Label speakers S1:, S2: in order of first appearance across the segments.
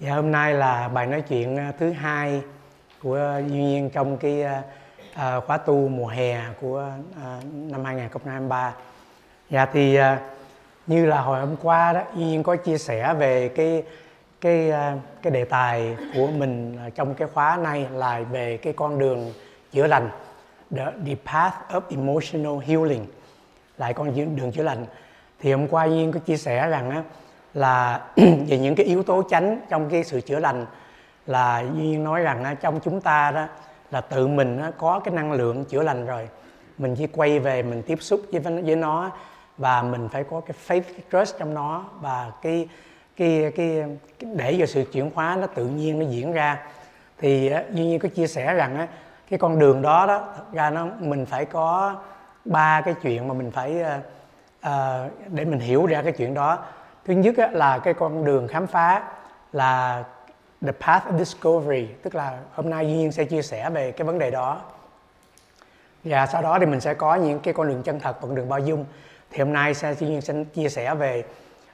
S1: Dạ hôm nay là bài nói chuyện à, thứ hai của à, Duy Nhiên trong cái uh, khóa tu mùa hè của uh, năm 2023. Dạ thì uh, như là hồi hôm qua đó Duy Nhiên có chia sẻ về cái cái uh, cái đề tài của mình trong cái khóa này là về cái con đường chữa lành the, the path of emotional healing lại con đường chữa lành thì hôm qua Duy Nhiên có chia sẻ rằng á là về những cái yếu tố chánh trong cái sự chữa lành là duyên nói rằng trong chúng ta đó là tự mình có cái năng lượng chữa lành rồi. Mình chỉ quay về mình tiếp xúc với với nó và mình phải có cái faith cái trust trong nó và cái cái cái, cái để cho sự chuyển hóa nó tự nhiên nó diễn ra. Thì duy nhiên có chia sẻ rằng cái con đường đó đó thật ra nó mình phải có ba cái chuyện mà mình phải uh, để mình hiểu ra cái chuyện đó thứ nhất là cái con đường khám phá là the path of discovery tức là hôm nay duy nhiên sẽ chia sẻ về cái vấn đề đó. Và sau đó thì mình sẽ có những cái con đường chân thật con đường bao dung. Thì hôm nay sẽ duy nhiên sẽ chia sẻ về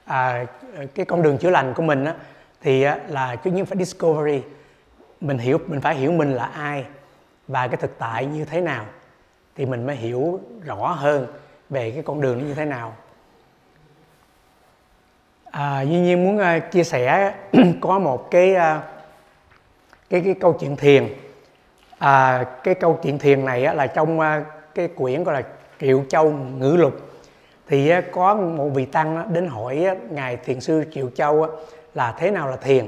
S1: à, cái con đường chữa lành của mình á, thì á, là cứ nhất phải discovery. Mình hiểu mình phải hiểu mình là ai và cái thực tại như thế nào. Thì mình mới hiểu rõ hơn về cái con đường nó như thế nào à, duy nhiên muốn uh, chia sẻ à, có một cái uh, cái cái câu chuyện thiền. À, cái câu chuyện thiền này á, là trong uh, cái quyển gọi là triệu châu ngữ lục thì uh, có một vị tăng uh, đến hỏi uh, ngài thiền sư triệu châu uh, là thế nào là thiền?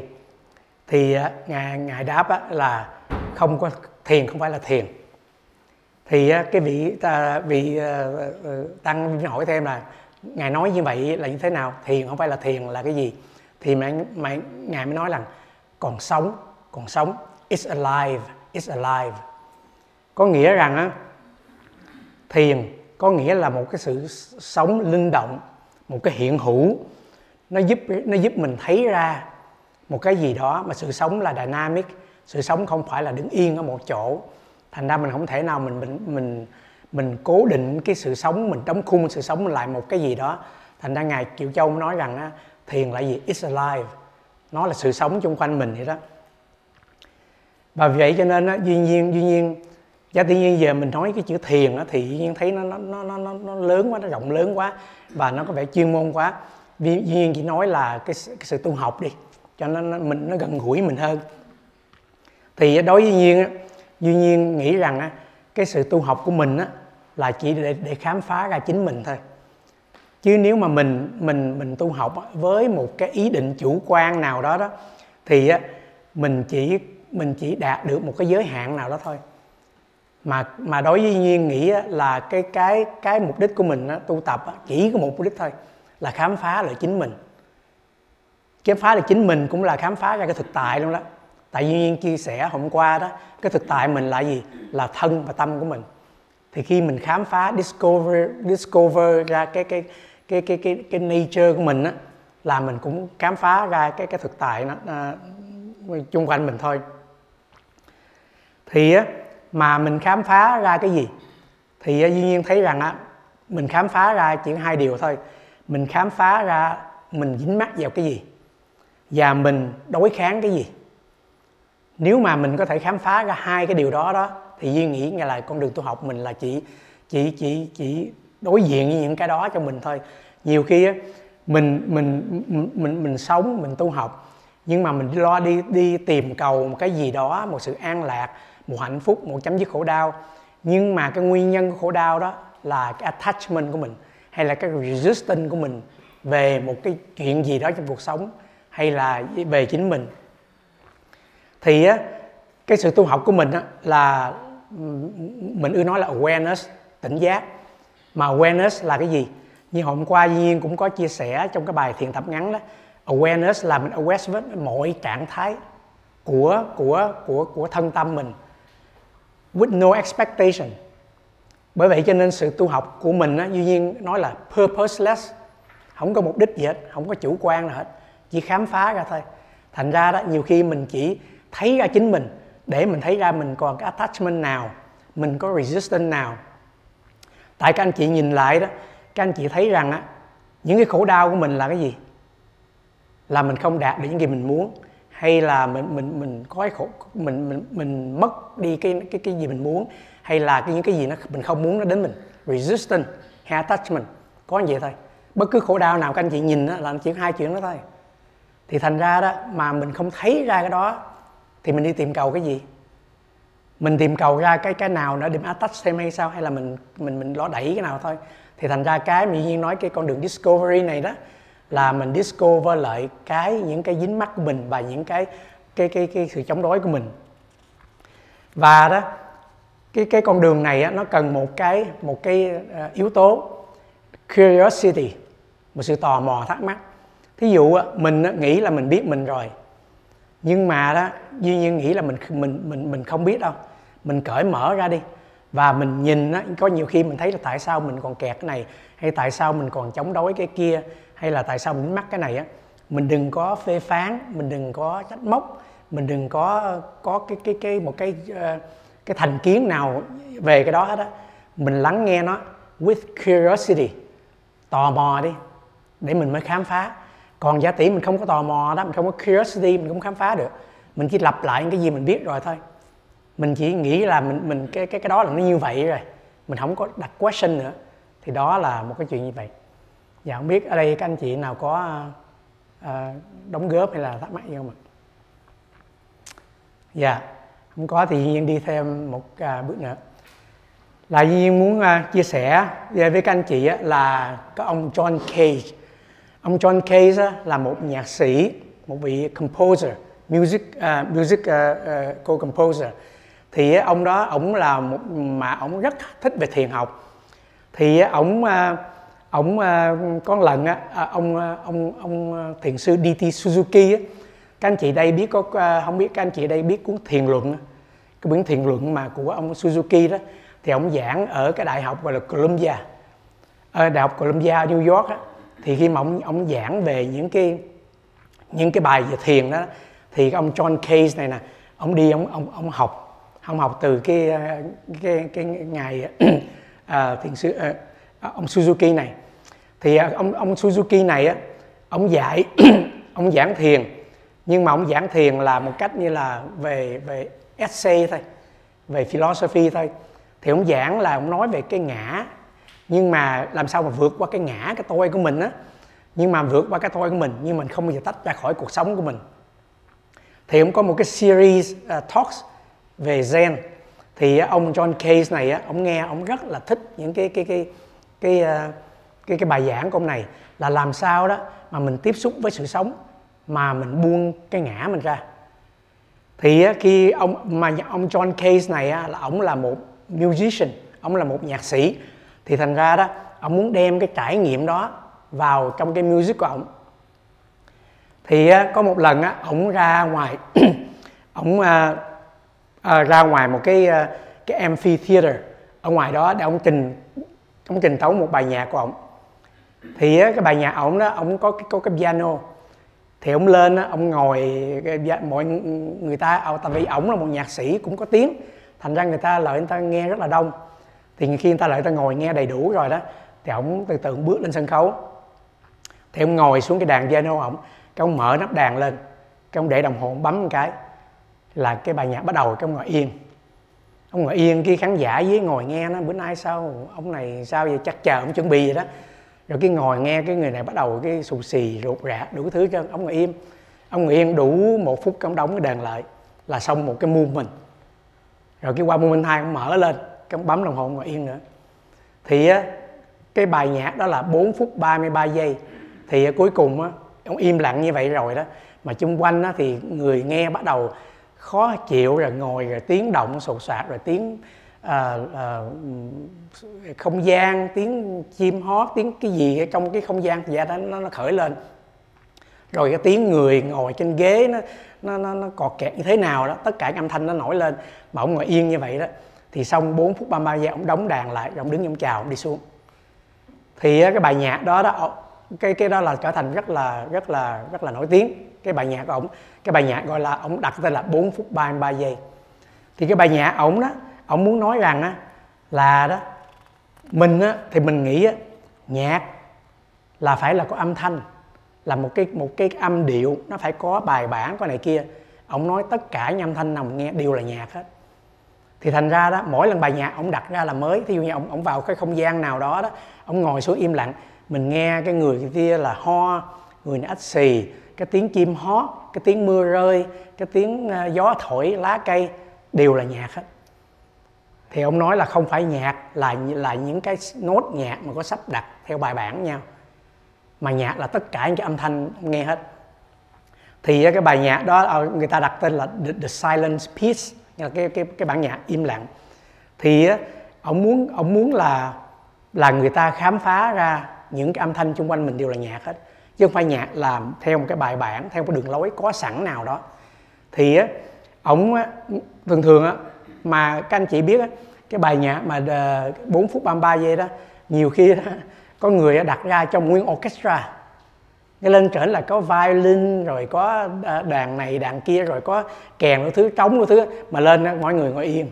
S1: Thì uh, ngài ngài đáp uh, là không có thiền không phải là thiền. Thì uh, cái vị uh, vị uh, tăng hỏi thêm là ngài nói như vậy là như thế nào? Thiền không phải là thiền là cái gì? Thì mà, mà ngài mới nói rằng còn sống còn sống it's alive it's alive. Có nghĩa rằng á thiền có nghĩa là một cái sự sống linh động một cái hiện hữu. Nó giúp nó giúp mình thấy ra một cái gì đó mà sự sống là dynamic sự sống không phải là đứng yên ở một chỗ. Thành ra mình không thể nào mình mình mình mình cố định cái sự sống mình đóng khung sự sống lại một cái gì đó. Thành ra ngài kiều châu nói rằng á, thiền là gì? It's alive. Nó là sự sống chung quanh mình vậy đó. Và vì vậy cho nên á, duy nhiên duy nhiên giá tự nhiên giờ mình nói cái chữ thiền á, thì duy nhiên thấy nó nó nó nó nó lớn quá nó rộng lớn quá và nó có vẻ chuyên môn quá. Duy nhiên chỉ nói là cái, cái sự tu học đi cho nên mình nó gần gũi mình hơn. Thì đối với duy nhiên duy nhiên nghĩ rằng á, cái sự tu học của mình á là chỉ để để khám phá ra chính mình thôi. Chứ nếu mà mình mình mình tu học với một cái ý định chủ quan nào đó đó, thì mình chỉ mình chỉ đạt được một cái giới hạn nào đó thôi. Mà mà đối với nhiên nghĩ là cái cái cái mục đích của mình tu tập chỉ có một mục đích thôi, là khám phá lại chính mình. Khám phá lại chính mình cũng là khám phá ra cái thực tại luôn đó. Tại nhiên chia sẻ hôm qua đó, cái thực tại mình là gì? Là thân và tâm của mình thì khi mình khám phá discover discover ra cái cái cái cái cái cái nature của mình á là mình cũng khám phá ra cái cái thực tại nó uh, chung quanh mình thôi. Thì á mà mình khám phá ra cái gì? Thì á, duy nhiên thấy rằng á mình khám phá ra chỉ hai điều thôi. Mình khám phá ra mình dính mắc vào cái gì? Và mình đối kháng cái gì? Nếu mà mình có thể khám phá ra hai cái điều đó đó thì duy nghĩ nghe là con đường tu học mình là chỉ chỉ chỉ chỉ đối diện với những cái đó cho mình thôi. Nhiều khi á mình mình mình mình, mình sống mình tu học nhưng mà mình lo đi đi tìm cầu một cái gì đó một sự an lạc một hạnh phúc một chấm dứt khổ đau. Nhưng mà cái nguyên nhân của khổ đau đó là cái attachment của mình hay là cái resistance của mình về một cái chuyện gì đó trong cuộc sống hay là về chính mình. Thì á cái sự tu học của mình á là mình ưa nói là awareness tỉnh giác. Mà awareness là cái gì? Như hôm qua Nhiên cũng có chia sẻ trong cái bài thiền tập ngắn đó awareness là mình aware với mọi trạng thái của của của của thân tâm mình with no expectation. Bởi vậy cho nên sự tu học của mình á, Duy Nhiên nói là purposeless không có mục đích gì hết không có chủ quan nào hết chỉ khám phá ra thôi. Thành ra đó nhiều khi mình chỉ thấy ra chính mình để mình thấy ra mình còn cái attachment nào mình có resistance nào. Tại các anh chị nhìn lại đó các anh chị thấy rằng á những cái khổ đau của mình là cái gì? Là mình không đạt được những gì mình muốn hay là mình mình mình có cái khổ mình mình mình mất đi cái cái cái gì mình muốn hay là cái những cái gì nó mình không muốn nó đến mình? Resistance hay attachment? Có như vậy thôi. Bất cứ khổ đau nào các anh chị nhìn đó, là chỉ hai chuyện đó thôi. Thì thành ra đó mà mình không thấy ra cái đó thì mình đi tìm cầu cái gì? Mình tìm cầu ra cái cái nào nữa để attach thêm hay sao? Hay là mình mình mình lo đẩy cái nào thôi? Thì thành ra cái mỹ nhiên nói cái con đường discovery này đó là mình discover lại cái những cái dính mắc của mình và những cái cái cái cái sự chống đối của mình. Và đó cái cái con đường này á, nó cần một cái một cái uh, yếu tố curiosity một sự tò mò thắc mắc. Thí dụ á, mình nghĩ là mình biết mình rồi nhưng mà đó duy nhiên nghĩ là mình mình mình mình không biết đâu. Mình cởi mở ra đi. Và mình nhìn á, có nhiều khi mình thấy là tại sao mình còn kẹt cái này hay tại sao mình còn chống đối cái kia hay là tại sao mình mắc cái này á. Mình đừng có phê phán mình đừng có trách móc mình đừng có có cái cái cái một cái ờ, cái thành kiến nào về cái đó hết á. Mình lắng nghe nó with curiosity tò mò đi để mình mới khám phá còn giả tỷ mình không có tò mò đó mình không có curiosity mình cũng khám phá được. Mình chỉ lặp lại những cái gì mình biết rồi thôi. Mình chỉ nghĩ là mình mình cái cái cái đó là nó như vậy rồi. Mình không có đặt question nữa. Thì đó là một cái chuyện như vậy. Dạ không biết ở đây các anh chị nào có uh, đóng góp hay là thắc mắc gì không ạ? Dạ không có thì nhiên đi thêm một uh, bước nữa. Là nhiên muốn uh, chia sẻ với các anh chị uh, là có ông John Cage ông John Cage là một nhạc sĩ một vị composer music uh, music uh, uh, co-composer. Thì uh, ông đó ông là một mà ông rất thích về thiền học. Thì uh, ông uh, ông uh, có lần á uh, ông uh, ông ông thiền sư DT Suzuki á các anh chị đây biết có uh, không biết các anh chị đây biết cuốn thiền luận cái quyển thiền luận mà của ông Suzuki đó. Thì ông giảng ở cái đại học gọi là Columbia ở đại học Columbia New York á, thì khi mà ông ông giảng về những cái những cái bài về thiền đó thì ông John Case này nè ông đi ông ông ông học ông học từ cái ờ, cái cái ngày uh, thiền sư uh, ông Suzuki này. Thì uh, ông ông Suzuki này á ông dạy ông giảng thiền. Nhưng mà ông giảng thiền là một cách như là về về essay thôi về philosophy thôi. Thì ông giảng là ông nói về cái ngã nhưng mà làm sao mà vượt qua cái ngã cái tôi của mình á? Nhưng mà vượt qua cái tôi của mình nhưng mình không bao giờ tách ra khỏi cuộc sống của mình. Thì ông có một cái series uh, talks về Zen. Thì uh, ông John Case này á ông nghe ông rất là thích những cái cái cái cái uh, cái cái bài giảng của ông này. Là làm sao đó mà mình tiếp xúc với sự sống mà mình buông cái ngã mình ra. Thì khi ông mà ông John Case này là ông là một musician ông là một nhạc sĩ thì thành ra đó ông muốn đem cái trải nghiệm đó vào trong cái music của ông. Thì ờ, có một lần á ông ra ngoài ông à, à, ra ngoài một cái cái amphitheater ở ngoài đó để ông trình ông trình tấu một bài nhạc của ông. Thì cái bài nhạc ông đó ông có cái có cái piano. Thì ông lên á ông ngồi mọi người ta à, tại vì ổng là một nhạc sĩ cũng có tiếng. Thành ra người ta lợi người ta nghe rất là đông thì khi người ta lại người ta ngồi nghe đầy đủ rồi đó, thì ổng từ từ bước lên sân khấu. Thì ông ngồi xuống cái đàn piano ổng, cái ông mở nắp đàn lên, cái ông để đồng hồ bấm một cái là cái bài nhạc bắt đầu, cái ông ngồi yên. Ông ngồi yên cái khán giả dưới ngồi nghe nó, bữa nay sao, ông này sao vậy? Chắc chờ ông chuẩn bị vậy đó. Rồi cái ngồi nghe cái người này bắt đầu cái xù xì ruột rạ đủ thứ cho ông ngồi im. Ông ngồi yên đủ một phút ông đóng cái đàn lại là xong một cái mình rồi cái qua moment hai ông mở lên cái bấm đồng hồ ngồi yên nữa. Thì á cái bài nhạc đó là 4 phút 33 giây. Thì cuối cùng á ông im lặng như vậy rồi đó. Mà chung quanh á thì người nghe bắt đầu khó chịu rồi ngồi rồi tiếng động sột soạt rồi tiếng à, à, không gian tiếng chim hót tiếng cái gì ở trong cái không gian dạ đó nó, nó khởi lên. Rồi cái tiếng người ngồi trên ghế nó nó nó, nó cọt kẹt như thế nào đó tất cả âm thanh nó nổi lên. Mà ông ngồi yên như vậy đó thì xong 4 phút 33 giây, ông đóng đàn lại ông đứng ông chào, ông đi xuống. Thì cái bài nhạc đó đó cái cái đó là trở thành rất là rất là rất là nổi tiếng. Cái bài nhạc của ông, cái bài nhạc gọi là ông đặt tên là 4 phút 33 giây. Thì cái bài nhạc ông đó, ông muốn nói rằng á, là đó, mình á, thì mình nghĩ á, nhạc là phải là có âm thanh, là một cái một cái âm điệu, nó phải có bài bản, có này kia. Ông nói tất cả những âm thanh nào mình nghe đều là nhạc hết thì thành ra đó mỗi lần bài nhạc ông đặt ra là mới. Thí dụ như ông ông vào cái không gian nào đó đó ông ngồi xuống im lặng mình nghe cái người kia là ho người này ách xì cái tiếng chim hót cái tiếng mưa rơi cái tiếng ờ, gió thổi lá cây đều là nhạc hết. Thì ông nói là không phải nhạc là là những cái nốt nhạc mà có sắp đặt theo bài bản nhau mà nhạc là tất cả những cái âm thanh nghe hết. Thì cái bài nhạc đó ờ, người ta đặt tên là The, the Silence Piece cái cái cái bản nhạc im lặng. Thì ông muốn ông muốn là là người ta khám phá ra những cái âm thanh xung quanh mình đều là nhạc hết. Chứ không phải nhạc làm theo một cái bài bản theo một đường lối có sẵn nào đó. Thì ông thường thường á mà các anh chị biết cái bài nhạc mà 4 phút 33 giây đó nhiều khi đó, có người đặt ra trong nguyên orchestra cái lên trển là có violin rồi có à, đàn này đàn kia rồi có kèn cái thứ trống cái thứ mà lên đó, mọi người ngồi yên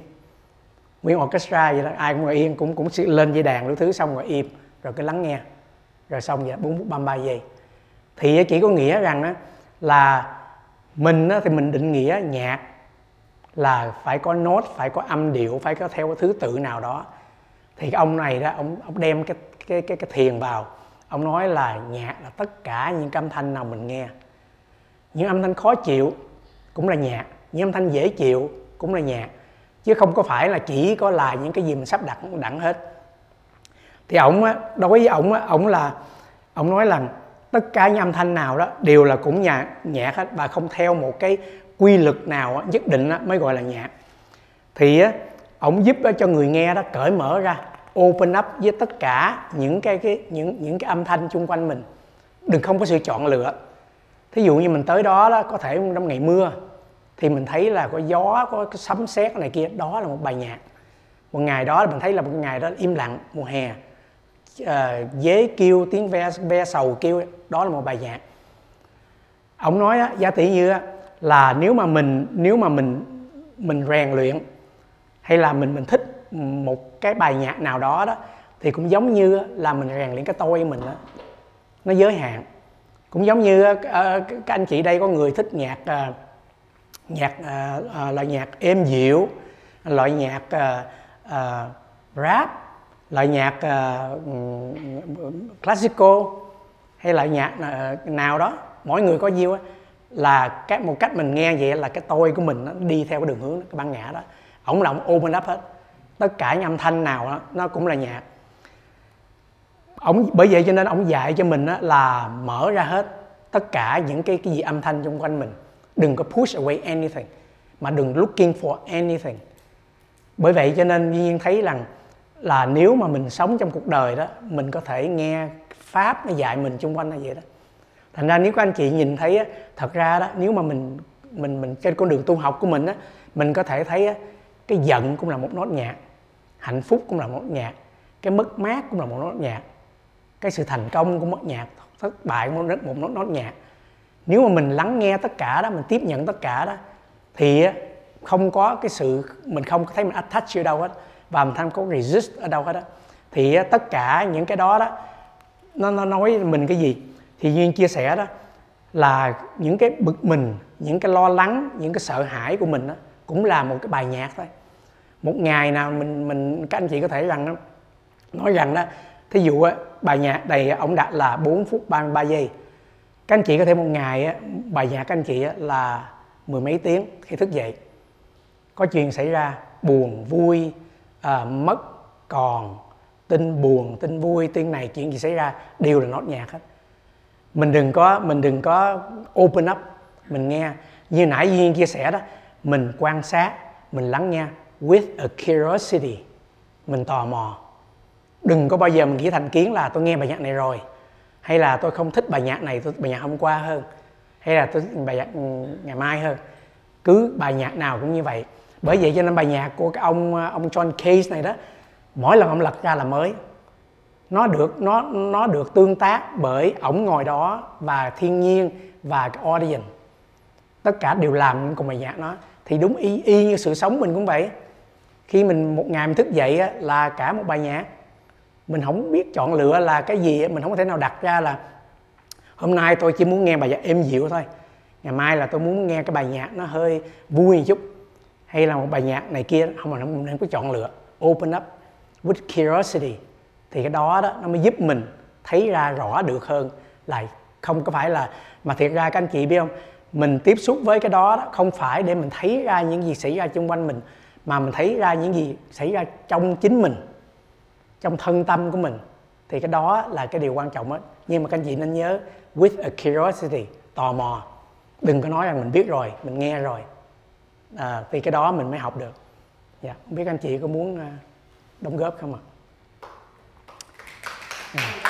S1: nguyên orchestra vậy đó ai cũng ngồi yên cũng cũng lên dây đàn cái thứ xong ngồi im rồi cứ lắng nghe. Rồi xong vậy bốn phút 33 giây. Thì chỉ có nghĩa rằng đó là mình thì mình định nghĩa nhạc là phải có nốt phải có âm điệu phải có theo cái thứ tự nào đó. Thì cái ông này đó ông ông đem cái cái cái cái thiền vào ông nói là nhạc là tất cả những âm thanh nào mình nghe. Những âm thanh khó chịu cũng là nhạc, những âm thanh dễ chịu cũng là nhạc, chứ không có phải là chỉ có là những cái gì mình sắp đặt đẳng hết. Thì ông á, đối với ông á ông là ông nói là tất cả những âm thanh nào đó đều là cũng nhạc nhạc hết và không theo một cái quy luật nào nhất định mới gọi là nhạc. Thì á ông giúp cho người nghe đó cởi mở ra open up với tất cả những cái, cái những những cái âm thanh xung quanh mình. Đừng không có sự chọn lựa. Thí dụ như mình tới đó đó có thể trong ngày mưa thì mình thấy là có gió có cái sấm sét này kia đó là một bài nhạc. Một ngày đó mình thấy là một ngày đó im lặng mùa hè. Uh, dế kêu tiếng ve ve sầu kêu đó là một bài nhạc. Ông nói á, giá tỷ như á, là nếu mà mình nếu mà mình mình rèn luyện hay là mình mình thích một cái bài nhạc nào đó đó thì cũng giống như là mình rèn luyện cái tôi mình đó nó giới hạn. Cũng giống như uh, các ờ, anh chị đây có người thích nhạc uh, nhạc uh, uh, loại nhạc êm dịu loại nhạc uh, uh, rap loại nhạc uh, classical hay loại nhạc uh, nào đó. Mỗi người có nhiêu là cái một cách mình nghe vậy là cái tôi của mình nó đi theo cái đường hướng cái băng ngã đó. Ổng là ổng open up hết tất cả những âm thanh nào đó, nó cũng là nhạc. Ổng bởi vậy cho nên ổng dạy cho mình đó là mở ra hết tất cả những cái cái gì âm thanh xung quanh mình. Đừng có push away anything mà đừng looking for anything. Bởi vậy cho nên nhiên thấy rằng là nếu mà mình sống trong cuộc đời đó mình có thể nghe pháp nó dạy mình xung quanh là vậy đó. Thành ra nếu các anh chị nhìn thấy á, thật ra đó nếu mà mình mình mình trên con đường tu học của mình á mình có thể thấy á, cái giận cũng là một nốt nhạc hạnh phúc cũng là một nốt nhạc cái mất mát cũng là một nốt nhạc cái sự thành công cũng một nhạc thất bại cũng một nốt nốt nhạc nếu mà mình lắng nghe tất cả đó mình tiếp nhận tất cả đó thì không có cái sự mình không thấy mình attach ở đâu hết và mình không có resist ở đâu hết đó thì tất cả những cái đó đó nó, nó nói mình cái gì? Thì duyên chia sẻ đó là những cái bực mình những cái lo lắng những cái sợ hãi của mình đó, cũng là một cái bài nhạc thôi một ngày nào mình mình các anh chị có thể rằng nói rằng đó thí dụ á, bài nhạc này ông đặt là 4 phút 33 giây. Các anh chị có thể một ngày á, bài nhạc các anh chị á, là mười mấy tiếng khi thức dậy. Có chuyện xảy ra buồn vui à, mất còn tin buồn tin vui tin này chuyện gì xảy ra đều là nốt nhạc hết. Mình đừng có mình đừng có open up mình nghe. Như nãy duyên chia sẻ đó mình quan sát mình lắng nghe with a curiosity. Mình tò mò. Đừng có bao giờ mình nghĩ thành kiến là tôi nghe bài nhạc này rồi, hay là tôi không thích bài nhạc này, tôi thích bài nhạc hôm qua hơn, hay là tôi thích bài nhạc ừ, ngày mai hơn. Cứ bài nhạc nào cũng như vậy. Bởi vậy cho nên bài nhạc của cái ông ông John Case này đó, mỗi lần ông lật ra là mới. Nó được, nó nó được tương tác bởi ổng ngồi đó và thiên nhiên và cái audience. Tất cả đều làm cùng bài nhạc nó. Thì đúng y y như sự sống mình cũng vậy khi mình một ngày mình thức dậy á, là cả một bài nhạc. Mình không biết chọn lựa là cái gì mình không có thể nào đặt ra là hôm nay tôi chỉ muốn nghe bài nhạc êm dịu thôi. Ngày mai là tôi muốn nghe cái bài nhạc nó hơi vui một chút. Hay là một bài nhạc này kia không mà mình nên có chọn lựa. Open up with curiosity. Thì cái đó đó nó mới giúp mình thấy ra rõ được hơn là không có phải là mà thiệt ra các anh chị biết không? Mình tiếp xúc với cái đó, đó không phải để mình thấy ra những gì xảy ra xung quanh mình mà mình thấy ra những gì xảy ra trong chính mình trong thân tâm của mình thì cái đó là cái điều quan trọng đó. nhưng mà các anh chị nên nhớ with a curiosity tò mò đừng có nói rằng mình biết rồi mình nghe rồi à, vì cái đó mình mới học được dạ không biết anh chị có muốn à, đóng góp không ạ à?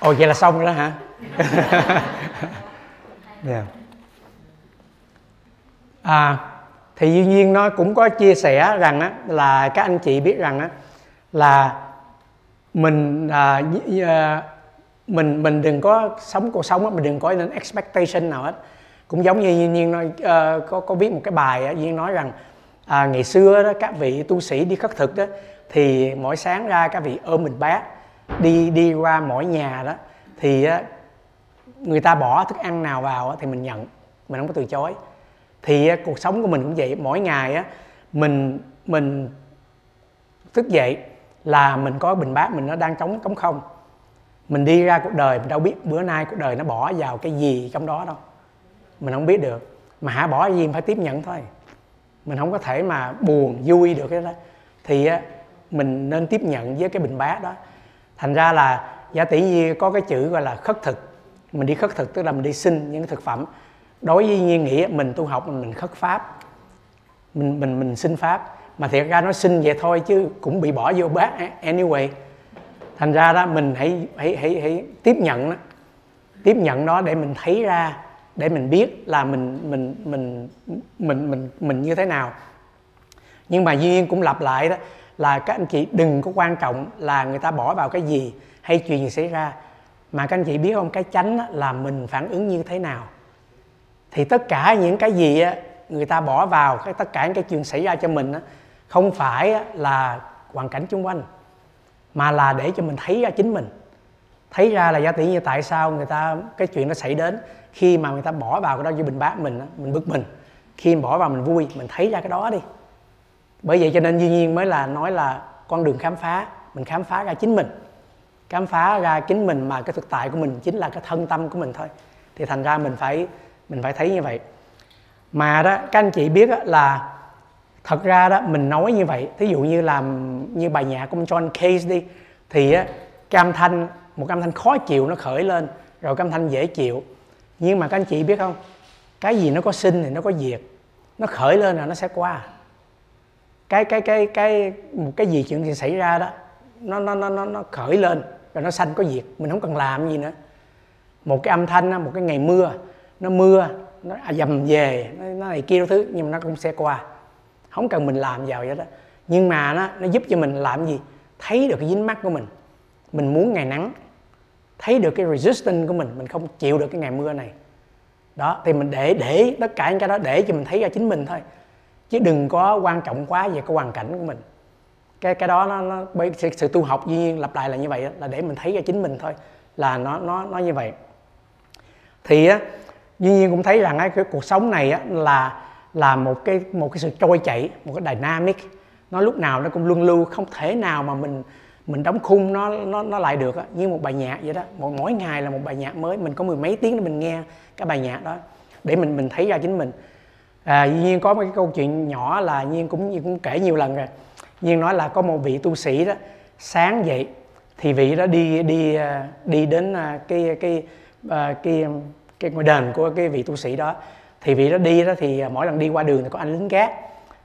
S1: ồ vậy là xong rồi đó hả yeah. Dạ. à thì duy nhiên nó cũng có chia sẻ rằng á, là các anh chị biết rằng á, là mình à, à mình mình đừng có sống cuộc sống á, mình đừng có những expectation nào hết. Cũng giống như duy nhiên nói uh, có có viết một cái bài á, nhiên nói rằng à, ngày xưa đó các vị tu sĩ đi khất thực đó thì mỗi sáng ra các vị ôm mình bát đi đi qua mỗi nhà đó thì á, người ta bỏ thức ăn nào vào á, thì mình nhận mình không có từ chối thì cuộc sống của mình cũng vậy. Mỗi ngày, á, mình mình thức dậy là mình có bình bát, mình nó đang trống trống không. Mình đi ra cuộc đời, mình đâu biết bữa nay cuộc đời nó bỏ vào cái gì trong đó đâu. Mình không biết được. Mà hả, bỏ gì phải tiếp nhận thôi. Mình không có thể mà buồn, vui được cái đó. Thì, á, mình nên tiếp nhận với cái bình bát đó. Thành ra là giả tỷ như có cái chữ gọi là khất thực. Mình đi khất thực tức là mình đi xin những cái thực phẩm đối với nhiên nghĩa mình tu học mình, khất pháp. Mình mình mình xin pháp. Mà thiệt ra nó xin vậy thôi chứ cũng bị bỏ vô bát anyway. Thành ra đó mình hãy hãy hãy hãy tiếp nhận đó tiếp nhận đó để mình thấy ra để mình biết là mình mình mình mình mình mình như thế nào. Nhưng mà duyên cũng lặp lại đó là các anh chị đừng có quan trọng là người ta bỏ vào cái gì hay chuyện gì xảy ra. Mà các anh chị biết không cái chánh là mình phản ứng như thế nào thì tất cả những cái gì người ta bỏ vào, cái tất cả những cái chuyện xảy ra cho mình không phải là hoàn cảnh xung quanh, mà là để cho mình thấy ra chính mình. Thấy ra là giá tỷ như tại sao người ta, cái chuyện nó xảy đến, khi mà người ta bỏ vào cái đó như bình bát mình mình bực mình. Khi mình bỏ vào mình vui, mình thấy ra cái đó đi. Bởi vậy cho nên duy nhiên mới là nói là con đường khám phá, mình khám phá ra chính mình. Khám phá ra chính mình mà cái thực tại của mình chính là cái thân tâm của mình thôi. Thì thành ra mình phải mình phải thấy như vậy. Mà đó các anh chị biết là thật ra đó mình nói như vậy thí dụ như làm như bài nhạc của John Case đi thì á, cái âm thanh một âm thanh khó chịu nó khởi lên rồi cái âm thanh dễ chịu. Nhưng mà các anh chị biết không? Cái gì nó có sinh thì nó có diệt. Nó khởi lên là nó sẽ qua. Cái cái cái cái một cái gì chuyện gì xảy ra đó nó nó nó nó nó khởi lên rồi nó sanh có diệt. Mình không cần làm gì nữa. Một cái âm thanh một cái ngày mưa nó mưa nó à, dầm về nó, nó này kia thứ nhưng mà nó cũng sẽ qua. Không cần mình làm vào vậy đó. Nhưng mà nó nó giúp cho mình làm gì? Thấy được cái dính mắt của mình. Mình muốn ngày nắng. Thấy được cái resistance của mình. Mình không chịu được cái ngày mưa này. Đó thì mình để để tất cả những cái đó để cho mình thấy ra chính mình thôi. Chứ đừng có quan trọng quá về cái hoàn cảnh của mình. Cái cái đó nó, nó bởi sự, sự tu học duy nhiên lặp lại là như vậy là để mình thấy ra chính mình thôi. Là nó nó nó như vậy. Thì á dĩ nhiên cũng thấy rằng cái cuộc sống này á, là là một cái một cái sự trôi chảy một cái dynamic. Nó lúc nào nó cũng luân lưu không thể nào mà mình mình đóng khung nó nó nó lại được á. Như một bài nhạc vậy đó. Mỗi, mỗi ngày là một bài nhạc mới. Mình có mười mấy tiếng để mình nghe cái bài nhạc đó để mình mình thấy ra chính mình. À, dĩ nhiên có một cái câu chuyện nhỏ là nhiên cũng cũng kể nhiều lần rồi. Nhiên nói là có một vị tu sĩ đó sáng dậy thì vị đó đi đi à, đi đến à, cái cái à, cái cái, cái ngôi đền của cái vị tu sĩ đó. Thì vị đó đi đó thì à, mỗi lần đi qua đường thì có anh lính gác.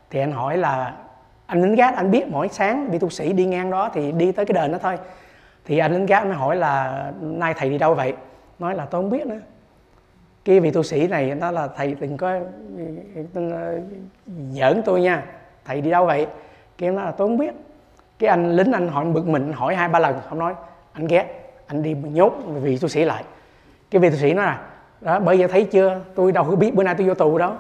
S1: Thì anh hỏi là, anh lính gác, anh biết mỗi sáng vị tu sĩ đi ngang đó thì đi tới cái đền đó thôi. Thì anh lính gác mới hỏi là, nay thầy đi đâu vậy? Nói là, tôi không biết nữa. Cái vị tu sĩ này nó là, thầy đừng có ờ, giỡn tôi nha. Thầy đi đâu vậy? Kia nó là, tôi không biết. Cái anh lính anh hỏi, bực mình, hỏi hai ba lần, không nói. Anh ghét, anh đi nhốt vị tu sĩ lại. Cái vị tu sĩ nói là đó bởi vậy thấy chưa? Tôi đâu có biết bữa nay tôi vô tù đâu.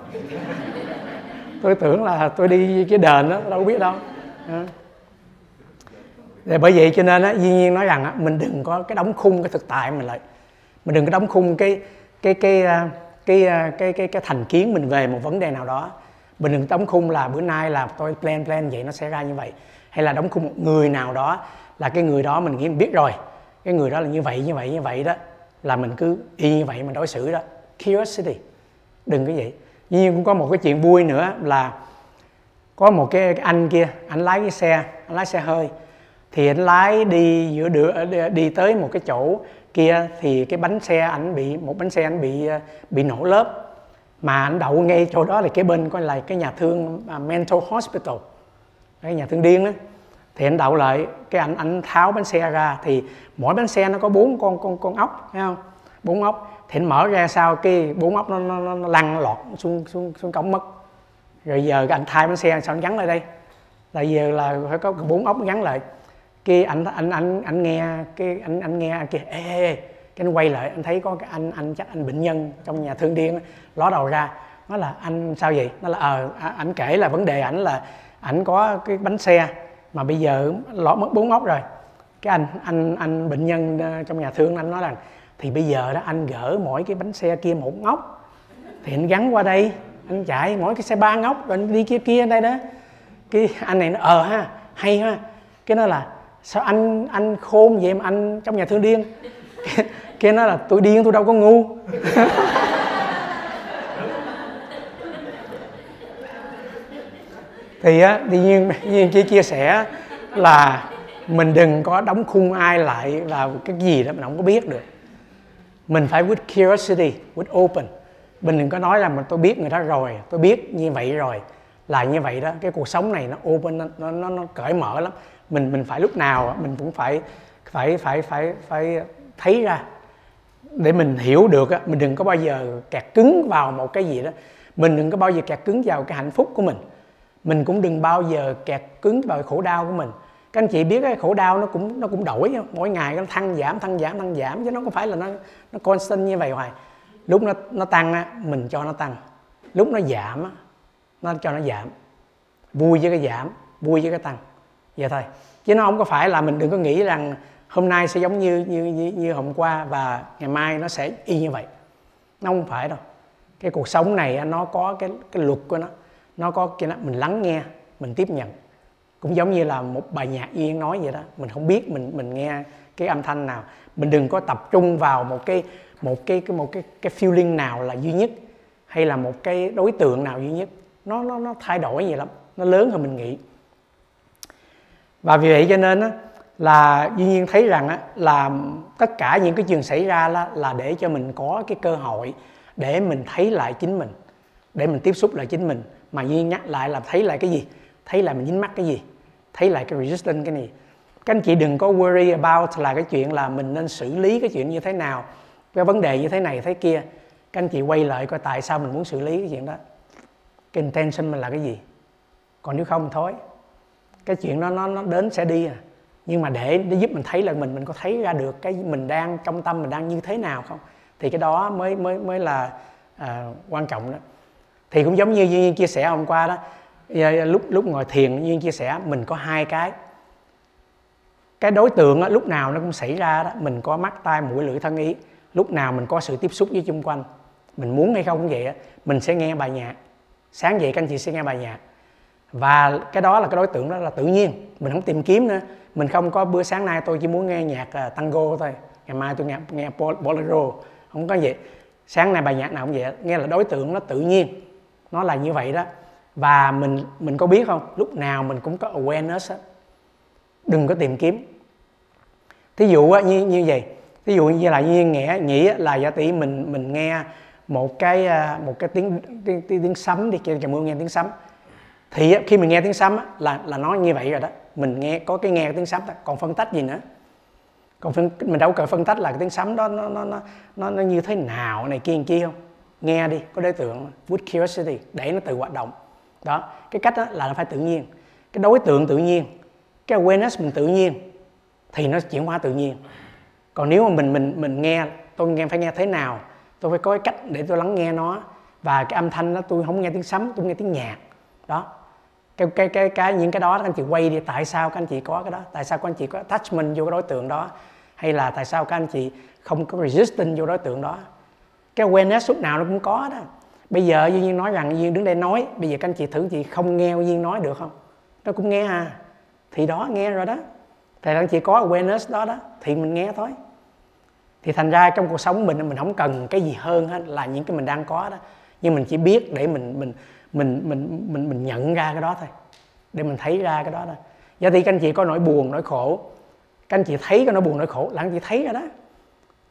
S1: Tôi tưởng là tôi đi cái đền đó đâu có biết đâu. Để bởi vậy cho nên á duy nhiên nói rằng á mình đừng có cái đóng khung cái thực tại mình lại. Mình đừng có đóng khung cái cái cái à, cái cái cái cái, cái thành kiến mình về một vấn đề nào đó. Mình đừng đóng khung là bữa nay là tôi plan plan vậy nó sẽ ra như vậy. Hay là đóng khung một người nào đó là cái người đó mình nghĩ mình biết rồi. Cái người đó là như vậy như vậy như vậy đó là mình cứ y như vậy mình đối xử đó. Curiosity. Đừng cái vậy. Nhưng cũng có một cái chuyện vui nữa là có một cái anh kia, anh lái cái xe, anh lái xe hơi, thì anh lái đi giữa đường ờ, đi tới một cái chỗ kia thì cái bánh xe anh bị, một bánh xe anh bị ờ, bị nổ lớp. Mà anh đậu ngay chỗ đó là cái bên coi là cái nhà thương à, mental hospital. Cái nhà thương điên đó thì anh đậu lại cái anh anh tháo bánh xe ra thì mỗi bánh xe nó có bốn con con con ốc thấy không? Bốn ốc. Thì anh mở ra sau cái bốn ốc nó nó, nó, nó lăn lọt xuống xuống xuống cổng mất. Rồi giờ anh thay bánh xe sao anh gắn lại đây? Là giờ là phải có bốn ốc gắn lại. Kia anh anh anh anh nghe cái anh anh nghe kia ê, ê, ê. Cái anh quay lại anh thấy có cái anh anh chắc anh bệnh nhân trong nhà thương điên ló đầu ra. Nó là anh sao vậy? Nó là ờ à, anh kể là vấn đề ảnh là ảnh có cái bánh xe mà bây giờ lọt mất bốn ốc rồi. Cái anh anh anh bệnh nhân ờ, trong nhà thương anh nói rằng, thì bây giờ đó anh gỡ mỗi cái bánh xe kia một ngóc, thì anh gắn qua đây, anh chạy mỗi cái xe ba ngóc, rồi anh đi kia kia, đây đó. Cái anh này nó ờ ha, hay ha. Cái nó là, sao anh anh khôn vậy mà anh trong nhà thương điên? Kia nó là, tôi điên, tôi đâu có ngu. thì á tự nhiên nhiên chia chia sẻ là mình đừng có đóng khung ai lại vào cái gì đó mình không có biết được. Mình phải with curiosity with open. Mình đừng có nói là mình tôi biết người đó rồi tôi biết như vậy rồi. Là như vậy đó cái cuộc sống này nó open nó nó, nó cởi mở lắm. Mình mình phải lúc nào mình cũng phải phải phải phải phải thấy ra. Để mình hiểu được á mình đừng có bao giờ kẹt cứng vào một cái gì đó. Mình đừng có bao giờ kẹt cứng vào cái hạnh phúc của mình mình cũng đừng bao giờ kẹt cứng vào khổ đau của mình. Các anh chị biết cái khổ đau nó cũng nó cũng đổi mỗi ngày nó thăng giảm thăng giảm thăng giảm chứ nó không phải là nó nó constant như vậy hoài. Lúc nó nó tăng á mình cho nó tăng. Lúc nó giảm á nó cho nó giảm. Vui với cái giảm vui với cái tăng. Vậy thôi. Chứ nó không có phải là mình đừng có nghĩ rằng hôm nay sẽ giống như như như, như hôm qua và ngày mai nó sẽ y như vậy. Nó không phải đâu. Cái cuộc sống này nó có cái cái luật của nó nó có cái đó mình lắng nghe mình tiếp nhận. Cũng giống như là một bài nhạc yên nói vậy đó mình không biết mình mình nghe cái âm thanh nào. Mình đừng có tập trung vào một cái một cái cái một cái cái feeling nào là duy nhất hay là một cái đối tượng nào duy nhất. Nó nó nó thay đổi vậy lắm nó lớn hơn mình nghĩ. Và vì vậy cho nên á, là duy nhiên thấy rằng á, là tất cả những cái chuyện xảy ra là, là để cho mình có cái cơ hội để mình thấy lại chính mình để mình tiếp xúc lại chính mình mà duy nhắc lại là thấy lại cái gì? Thấy lại mình dính mắc cái gì? Thấy lại cái resistance cái gì các anh chị đừng có worry about là cái chuyện là mình nên xử lý cái chuyện như thế nào cái vấn đề như thế này thế kia. Các anh chị quay lại coi tại sao mình muốn xử lý cái chuyện đó. Cái intention mình là cái gì? Còn nếu không thôi. Cái chuyện đó nó nó đến sẽ đi à. Nhưng mà để để giúp mình thấy là mình mình có thấy ra được cái mình đang trong tâm mình đang như thế nào không? Thì cái đó mới mới mới là à, quan trọng đó thì cũng giống như duyên chia sẻ hôm qua đó à, lúc lúc ngồi thiền duyên chia sẻ mình có hai cái. Cái đối tượng đó, lúc nào nó cũng xảy ra đó mình có mắt tai mũi lưỡi thân ý. Lúc nào mình có sự tiếp xúc với chung quanh mình muốn hay không cũng vậy đó. mình sẽ nghe bài nhạc. Sáng dậy các anh chị sẽ nghe bài nhạc. Và cái đó là cái đối tượng đó là tự nhiên mình không tìm kiếm nữa. Mình không có bữa sáng nay tôi chỉ muốn nghe nhạc uh, tango thôi ngày mai tôi nghe nghe bolero không có vậy. Sáng nay bài nhạc nào cũng vậy nghe là đối tượng nó tự nhiên nó là như vậy đó. Và mình mình có biết không? Lúc nào mình cũng có awareness đó. đừng có tìm kiếm. Thí dụ như như vậy. Thí dụ như là như nghĩa nghĩ là giả tỷ mình mình nghe một cái à, một cái tiếng tiếng, tiếng, tiếng sấm đi cho mưa nghe tiếng sấm. Thì khi mình nghe tiếng sấm là là nó như vậy rồi đó. Mình nghe có cái nghe tiếng sấm đó. còn phân tách gì nữa? Còn phân, mình đâu cần phân tách là cái tiếng sấm đó nó nó nó nó như thế nào này kia kia không? Nghe đi, có đối tượng with curiosity, để nó tự hoạt động. Đó, cái cách đó là nó phải tự nhiên. Cái đối tượng tự nhiên, cái awareness mình tự nhiên, thì nó chuyển hóa tự nhiên. Còn nếu mà mình mình mình nghe, tôi nghe, phải nghe thế nào, tôi phải có cái cách để tôi lắng nghe nó, và cái âm thanh đó, tôi không nghe tiếng sấm, tôi nghe tiếng nhạc. Đó. Cái cái cái cái, những cái đó, các anh chị quay đi, tại sao các anh chị có cái đó? Tại sao các anh chị có attachment vô cái đối tượng đó? Hay là tại sao các anh chị không có resistance vô đối tượng đó? Cái awareness lúc nào nó cũng có đó. Bây giờ duy nhiên nói rằng duyên đứng đây nói, bây giờ các anh chị thử chị không nghe duyên nói được không? Nó cũng nghe à. Thì đó, nghe rồi đó. Thì anh chị có awareness đó đó, thì mình nghe thôi. Thì thành ra trong cuộc sống mình mình không cần cái gì hơn hết là những cái mình đang có đó. Nhưng mình chỉ biết để mình mình mình mình mình mình nhận ra cái đó thôi. Để mình thấy ra cái đó thôi do thì các anh chị có nỗi buồn, nỗi khổ. Các anh chị thấy cái nỗi buồn, nỗi khổ là anh chị thấy rồi đó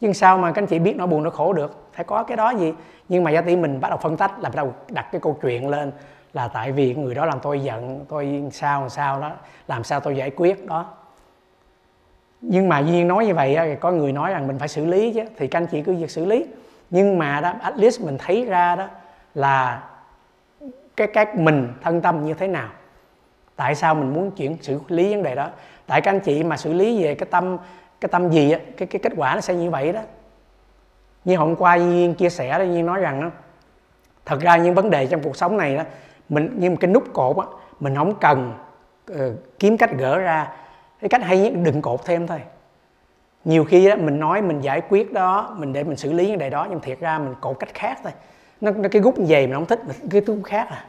S1: nhưng sao mà các anh chị biết nỗi buồn nỗi khổ được? Phải có cái đó gì? Nhưng mà giá tỷ mình bắt đầu phân tách, là bắt đầu đặt cái câu chuyện lên là tại vì người đó làm tôi giận, tôi sao sao đó, làm sao tôi giải quyết đó. Nhưng mà duyên nói như vậy có người nói rằng mình phải xử lý chứ, thì các anh chị cứ việc xử lý. Nhưng mà đó, at least mình thấy ra đó là cái cách mình thân tâm như thế nào? Tại sao mình muốn chuyển xử lý vấn đề đó? Tại các anh chị mà xử lý về cái tâm cái tâm gì á cái cái kết quả nó sẽ như vậy đó. Như hôm qua nhiên chia sẻ đó nhiên nói rằng đó, thật ra những vấn đề trong cuộc sống này đó mình như một cái nút cột á mình không cần uh, kiếm cách gỡ ra cái cách hay nhất đừng cột thêm thôi. Nhiều khi đó mình nói mình giải quyết đó mình để mình xử lý vấn đề đó nhưng thiệt ra mình cột cách khác thôi. Nó, nó cái gút về mình không thích mình cái thứ khác à.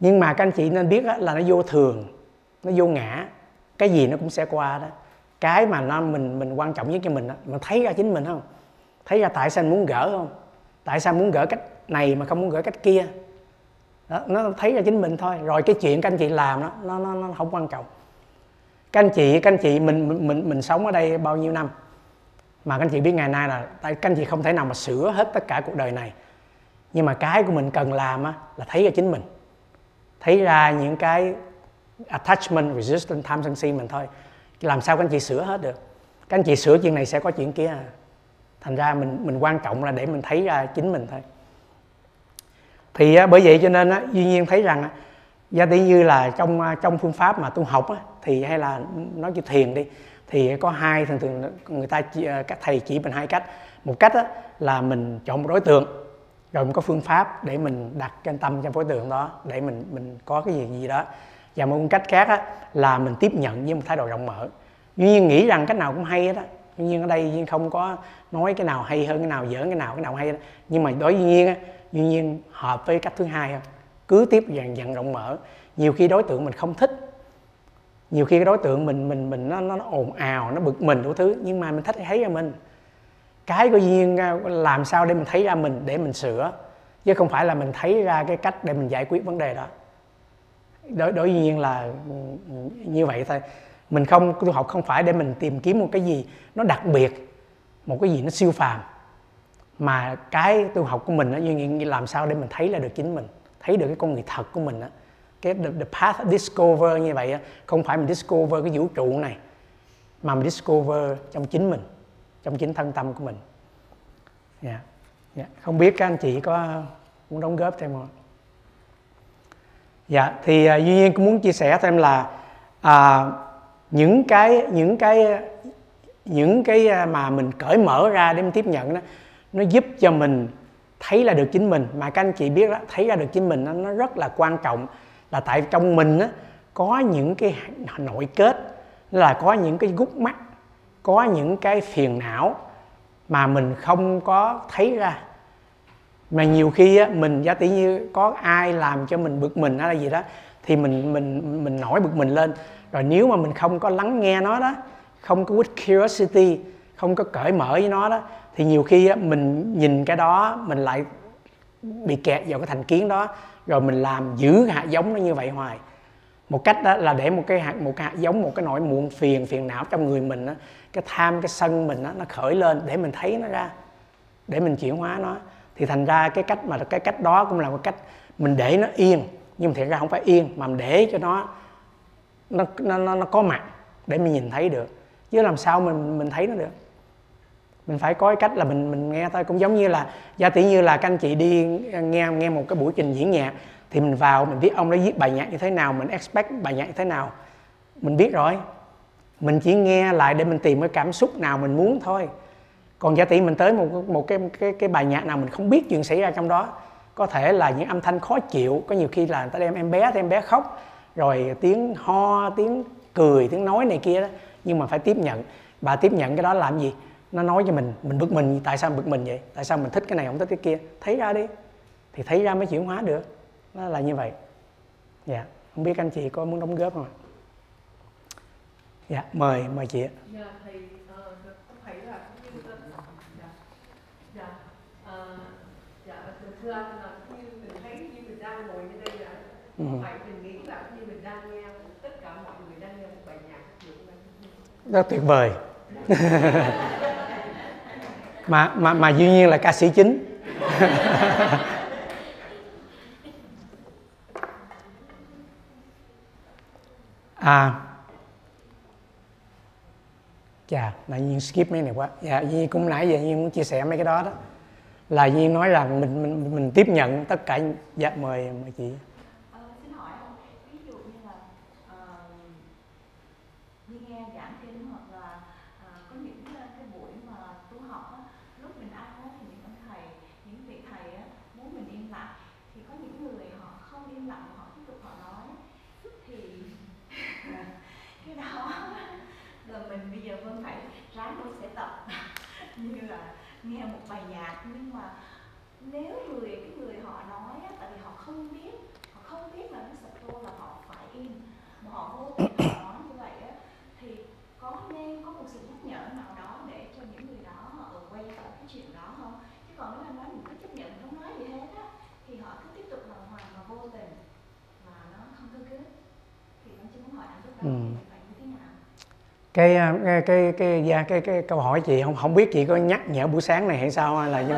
S1: Nhưng mà các anh chị nên biết là nó vô thường nó vô ngã cái gì nó cũng sẽ qua đó cái mà nó mình mình quan trọng nhất cho mình đó, mình thấy ra chính mình không? Thấy ra tại sao anh muốn gỡ không? Tại sao muốn gỡ cách này mà không muốn gỡ cách kia? Đó, nó thấy ra chính mình thôi. Rồi cái chuyện các anh chị làm đó, nó nó nó không quan trọng. Các anh chị các anh chị mình mình mình, mình sống ở đây bao nhiêu năm? Mà các anh chị biết ngày nay là tại các anh chị không thể nào mà sửa hết tất cả cuộc đời này. Nhưng mà cái của mình cần làm á, là thấy ra chính mình. Thấy ra những cái attachment resistance tham sân si mình thôi làm sao các anh chị sửa hết được? Các anh chị sửa chuyện này sẽ có chuyện kia à. thành ra mình mình quan trọng là để mình thấy ra chính mình thôi. Thì bởi vậy cho nên á, duy nhiên thấy rằng gia tỷ như là trong à, trong phương pháp mà tu học á, thì hay là nói chuyện thiền đi thì có hai thường thường người ta à, các thầy chỉ mình hai cách. Một cách á, là mình chọn một đối tượng rồi mình có phương pháp để mình đặt cái tâm trong đối tượng đó để mình mình có cái gì gì đó và một cách khác á, là mình tiếp nhận với một thái độ rộng mở. Duy nhiên nghĩ rằng cách nào cũng hay đó á. Tuy nhiên ở đây duy không có nói cái nào hay hơn cái nào dở cái nào cái nào hay đó. nhưng mà đối với nhiên á duy nhiên hợp với cách thứ hai không cứ tiếp dần dần rộng mở. Nhiều khi đối tượng mình không thích. Nhiều khi cái đối tượng mình mình mình nó nó, ồn ào nó bực mình đủ thứ. Nhưng mà mình thích thấy ra mình. Cái của duyên à, làm sao để mình thấy ra mình để mình sửa? Chứ không phải là mình thấy ra cái cách để mình giải quyết vấn đề đó đối đối nhiên là ừ, như vậy thôi mình không tu học không phải để mình tìm kiếm một cái gì nó đặc biệt một cái gì nó siêu phàm mà cái tu học của mình nó như làm sao để mình thấy là được chính mình thấy được cái con người thật của mình đó cái the, the path discover như vậy không phải mình discover cái vũ trụ này mà mình discover trong chính mình trong chính thân tâm của mình yeah. Yeah. Không biết các anh chị có muốn đóng góp thêm không dạ thì uh, duy nhiên cũng muốn chia sẻ thêm là uh, những cái những cái những cái à, mà mình cởi mở ra để mình tiếp nhận đó nó giúp cho mình thấy là được chính mình. Mà các anh chị biết đó thấy ra được chính mình đó, nó rất là quan trọng. Là tại trong mình đó, có những cái nội kết là có những cái gút mắt có những cái phiền não mà mình không có thấy ra mà nhiều khi á, mình giả tỷ như có ai làm cho mình bực mình hay là gì đó thì mình mình mình nổi bực mình lên. Rồi nếu mà mình không có lắng nghe nó đó không có with curiosity không có cởi mở với nó đó thì nhiều khi á, mình nhìn cái đó mình lại bị kẹt vào cái thành kiến đó rồi mình làm giữ hạt giống nó như vậy hoài. Một cách đó là để một cái hạt một cái hạt giống một cái nỗi muộn phiền phiền não trong người mình đó, cái tham cái sân mình đó, nó khởi lên để mình thấy nó ra để mình chuyển hóa nó thì thành ra cái cách mà cái cách đó cũng là một cách mình để nó yên. Nhưng mà thiệt ra không phải yên mà mình để cho nó nó nó nó, nó có mặt để mình nhìn thấy được. Chứ làm sao mình mình thấy nó được? Mình phải có cái cách là mình mình nghe thôi. Cũng giống như là giả tỷ như là các anh chị đi nghe nghe một cái buổi trình diễn nhạc thì mình vào mình biết ông đó viết bài nhạc như thế nào mình expect bài nhạc như thế nào mình biết rồi. Mình chỉ nghe lại để mình tìm cái cảm xúc nào mình muốn thôi còn giả tỷ mình tới một một cái cái cái bài nhạc nào mình không biết chuyện xảy ra trong đó, có thể là những âm thanh khó chịu, có nhiều khi là người ta đem em bé thì em bé khóc, rồi tiếng ho, tiếng cười, tiếng nói này kia đó, nhưng mà phải tiếp nhận. Bà tiếp nhận cái đó làm gì? Nó nói cho mình mình bực mình, tại sao bực mình vậy? Tại sao mình thích cái này, không thích cái kia? Thấy ra đi. Thì thấy ra mới chuyển hóa được. Nó là như vậy. Dạ không biết anh chị có muốn đóng góp không ạ? Dạ mời mời chị ạ.
S2: Dạ thầy là như dạ dạ uh, dạ thưa anh là như mình thấy như mình đang ngồi như đây là ừ. phải mình nghĩ là như mình đang nghe tất cả mọi người đang nghe một bài nhạc
S1: rất tuyệt vời. Mà mà mà duy nhiên là ca sĩ chính. À. Chà là nhiên skip mấy này quá. Dạ nhiên cũng nãy giờ nhiên muốn chia sẻ mấy cái đó đó là Duyên nói rằng mình mình mình tiếp nhận tất cả dạ mời mời chị
S3: nghe một bài nhạc nhưng mà nếu người cái người họ nói á, tại vì họ không biết họ không biết là nó sập tô là họ phải im mà họ vô tình họ nói như vậy á, thì có nên có một sự nhắc nhở nào đó để cho những người đó họ ở quay lại cái chuyện đó không chứ còn nếu anh nói mình cứ chấp nhận không nói gì hết á thì họ cứ tiếp tục lòng hoàng và vô tình và nó không có kết thì anh chỉ muốn hỏi anh lúc đó ừ Ờ,
S1: cái cái cái cái, cái, cái, cái câu hỏi chị không không biết chị có nhắc nhở buổi sáng này hay sao hay là như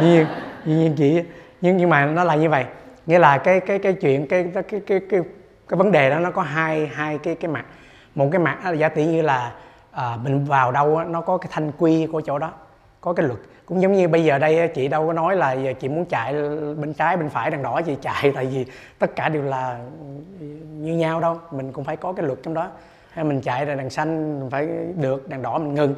S1: nhiên nhiên chị nhưng nhưng mà nó là như vậy. Nghĩa là cái cái cái chuyện cái cái cái cái cái, cái vấn đề đó nó có hai hai cái cái mặt. Một cái mặt là giả tỷ như là à, mình vào đâu nó có cái thanh quy của chỗ đó có cái luật. Cũng giống như bây giờ đây chị đâu có nói là giờ chị muốn chạy bên trái bên phải đằng đỏ chị chạy tại vì tất cả đều là ừ, như nhau đâu. Mình cũng phải có cái luật trong đó hay mình chạy rồi đèn xanh, mình phải được đèn đỏ, mình ngừng.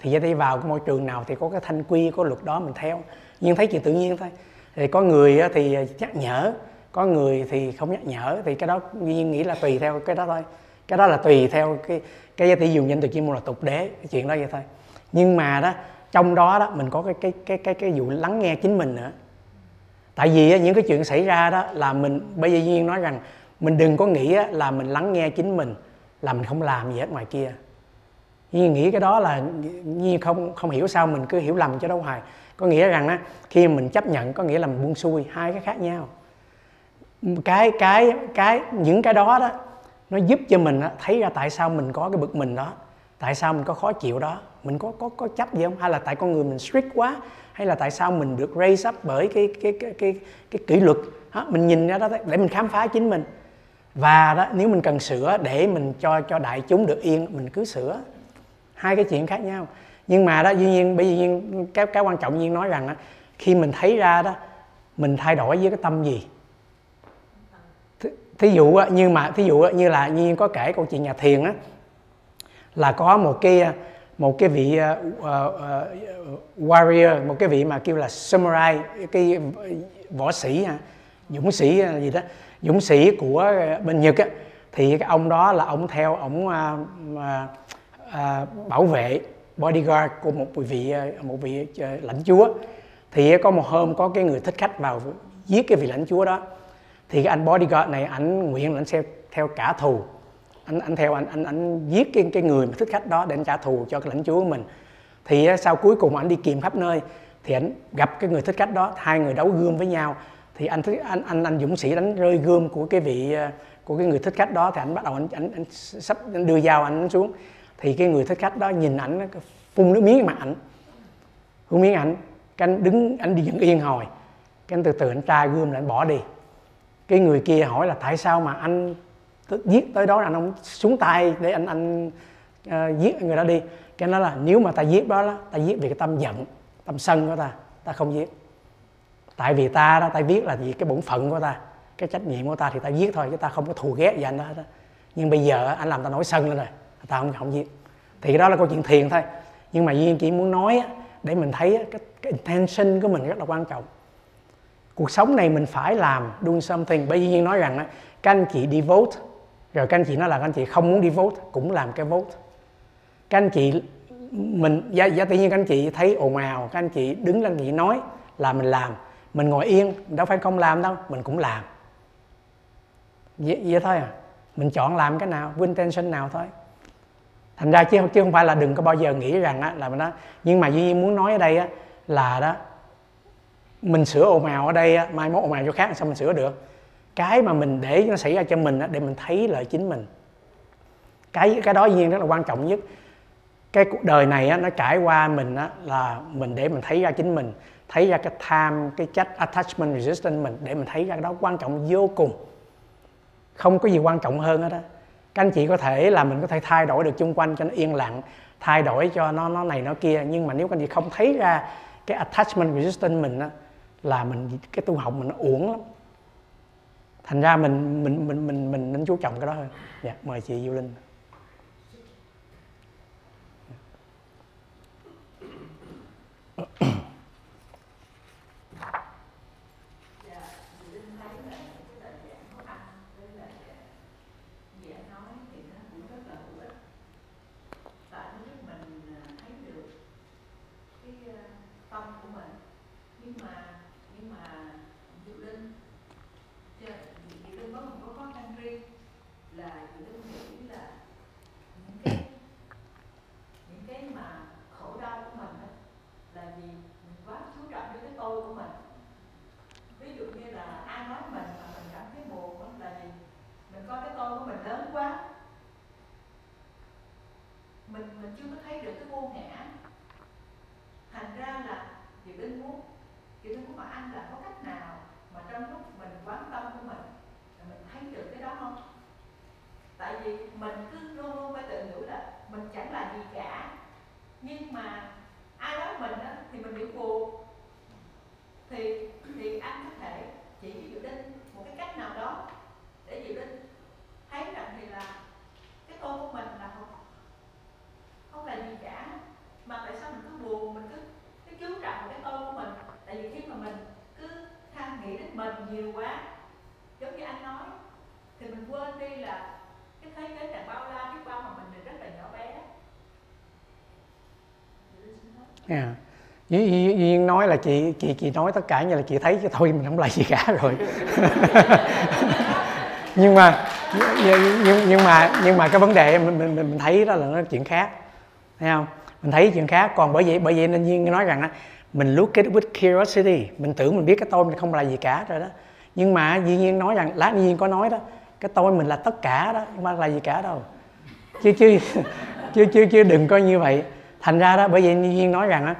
S1: Thì vậy đi vào cái môi trường nào thì có cái thanh quy, có luật đó mình theo. Nhưng thấy chuyện tự nhiên thôi. Thì có người thì nhắc nhở, có người thì không nhắc nhở. Thì cái đó nhiên nghĩ là tùy theo cái đó thôi. Cái đó là tùy theo cái cái giá trị dùng danh từ chuyên môn là tục đế, cái chuyện đó vậy thôi. Nhưng mà đó, trong đó đó mình có cái cái cái cái cái vụ lắng nghe chính mình nữa. Tại vì những cái chuyện xảy ra đó là mình, bây giờ nhiên nói rằng mình đừng có nghĩ là mình lắng nghe chính mình là mình không làm gì hết ngoài kia. Nhi nghĩ cái đó là Nhi không không hiểu sao mình cứ hiểu lầm cho đâu hoài. Có nghĩa rằng á khi mình chấp nhận có nghĩa là mình buông xuôi hai cái khác nhau. Cái cái cái những cái đó đó nó giúp cho mình thấy ra tại sao mình có cái bực mình đó tại sao mình có khó chịu đó. Mình có có có chấp gì không? Hay là tại con người mình strict quá hay là tại sao mình được raise up bởi cái cái cái cái cái kỷ luật? Đó, mình nhìn ra đó để mình khám phá chính mình và đó nếu mình cần sửa để mình cho cho đại chúng được yên mình cứ sửa. Hai cái chuyện khác nhau. Nhưng mà đó duy nhiên bởi vì cái cái quan trọng nhiên nói rằng đó, khi mình thấy ra đó mình thay đổi với cái tâm gì? Thí dụ như mà thí dụ như là nhiên có kể câu chuyện nhà thiền á là có một cái một cái vị uh, uh, warrior một cái vị mà kêu là samurai cái võ sĩ dũng sĩ gì đó dũng sĩ của ờ, bên nhật á, thì cái ông đó là ông theo ông à, à, à, bảo vệ bodyguard của một vị ờ, một vị ờ, lãnh chúa. Thì có một hôm có cái người thích khách vào giết cái vị lãnh chúa đó. Thì cái anh bodyguard này ảnh nguyện là anh sẽ theo cả thù. Anh anh theo anh anh anh giết cái cái người mà thích khách đó để anh trả thù cho cái lãnh chúa của mình. Thì sau cuối cùng anh đi kiếm khắp nơi thì anh gặp cái người thích khách đó hai người đấu gươm với nhau thì anh anh anh anh dũng sĩ đánh rơi gươm của cái vị ờ, của cái người thích khách đó thì anh bắt đầu anh anh, anh sắp anh đưa dao anh xuống. Thì cái người thích khách đó nhìn ảnh phun nước miếng mặt ảnh. Phun miếng ảnh cái anh đứng anh đi dựng yên hồi. Cái anh từ từ anh tra gươm lại anh bỏ đi. Cái người kia hỏi là tại sao mà anh giết tới đó là anh không xuống tay để anh anh uh, giết người đó đi? Cái nó là nếu mà ta giết đó, là ta giết vì cái tâm giận tâm sân của ta ta không giết tại vì ta đó ta viết là gì cái bổn phận của ta cái trách nhiệm của ta thì ta viết thôi chứ ta không có thù ghét gì anh đó nhưng bây giờ anh làm ta nổi sân lên rồi ta không không viết. Thì đó là câu chuyện thiền thôi. Nhưng mà duyên chỉ muốn nói để mình thấy cái, cái intention của mình rất là quan trọng. Cuộc sống này mình phải làm doing something. Bởi vì nói rằng á các anh chị đi vote rồi các anh chị nói là các anh chị không muốn đi vote cũng làm cái vote. Các anh chị mình giá, giá tự nhiên các anh chị thấy ồn ào các anh chị đứng lên chị nói là mình làm mình ngồi yên đâu phải không làm đâu mình cũng làm. Vậy, vậy thôi à. Mình chọn làm cái nào win tension nào thôi. Thành ra chứ chứ không phải là đừng có bao giờ nghĩ rằng á, là mình đó nhưng mà duy nhiên muốn nói ở đây á, là đó mình sửa ồn ào ở đây á, mai mốt ồn ào chỗ khác sao mình sửa được? Cái mà mình để nó xảy ra cho mình á, để mình thấy lợi chính mình. Cái cái đó duy nhiên rất là quan trọng nhất. Cái cuộc đời này á, nó trải qua mình á, là mình để mình thấy ra chính mình thấy ra cái tham cái trách attachment resistance mình để mình thấy ra cái đó quan trọng vô cùng. Không có gì quan trọng hơn hết đó các anh chị có thể là mình có thể thay đổi được chung quanh cho nó yên lặng thay đổi cho nó nó này nó kia. Nhưng mà nếu các anh chị không thấy ra cái attachment resistance mình á, là mình cái tu học mình nó uổng lắm. Thành ra mình mình mình mình mình nên chú trọng cái đó hơn. Dạ mời chị Du Linh yeah. Duyên nói là chị chị chị nói tất cả như là chị thấy cho thôi mình không là gì cả rồi. Nhưng mà nhưng, nhưng mà nhưng mà cái vấn đề mình mình mình thấy đó là nó chuyện khác. Thấy không? Mình thấy chuyện khác. Còn bởi vậy bởi vậy nên duyên nói rằng đó mình look at with curiosity. Mình tưởng mình biết cái tôi mình không là gì cả rồi đó. Nhưng mà duy nhiên nói rằng lát nhiên có nói đó cái tôi mình là tất cả đó không phải là gì cả đâu. Chứ chứ chứ chứ chứ đừng coi như vậy thành ra đó bởi vì như nhiên nói rằng á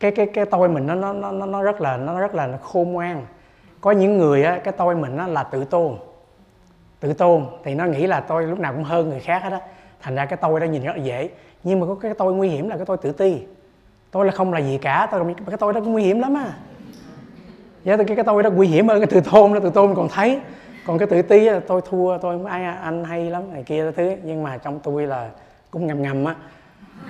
S1: cái cái cái tôi mình nó nó nó nó rất là nó rất là khôn ngoan. Có những người á cái tôi mình nó là tự tôn. Tự tôn thì nó nghĩ là tôi lúc nào cũng hơn người khác hết á. Thành ra cái tôi đó nhìn rất là dễ. Nhưng mà có cái tôi nguy hiểm là cái tôi tự ti. Tôi là không là gì cả tôi cái tôi đó cũng nguy hiểm lắm á. Dạ, cái cái tôi đó nguy hiểm hơn cái tự tôn đó tự tôn còn thấy. Còn cái tự ti là tôi thua tôi ai anh hay lắm này kia thứ. Nhưng mà trong tôi là cũng ngầm ngầm á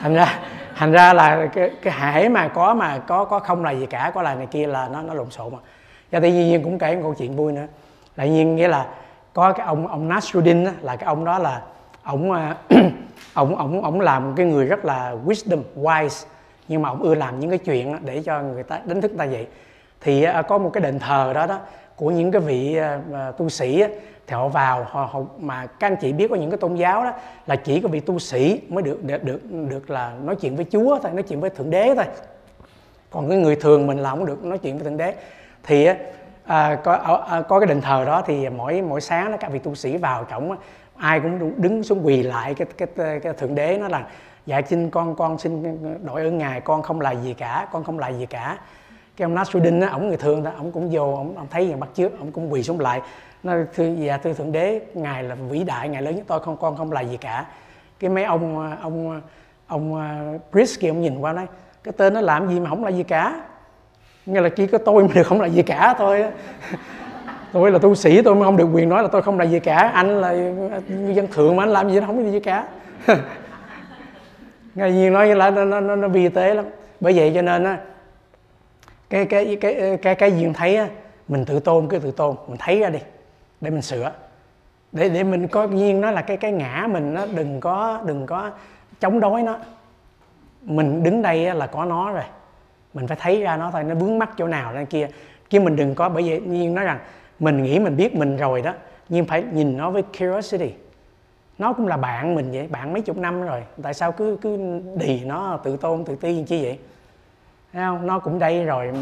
S1: thành ra thành ra là cái cái hễ mà có mà có có không là gì cả có là này kia là nó nó lộn xộn mà. Và tự nhiên cũng kể một câu chuyện vui nữa. Tự nhiên nghĩa là có cái ông ông Nasruddin á, là cái ông đó là ông ông ông ông làm một cái người rất là wisdom wise. Nhưng mà ông ưa làm những cái chuyện để cho người ta đánh thức người ta vậy thì ờ, có một cái đền thờ đó đó của những cái vị ờ, ờ, tu sĩ thì họ vào họ, họ mà các anh chị biết có những cái tôn giáo đó là chỉ có vị tu sĩ mới được được được, được là nói chuyện với Chúa thôi nói chuyện với thượng đế thôi. Còn cái người thường mình là không được nói chuyện với thượng đế. Thì à, có à, à, có cái đền thờ đó thì mỗi mỗi sáng đó các vị tu sĩ vào trọng ai cũng đứng xuống quỳ lại cái cái, cái, cái thượng đế nó là dạ xin con con xin đội ơn ngài con không là gì cả con không là gì cả. Cái ông Nasruddin á ổng người thường đó ổng cũng vô ổng, ổng thấy bắt trước ổng cũng quỳ xuống lại nó thưa dạ à, thưa thượng đế ngài là vĩ đại ngài lớn nhất tôi không con không là gì cả. Cái mấy ông ờ, ông ờ, ông ờ, Chris kia ông nhìn qua nói cái tên nó làm gì mà không là gì cả. Nghĩa là chỉ có tôi mà được không là gì cả thôi tôi là tu sĩ tôi mới không được quyền nói là tôi không là gì cả. Anh là dân thượng mà anh làm gì nó không là gì cả. Ngài nhiên nói là nó nó, nó, nó vi tế lắm. Bởi vậy cho nên á cái cái cái cái cái duyên thấy á mình tự tôn cứ tự tôn mình thấy ra đi để mình sửa. Để để mình có nhiên nó là cái cái ngã mình, nó đừng có đừng có chống đối nó. Mình đứng đây là có nó rồi. Mình phải thấy ra nó thôi, nó vướng mắc chỗ nào ra kia. Chứ mình đừng có, bởi vì nhiên nói rằng mình nghĩ mình biết mình rồi đó nhưng phải nhìn nó với curiosity. Nó cũng là bạn mình vậy, bạn mấy chục năm rồi. Tại sao cứ cứ đì nó, tự tôn, tự ti chi vậy? Thấy không? Nó cũng đây rồi,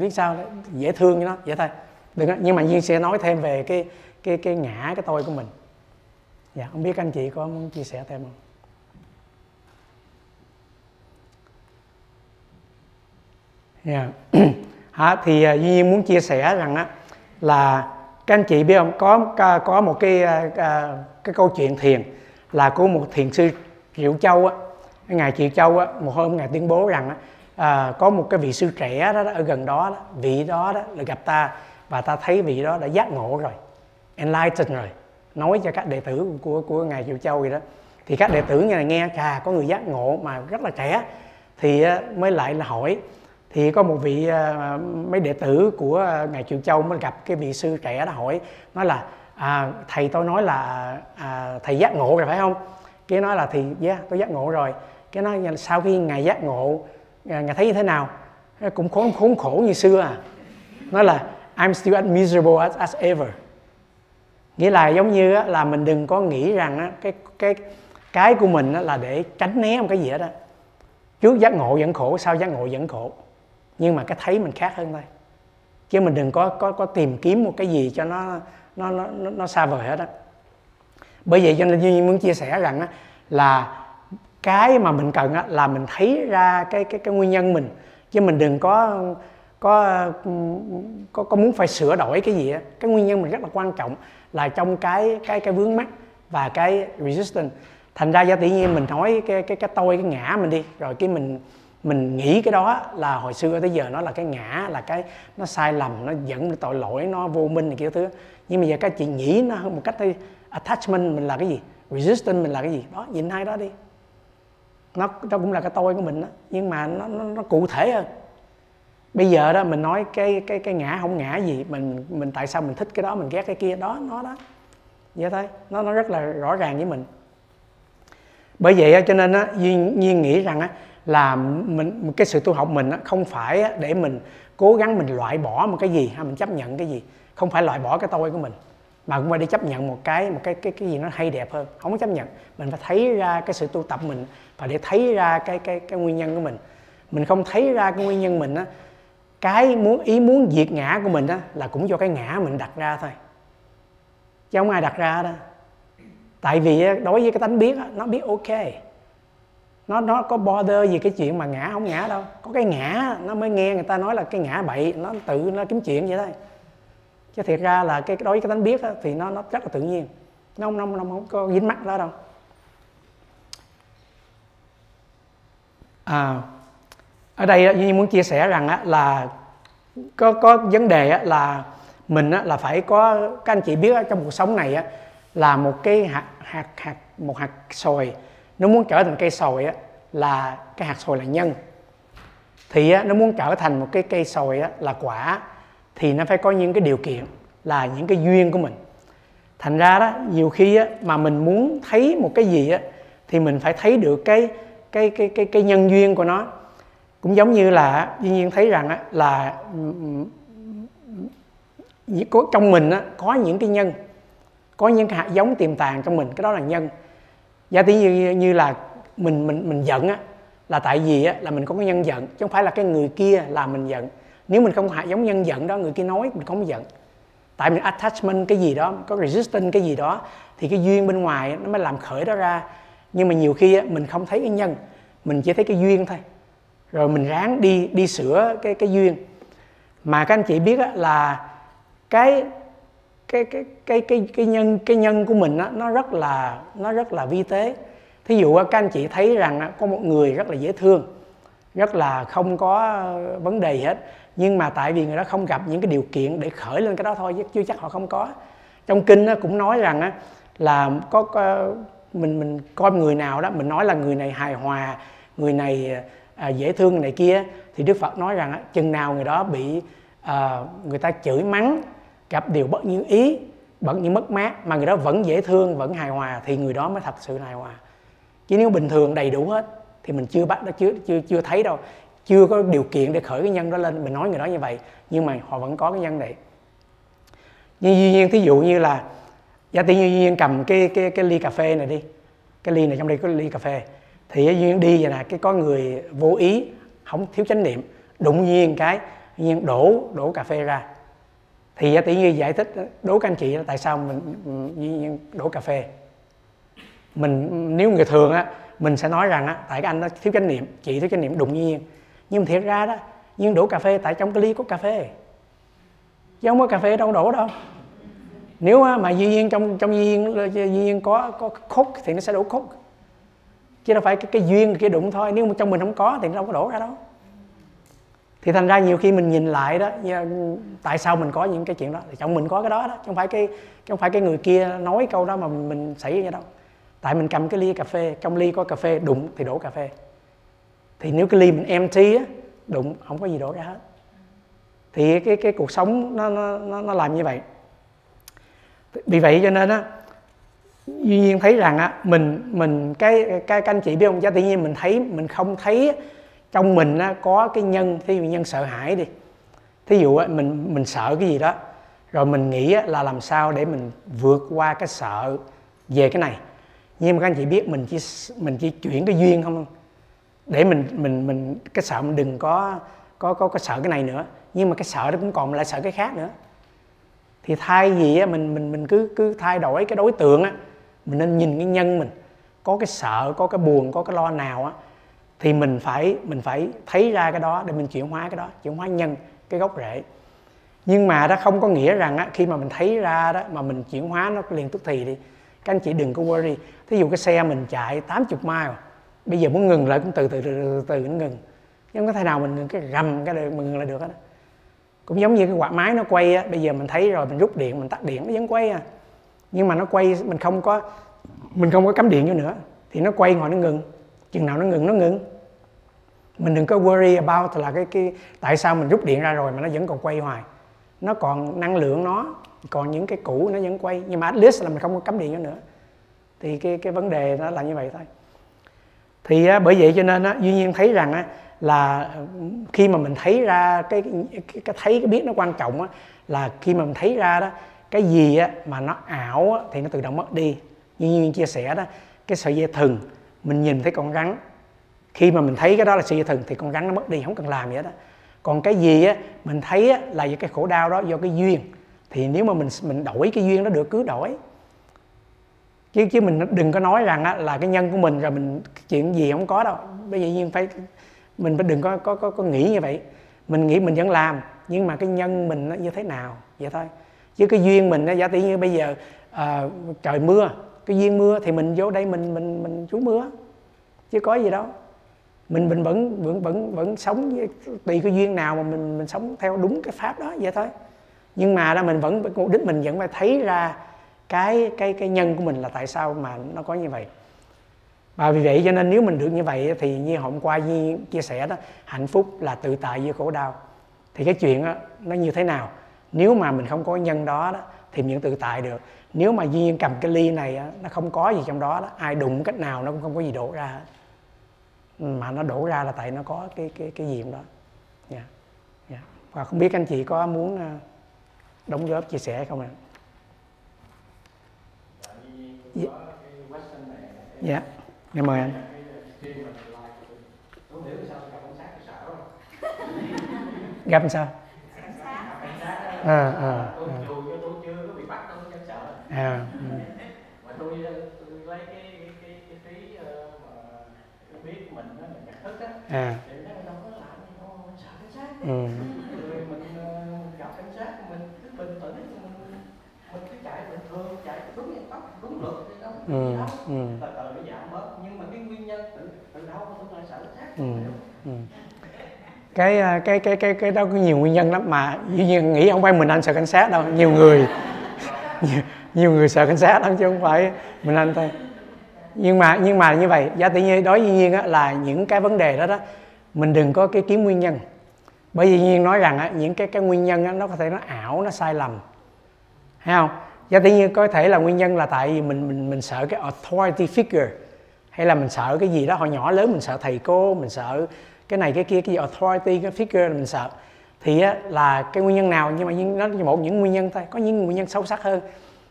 S1: biết sao? Dễ thương cho nó, vậy thôi đừng nhưng mà duyên sẽ nói thêm về cái cái cái ngã cái tôi của mình. Dạ không biết anh chị có muốn chia sẻ thêm không? Yeah. Dạ. Hả, thì à, Duy Nhiên muốn chia sẻ rằng á là các anh chị biết không? Có có một cái à, à, cái câu chuyện thiền là của một thiền sư Triệu Châu á. Ngài Triệu Châu á một hôm ngài tuyên bố rằng á à, có một cái vị sư trẻ đó, đó ở gần đó, đó vị đó đó là gặp ta và ta thấy vị đó đã giác ngộ rồi enlightened rồi nói cho các đệ tử của của ngài Triệu Châu vậy đó. Thì các đệ tử nghe nghe chà có người giác ngộ mà rất là trẻ thì ờ, mới lại là hỏi. Thì có một vị ờ, mấy đệ tử của ngài Triệu Châu mới gặp cái vị sư trẻ đó hỏi nói là à, thầy tôi nói là à, thầy giác ngộ rồi phải không? Cái nói là thì yeah, tôi giác ngộ rồi. Cái nói dạ, sau khi ngài giác ngộ ờ, ngài thấy như thế nào? Cũng khốn khốn khổ như xưa à. Nói là I'm still as miserable as, as ever. Nghĩa là giống như là mình đừng có nghĩ rằng cái cái cái của mình là để tránh né một cái gì hết đó trước giác ngộ vẫn khổ sau giác ngộ vẫn khổ. Nhưng mà cái thấy mình khác hơn thôi. Chứ mình đừng có có có tìm kiếm một cái gì cho nó nó nó nó xa vời hết á. Bởi vậy cho nên duy muốn chia sẻ rằng là cái mà mình cần là mình thấy ra cái cái cái nguyên nhân mình. Chứ mình đừng có có ừ, có, có muốn phải sửa đổi cái gì á cái nguyên nhân mình rất là quan trọng là trong cái cái cái vướng mắc và cái resistance. Thành ra do tự nhiên mình nói cái cái cái tôi cái ngã mình đi rồi cái mình mình nghĩ cái đó là hồi xưa tới giờ nó là cái ngã là cái nó sai lầm nó dẫn tội lỗi nó vô minh này kia thứ. Nhưng mà giờ các chị nghĩ nó một cách đi attachment mình là cái gì? Resistance mình là cái gì? Đó nhìn hai đó đi. Nó nó cũng là cái tôi của mình đó nhưng mà nó nó, nó cụ thể hơn bây giờ đó mình nói cái cái cái ngã không ngã gì mình mình tại sao mình thích cái đó mình ghét cái kia đó nó đó. Vậy thôi nó nó rất là rõ ràng với mình. Bởi vậy cho nên á duyên duyên nghĩ rằng á là mình cái sự tu học mình á, không phải để mình cố gắng mình loại bỏ một cái gì hay mình chấp nhận cái gì. Không phải loại bỏ cái tôi của mình mà cũng phải đi chấp nhận một cái một cái cái cái gì nó hay đẹp hơn. Không có chấp nhận. Mình phải thấy ra cái sự tu tập mình và để thấy ra cái cái cái nguyên nhân của mình. Mình không thấy ra cái nguyên nhân mình á cái muốn ý muốn diệt ngã của mình á là cũng do cái ngã mình đặt ra thôi. Chứ không ai đặt ra đó. Tại vì đối với cái tánh biết nó biết ok. Nó nó có border gì cái chuyện mà ngã không ngã đâu. Có cái ngã nó mới nghe người ta nói là cái ngã bậy nó tự nó kiếm chuyện vậy thôi. Chứ thiệt ra là cái đối với cái tánh biết đó, thì nó nó rất là tự nhiên. Nó không, nó, nó không có dính mắt đó đâu. À, ở đây như muốn chia sẻ rằng là có có vấn đề là mình là phải có các anh chị biết trong cuộc sống này là một cái hạt hạt hạt một hạt sồi. Nó muốn trở thành cây sồi là cái hạt sồi là nhân. Thì nó muốn trở thành một cái cây sồi là quả thì nó phải có những cái điều kiện là những cái duyên của mình. Thành ra đó nhiều khi á, mà mình muốn thấy một cái gì á, thì mình phải thấy được cái cái cái cái cái nhân duyên của nó cũng giống như là duy nhiên thấy rằng á, là có trong mình á, có những cái nhân có những cái hạt giống tiềm tàng trong mình cái đó là nhân. Giả tỷ như như là mình mình mình giận á là tại vì á, là mình có cái nhân giận chứ không phải là cái người kia làm mình giận. Nếu mình không hạt giống nhân giận đó người kia nói mình không giận. Tại mình attachment cái gì đó có resistance cái gì đó thì cái duyên bên ngoài nó mới làm khởi đó ra. Nhưng mà nhiều khi á, mình không thấy cái nhân mình chỉ thấy cái duyên thôi rồi mình ráng đi đi sửa cái cái duyên. Mà các anh chị biết á, là cái cái cái cái cái cái nhân cái nhân của mình á, nó rất là nó rất là vi tế. Thí dụ các anh chị thấy rằng có một người rất là dễ thương rất là không có vấn đề gì hết. Nhưng mà tại vì người đó không gặp những cái điều kiện để khởi lên cái đó thôi chứ chưa chắc họ không có. Trong kinh cũng nói rằng là có, có mình mình coi người nào đó mình nói là người này hài hòa người này à, dễ thương này kia thì đức phật nói rằng chừng nào người đó bị à, người ta chửi mắng gặp điều bất như ý bất như mất mát mà người đó vẫn dễ thương vẫn hài hòa thì người đó mới thật sự hài hòa. Chứ nếu bình thường đầy đủ hết thì mình chưa bắt đó chưa chưa chưa thấy đâu. Chưa có điều kiện để khởi cái nhân đó lên. Mình nói người đó như vậy nhưng mà họ vẫn có cái nhân này. Như duy nhiên thí dụ như là giả tỷ như duy nhiên cầm cái cái cái ly cà phê này đi. Cái ly này trong đây có ly cà phê thì duyên đi vậy nè, cái có người vô ý, không thiếu chánh niệm, đụng nhiên cái, nhiên đổ đổ cà phê ra. Thì tự nhiên giải thích, đố các anh chị là tại sao mình, nhiên đổ cà phê? Mình, nếu người thường á, mình sẽ nói rằng á, tại cái anh nó thiếu chánh niệm, chị thiếu chánh niệm, đụng nhiên. Nhưng thiệt ra đó nhưng đổ cà phê tại trong cái ly có cà phê. Chứ không có cà phê đâu, đổ đâu. Nếu mà duy nhiên trong trong duy nhiên duy nhiên có có khúc thì nó sẽ đổ khúc chứ đâu phải cái, cái duyên cái đụng thôi. Nếu mà trong mình không có thì nó đâu có đổ ra đâu. Thì thành ra nhiều khi mình nhìn lại đó ừ, tại sao mình có những cái chuyện đó? Thì trong mình có cái đó đó không phải cái không phải cái người kia nói câu đó mà mình xảy ra đâu. Tại mình cầm cái ly cà phê trong ly có cà phê đụng thì đổ cà phê. Thì nếu cái ly mình empty á đụng không có gì đổ ra hết. Thì cái cái cuộc sống nó nó nó làm như vậy. Vì vậy cho nên á duy nhiên thấy rằng á mình mình cái cái các anh chị biết không? Cha tự nhiên mình thấy mình không thấy trong mình á, có cái nhân thí dụ nhân sợ hãi đi. Thí dụ á, mình mình sợ cái gì đó rồi mình nghĩ á, là làm sao để mình vượt qua cái sợ về cái này. Nhưng mà các anh chị biết mình chỉ mình chỉ chuyển cái duyên không? Để mình mình mình cái sợ mình đừng có có có có sợ cái này nữa. Nhưng mà cái sợ đó cũng còn lại sợ cái khác nữa. Thì thay vì á, mình mình mình cứ cứ thay đổi cái đối tượng á mình nên nhìn cái nhân mình. Có cái sợ có cái buồn có cái lo nào á thì mình phải mình phải thấy ra cái đó để mình chuyển hóa cái đó chuyển hóa nhân cái gốc rễ. Nhưng mà đó không có nghĩa rằng á, khi mà mình thấy ra đó mà mình chuyển hóa nó liền tức thì đi. Các anh chị đừng có worry. Thí dụ cái xe mình chạy 80 mile bây giờ muốn ngừng lại cũng từ từ từ từ, từ nó ngừng. Chứ không có thể nào mình cái rầm cái mình ngừng lại được hết cũng giống như cái quạt máy nó quay á bây giờ mình thấy rồi mình rút điện mình tắt điện nó vẫn quay à nhưng mà nó quay mình không có mình không có cắm điện vô nữa. Thì nó quay ngồi nó ngừng. Chừng nào nó ngừng nó ngừng. Mình đừng có worry about là cái cái tại sao mình rút điện ra rồi mà nó vẫn còn quay hoài. Nó còn năng lượng nó còn những cái cũ nó vẫn quay. Nhưng mà at least là mình không có cắm điện vô nữa. Thì cái cái vấn đề nó là như vậy thôi. Thì á, bởi vậy cho nên á, duy nhiên thấy rằng á, là khi mà mình thấy ra cái cái, cái thấy cái biết nó quan trọng á, là khi mà mình thấy ra đó cái gì á, mà nó ảo á, thì nó tự động mất đi. Như nhiên chia sẻ đó cái sợi dây thừng mình nhìn thấy con rắn. Khi mà mình thấy cái đó là sợi dây thừng thì con rắn nó mất đi không cần làm gì hết đó còn cái gì á mình thấy á, là cái khổ đau đó do cái duyên. Thì nếu mà mình mình đổi cái duyên đó được cứ đổi. Chứ chứ mình đừng có nói rằng á, là cái nhân của mình rồi mình chuyện gì không có đâu. Bây giờ nhiên phải mình phải đừng có có có, có nghĩ như vậy. Mình nghĩ mình vẫn làm nhưng mà cái nhân mình nó như thế nào? Vậy thôi chứ cái duyên mình nó giả tỷ như bây giờ à, trời mưa cái duyên mưa thì mình vô đây mình mình mình trú mưa. Chứ có gì đâu. Mình mình vẫn vẫn vẫn vẫn sống với, tùy cái duyên nào mà mình mình sống theo đúng cái pháp đó vậy thôi. Nhưng mà đó mình vẫn mục đích mình vẫn phải thấy ra cái cái cái nhân của mình là tại sao mà nó có như vậy. Và vì vậy cho nên nếu mình được như vậy thì như hôm qua như chia sẻ đó hạnh phúc là tự tại với khổ đau. Thì cái chuyện đó, nó như thế nào? Nếu mà mình không có nhân đó, đó thì mình tự tại được nếu mà duy nhiên cầm cái ly này nó không có gì trong đó, đó ai đụng cách nào nó cũng không có gì đổ ra mà nó đổ ra là tại nó có cái cái cái gì đó yeah. Yeah. Dạ. và không biết anh chị có muốn ờ, đóng góp chia sẻ không ạ dạ dạ em mời anh gặp sao à à, à à ừ. mà tôi tôi lấy cái cái cái cái phí uh, mà cái biết mình nó là nhận thức á à. thì nó đâu có làm gì đâu mình sợ cảnh sát ừ. rồi mình uh, gặp cảnh sát mình cứ bình tĩnh mình mình cứ chạy bình thường chạy đúng nguyên tắc đúng luật thì đâu ừ. gì đâu ừ. từ từ nó giảm bớt nhưng mà cái nguyên nhân từ từ đâu tôi lại sợ cảnh sát ừ. Ừ cái ờ, cái cái cái cái đó có nhiều nguyên nhân lắm mà. Dĩ nhiên nghĩ không phải mình anh sợ cảnh sát đâu. Nhiều người nhiều, nhiều người sợ cảnh sát lắm chứ không phải mình anh thôi. Nhưng mà nhưng mà như vậy giá tự nhiên đối với nhiên á, là những cái vấn đề đó đó mình đừng có cái kiếm nguyên nhân. Bởi vì nhiên nói rằng á, những cái cái nguyên nhân á, nó có thể nó ảo nó sai lầm. Hay không? Và tự nhiên có thể là nguyên nhân là tại vì mình mình mình sợ cái authority figure hay là mình sợ cái gì đó hồi nhỏ lớn mình sợ thầy cô mình sợ cái này cái kia cái gì authority cái figure mình sợ. Thì á, là cái nguyên nhân nào? Nhưng mà nó là một những nguyên nhân thôi. Có những nguyên nhân sâu sắc hơn.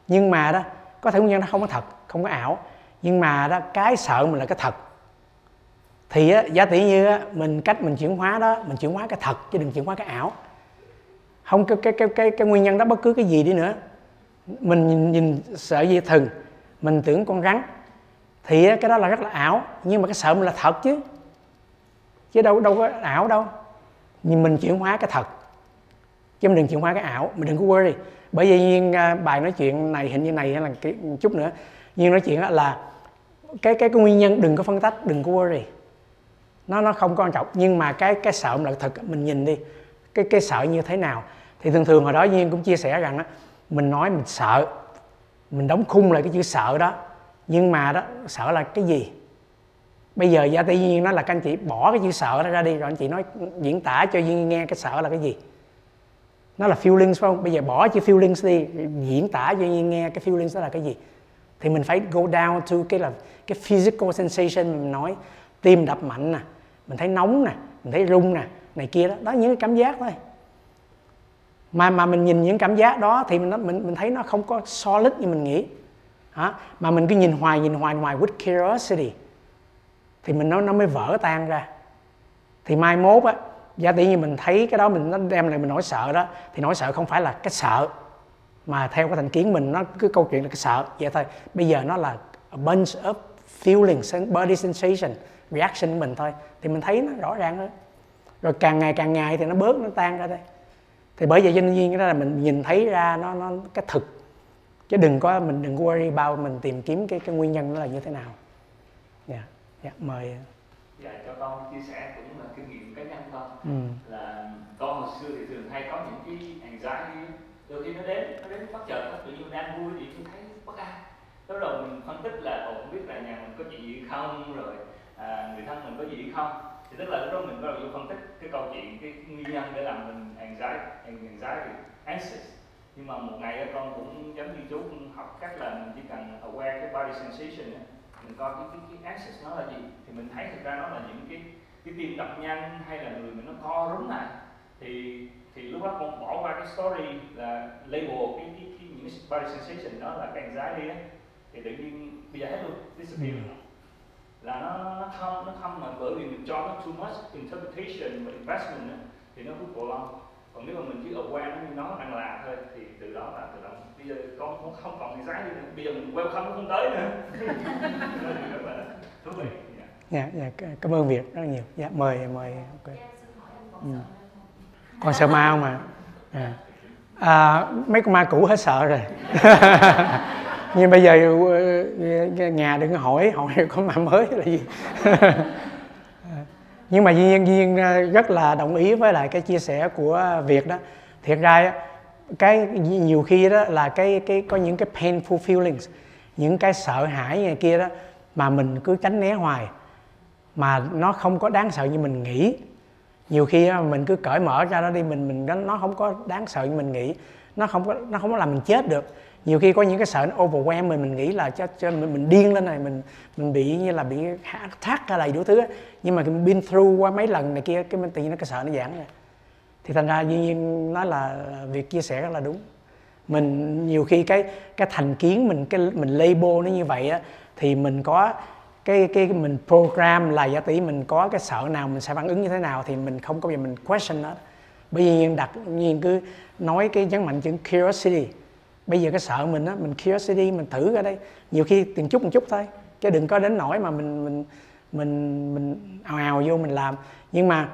S1: Nhưng mà đó có thể nguyên nhân nó không có thật không có ảo. Nhưng mà đó cái sợ mình là cái thật. Thì á, giả tỷ như á, mình cách mình chuyển hóa đó mình chuyển hóa cái thật chứ đừng chuyển hóa cái ảo. Không cái cái cái cái, cái nguyên nhân đó bất cứ cái gì đi nữa. Mình nhìn, nhìn sợ dây thừng. Mình tưởng con rắn. Thì á, cái đó là rất là ảo. Nhưng mà cái sợ mình là thật chứ chứ đâu đâu có ảo đâu. Nhưng mình chuyển hóa cái thật. Chứ mình đừng chuyển hóa cái ảo, mình đừng có worry. Bởi vì nhiên à, bài nói chuyện này hình như này hay là cái chút nữa. Nhưng nói chuyện là cái cái cái nguyên nhân đừng có phân tách, đừng có worry. Nó nó không quan trọng. Nhưng mà cái cái sợ là thật, mình nhìn đi. Cái cái sợ như thế nào? Thì thường thường hồi đó nhiên cũng chia sẻ rằng á, mình nói mình sợ. Mình đóng khung lại cái chữ sợ đó. Nhưng mà đó, sợ là cái gì? Bây giờ giả tự nhiên nó là các anh chị bỏ cái chữ sợ đó ra đi, rồi anh chị nói, diễn tả cho duyên nghe cái sợ là cái gì? Nó là feelings phải không? Bây giờ bỏ chữ feelings đi, diễn tả cho duyên nghe cái feelings đó là cái gì? Thì mình phải go down to cái là cái physical sensation, mình nói, tim đập mạnh nè, mình thấy nóng nè, mình thấy rung nè, này kia đó. Đó những cái cảm giác thôi. Mà mà mình nhìn những cảm giác đó thì mình mình mình thấy nó không có solid như mình nghĩ. Hả? Mà mình cứ nhìn hoài nhìn hoài hoài, with curiosity thì mình nó nó mới vỡ tan ra. Thì mai mốt á, giả tỷ như mình thấy cái đó, mình nó đem lại mình nỗi sợ đó, thì nỗi sợ không phải là cái sợ, mà theo cái thành kiến mình nó cứ câu chuyện là cái sợ. Vậy thôi, bây giờ nó là a bunch of feelings body sensation, reaction của mình thôi. Thì mình thấy nó rõ ràng hơn. Rồi càng ngày càng ngày thì nó bớt, nó tan ra đây thì bởi vậy cho nên cái đó là mình nhìn thấy ra nó nó cái thực. Chứ đừng có, mình đừng worry bao mình tìm kiếm cái cái nguyên nhân nó là như thế nào dạ mời
S4: dạ cho con chia sẻ cũng là kinh nghiệm cá nhân con ừ. là con hồi xưa thì thường hay có những cái anxiety đôi khi nó đến nó đến bất chợt nó tự nhiên đang vui thì thấy bất an. Lúc đầu mình phân tích là ồ không biết là nhà mình có chuyện gì không? Rồi à, người thân mình có gì không? Thì tức là lúc đó mình bắt đầu vô phân tích cái câu chuyện cái nguyên nhân để làm mình anxiety anxiety anxious. Nhưng mà một ngày con cũng giống như chú cũng học cách là mình chỉ cần aware cái body sensation ấy. Mình coi cái cái, cái access nó là gì? Thì mình thấy thực ra nó là những cái cái tim đập nhanh hay là người mình nó co rúm lại. Thì thì lúc đó con bỏ qua cái story là label cái, cái, cái những cái body sensation đó là cái anxiety á. Thì tự nhiên bây giờ hết luôn disappear. Ừ. là nó nó không nó không mà bởi vì mình cho nó too much interpretation và investment á, thì nó cứ long còn nếu mà mình chỉ aware nó như nó đang làm thôi thì từ đó là tự động bây giờ con cũng không còn giá nữa. Bây giờ mình welcome không tới nữa. Rất là thú vị.
S1: Dạ dạ cảm ơn việt rất nhiều. Dạ mời mời okay. ừ. con sợ ma mà à. À, mấy con ma cũ hết sợ rồi. Nhưng bây giờ ờ, nhà đừng hỏi hỏi có ma mới là gì. Nhưng mà duyên duyên rất là đồng ý với lại cái chia sẻ của việt đó. Thiệt ra cái nhiều khi đó là cái cái có những cái painful feelings những cái sợ hãi này kia đó mà mình cứ tránh né hoài mà nó không có đáng sợ như mình nghĩ. Nhiều khi mình cứ cởi mở ra đó đi mình mình nó không có đáng sợ như mình nghĩ nó không có nó không có làm mình chết được. Nhiều khi có những cái sợ nó overwhelm mình mình nghĩ là cho, cho mình, mình điên lên này mình mình bị như là bị thắt hay là đủ thứ nhưng mà mình been through qua mấy lần này kia cái mình tự nhiên nó cái sợ nó giãn rồi thì thành ra duy nhiên nói là việc chia sẻ rất là đúng. Mình nhiều khi cái cái thành kiến mình, cái mình label nó như vậy á, thì mình có cái cái mình program là giả tỷ mình có cái sợ nào mình sẽ phản ứng như thế nào thì mình không có gì mình question nó bởi vì đặt nhiên cứ nói cái nhấn mạnh chữ curiosity. Bây giờ cái sợ mình á, mình curiosity, mình thử ra đây. Nhiều khi tiền chút, một chút thôi, chứ đừng có đến nỗi mà mình mình mình mình ào ào vô mình làm. Nhưng mà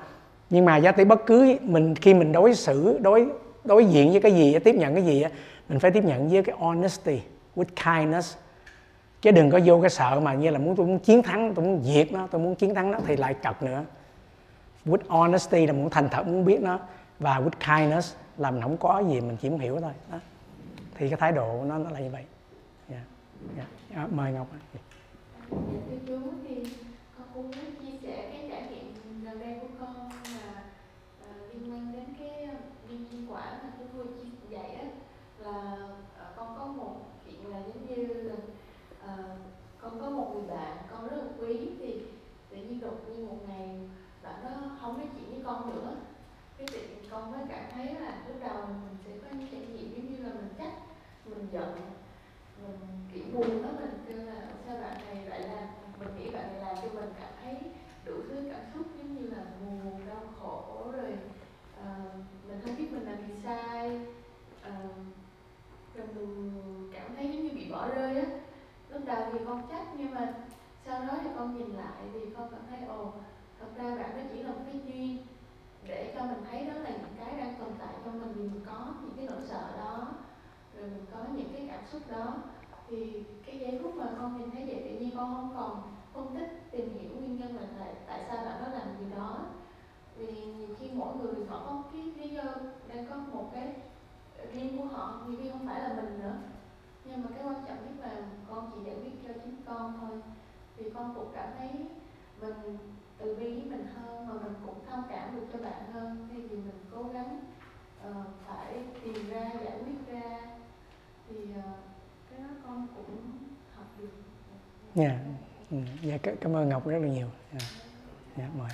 S1: nhưng mà giá tỷ bất cứ mình khi mình đối xử đối đối diện với cái gì tiếp nhận cái gì mình phải tiếp nhận với cái honesty with kindness. Chứ đừng có vô cái sợ mà như là muốn tôi muốn chiến thắng tôi muốn diệt nó tôi muốn chiến thắng nó thì lại cật nữa. With honesty là muốn thành thật muốn biết nó. Và with kindness là mình không có gì mình chỉ muốn hiểu thôi. Đó. Thì cái thái độ nó nó là như vậy. Yeah. Yeah. À, mời ngọc
S5: dạ, thì con cũng chia sẻ cái quả mà cái cô chia dạy á là ờ, con có một chuyện là giống như là uh, con có một người bạn con rất là quý thì tự nhiên đột nhiên một ngày bạn nó không nói chuyện với con nữa. Cái tự nhiên con mới cảm thấy là lúc đầu mình sẽ có những trải nghiệm giống như là mình trách mình giận mình kiểu buồn đó mình kêu là sao bạn này lại làm mình nghĩ bạn này làm cho mình cảm thấy đủ thứ cảm xúc mình không biết mình làm gì sai. Uh, rồi mình cảm thấy giống như bị bỏ rơi á. Lúc đầu thì con trách nhưng mà sau đó thì con nhìn lại thì con cảm thấy ồ thật ra bạn đó chỉ là một cái duyên để cho mình thấy đó là những cái đang tồn tại trong mình. Vì mình có những cái nỗi sợ đó rồi mình có những cái cảm xúc đó. Thì cái giây phút mà con nhìn thấy vậy tự nhiên con không còn phân tích tìm hiểu nguyên nhân là tại, tại sao bạn đó làm gì đó vì nhiều khi mỗi người họ có cái lý do đang có một cái riêng của họ nhiều khi không phải là mình nữa. Nhưng mà cái quan trọng nhất là con chỉ giải quyết cho chính con thôi. Vì con cũng cảm thấy mình từ bi với mình hơn mà mình cũng thông cảm được cho bạn hơn. Thay vì mình cố gắng uh, phải tìm ra giải quyết ra thì uh, cái đó con cũng học được. Ừ.
S1: Dạ yeah. dạ cảm ơn ngọc rất là nhiều. Dạ. Yeah. yeah, mời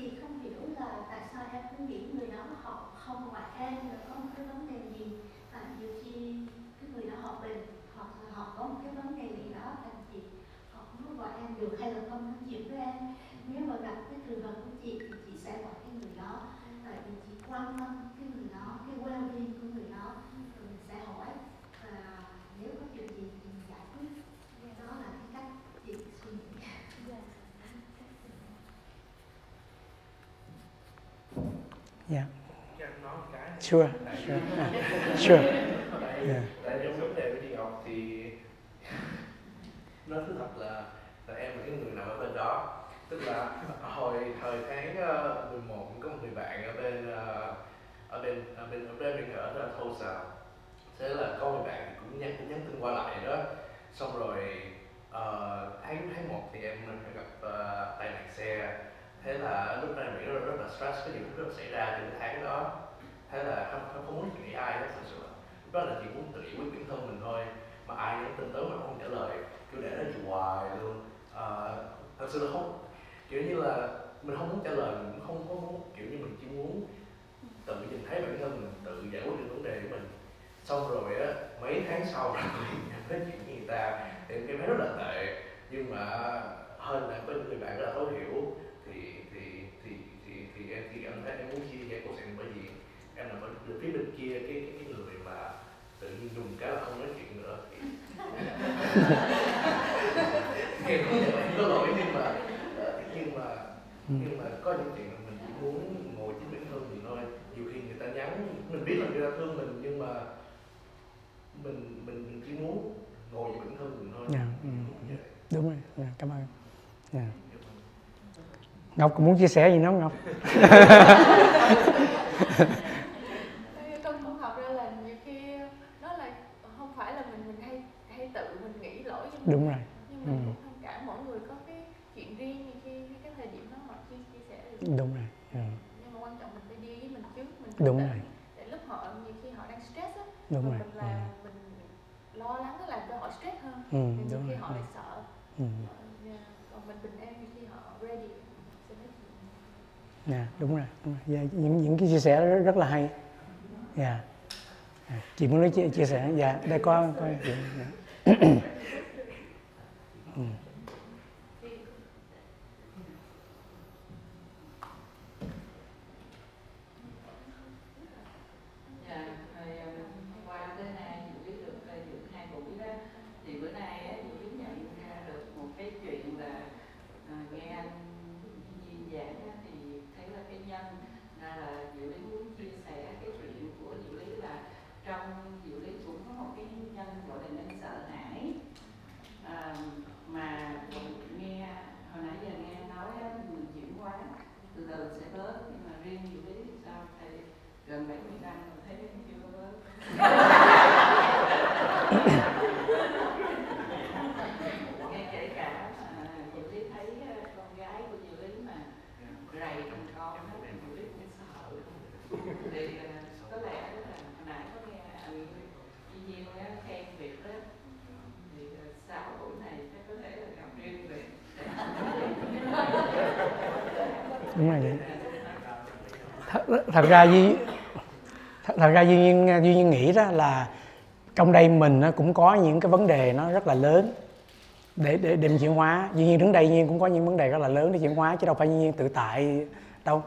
S3: chị không hiểu là tại sao em cứ nghĩ người đó họ không ngoại em là có một cái vấn đề gì và nhiều khi cái người đó họ bệnh hoặc là họ có một cái vấn đề gì đó thành chị họ không có gọi em được hay là không nói chuyện với em nếu mà gặp cái trường hợp của chị thì chị sẽ gọi cái người đó tại vì chị quan tâm cái người đó cái well-being của người đó rồi mình sẽ hỏi và nếu có chuyện gì thì mình giải quyết đó là cái cách chị suy nghĩ
S1: Yeah.
S6: Cho anh nói một cái.
S1: Sure. Sure. Sure.
S6: Tại,
S1: Yeah.
S6: tại trong vấn đề của chị Ngọc thì nói thứ thật là, là em là cái người nằm ở bên đó tức là hồi thời tháng uh, 11 có một người bạn ở bên ở bên ở bên ở bên mình ở uh, Tulsa thế là có người bạn cũng nhắn cũng nhắn tin qua lại đó xong rồi uh, tháng tháng một thì em gặp uh, tai nạn xe thế là lúc này mình rất, rất là stress có nhiều thứ rất xảy ra trong tháng đó thế là không không, không muốn nghĩ ai hết thật sự đó là chỉ muốn tự giải quyết bản thân mình thôi mà ai nhắn tin tới mà không trả lời cứ để nó hoài luôn. À, thật sự là không kiểu như là mình không muốn trả lời mình cũng không có muốn kiểu như mình chỉ muốn tự nhìn thấy bản thân mình tự giải quyết được vấn đề của mình. Xong rồi á mấy tháng sau rồi nói chuyện với người ta thì em thấy rất là tệ. Nhưng mà hơn là có những người bạn rất là thấu hiểu thì thì thì thì thì em thì em thấy em muốn chia sẻ câu chuyện bởi vì ở phía bên kia cái cái, cái người mà tự nhiên dùng cái là không nói chuyện nữa. Thì em thể có lỗi nhưng mà ờ, nhưng mà nhưng mà có những chuyện mình chỉ muốn ngồi chính bản thân mình thôi. Nhiều khi người ta nhắn mình biết là người ta thương mình nhưng mà mình mình, mình chỉ muốn ngồi với bản thân mình thôi.
S1: Dạ, ừ. đúng rồi. Dạ, cảm ơn. Dạ. ngọc cũng muốn chia sẻ gì nữa không ngọc
S5: con cũng học ra là nhiều khi nó là không phải là mình mình hay hay tự mình nghĩ lỗi cho mình
S1: đúng rồi
S5: nhưng mình
S1: Ừ.
S5: cũng thông cảm mỗi người có cái chuyện riêng nhiều khi cái thời điểm đó họ chưa chia sẻ được
S1: đúng rồi ừ.
S5: nhưng mà quan trọng mình phải đi với mình trước mình
S1: Đúng
S5: tự-
S1: rồi.
S5: để lúc họ nhiều khi họ đang stress á
S1: đúng rồi
S5: mình làm mình lo lắng nó làm cho họ stress hơn
S1: ừ. Ừ,
S5: nhiều
S1: đúng
S5: khi
S1: rồi
S5: họ
S1: ừ.
S5: lại sợ
S1: Ừ.
S5: Dạ, còn mình bình an khi họ ready nói chuyện
S1: Dạ, đúng rồi, đúng rồi. Dạ, những những cái chia sẻ rất, rất là hay dạ À, chị muốn nói chia, chia sẻ dạ đây có chuyện dạ. ừ.
S7: Dạ, rồi ờ, qua tới nay chị biết được ờ, giữa hai buổi đó thì bữa nay á, chị biết nhận ra được một cái chuyện là ờ, nghe anh Duyên giảng á, thì thấy là cái nhân ra là diệu lý muốn chia sẻ cái chuyện của diệu lý là trong diệu lý cũng có một cái nhân gọi là nhân sợ hãi à, mà nghe hồi nãy giờ nghe nói á, mình chuyển hóa từ từ sẽ bớt nhưng mà riêng diệu lý thì sao thầy gần 70 năm rồi thấy chưa bớt ngay kể cả à, diệu lý thấy à, con gái của diệu lý mà rầy thằng con á diệu lý cũng sợ thì à, có lẽ là hồi nãy có nghe anh Duy Nhiên á, khen việc đó thì à, sau buổi này chắc có thể là gặp riêng việc
S1: đúng rồi vậy thật, ra Duy thật, thật ra duy nhiên duy nhiên nghĩ đó là trong đây mình nó cũng có những cái vấn đề nó rất là lớn để để để chuyển hóa. Duy nhiên đứng đây nhiên cũng có những vấn đề rất là lớn để chuyển hóa chứ đâu phải duy nhiên tự tại đâu.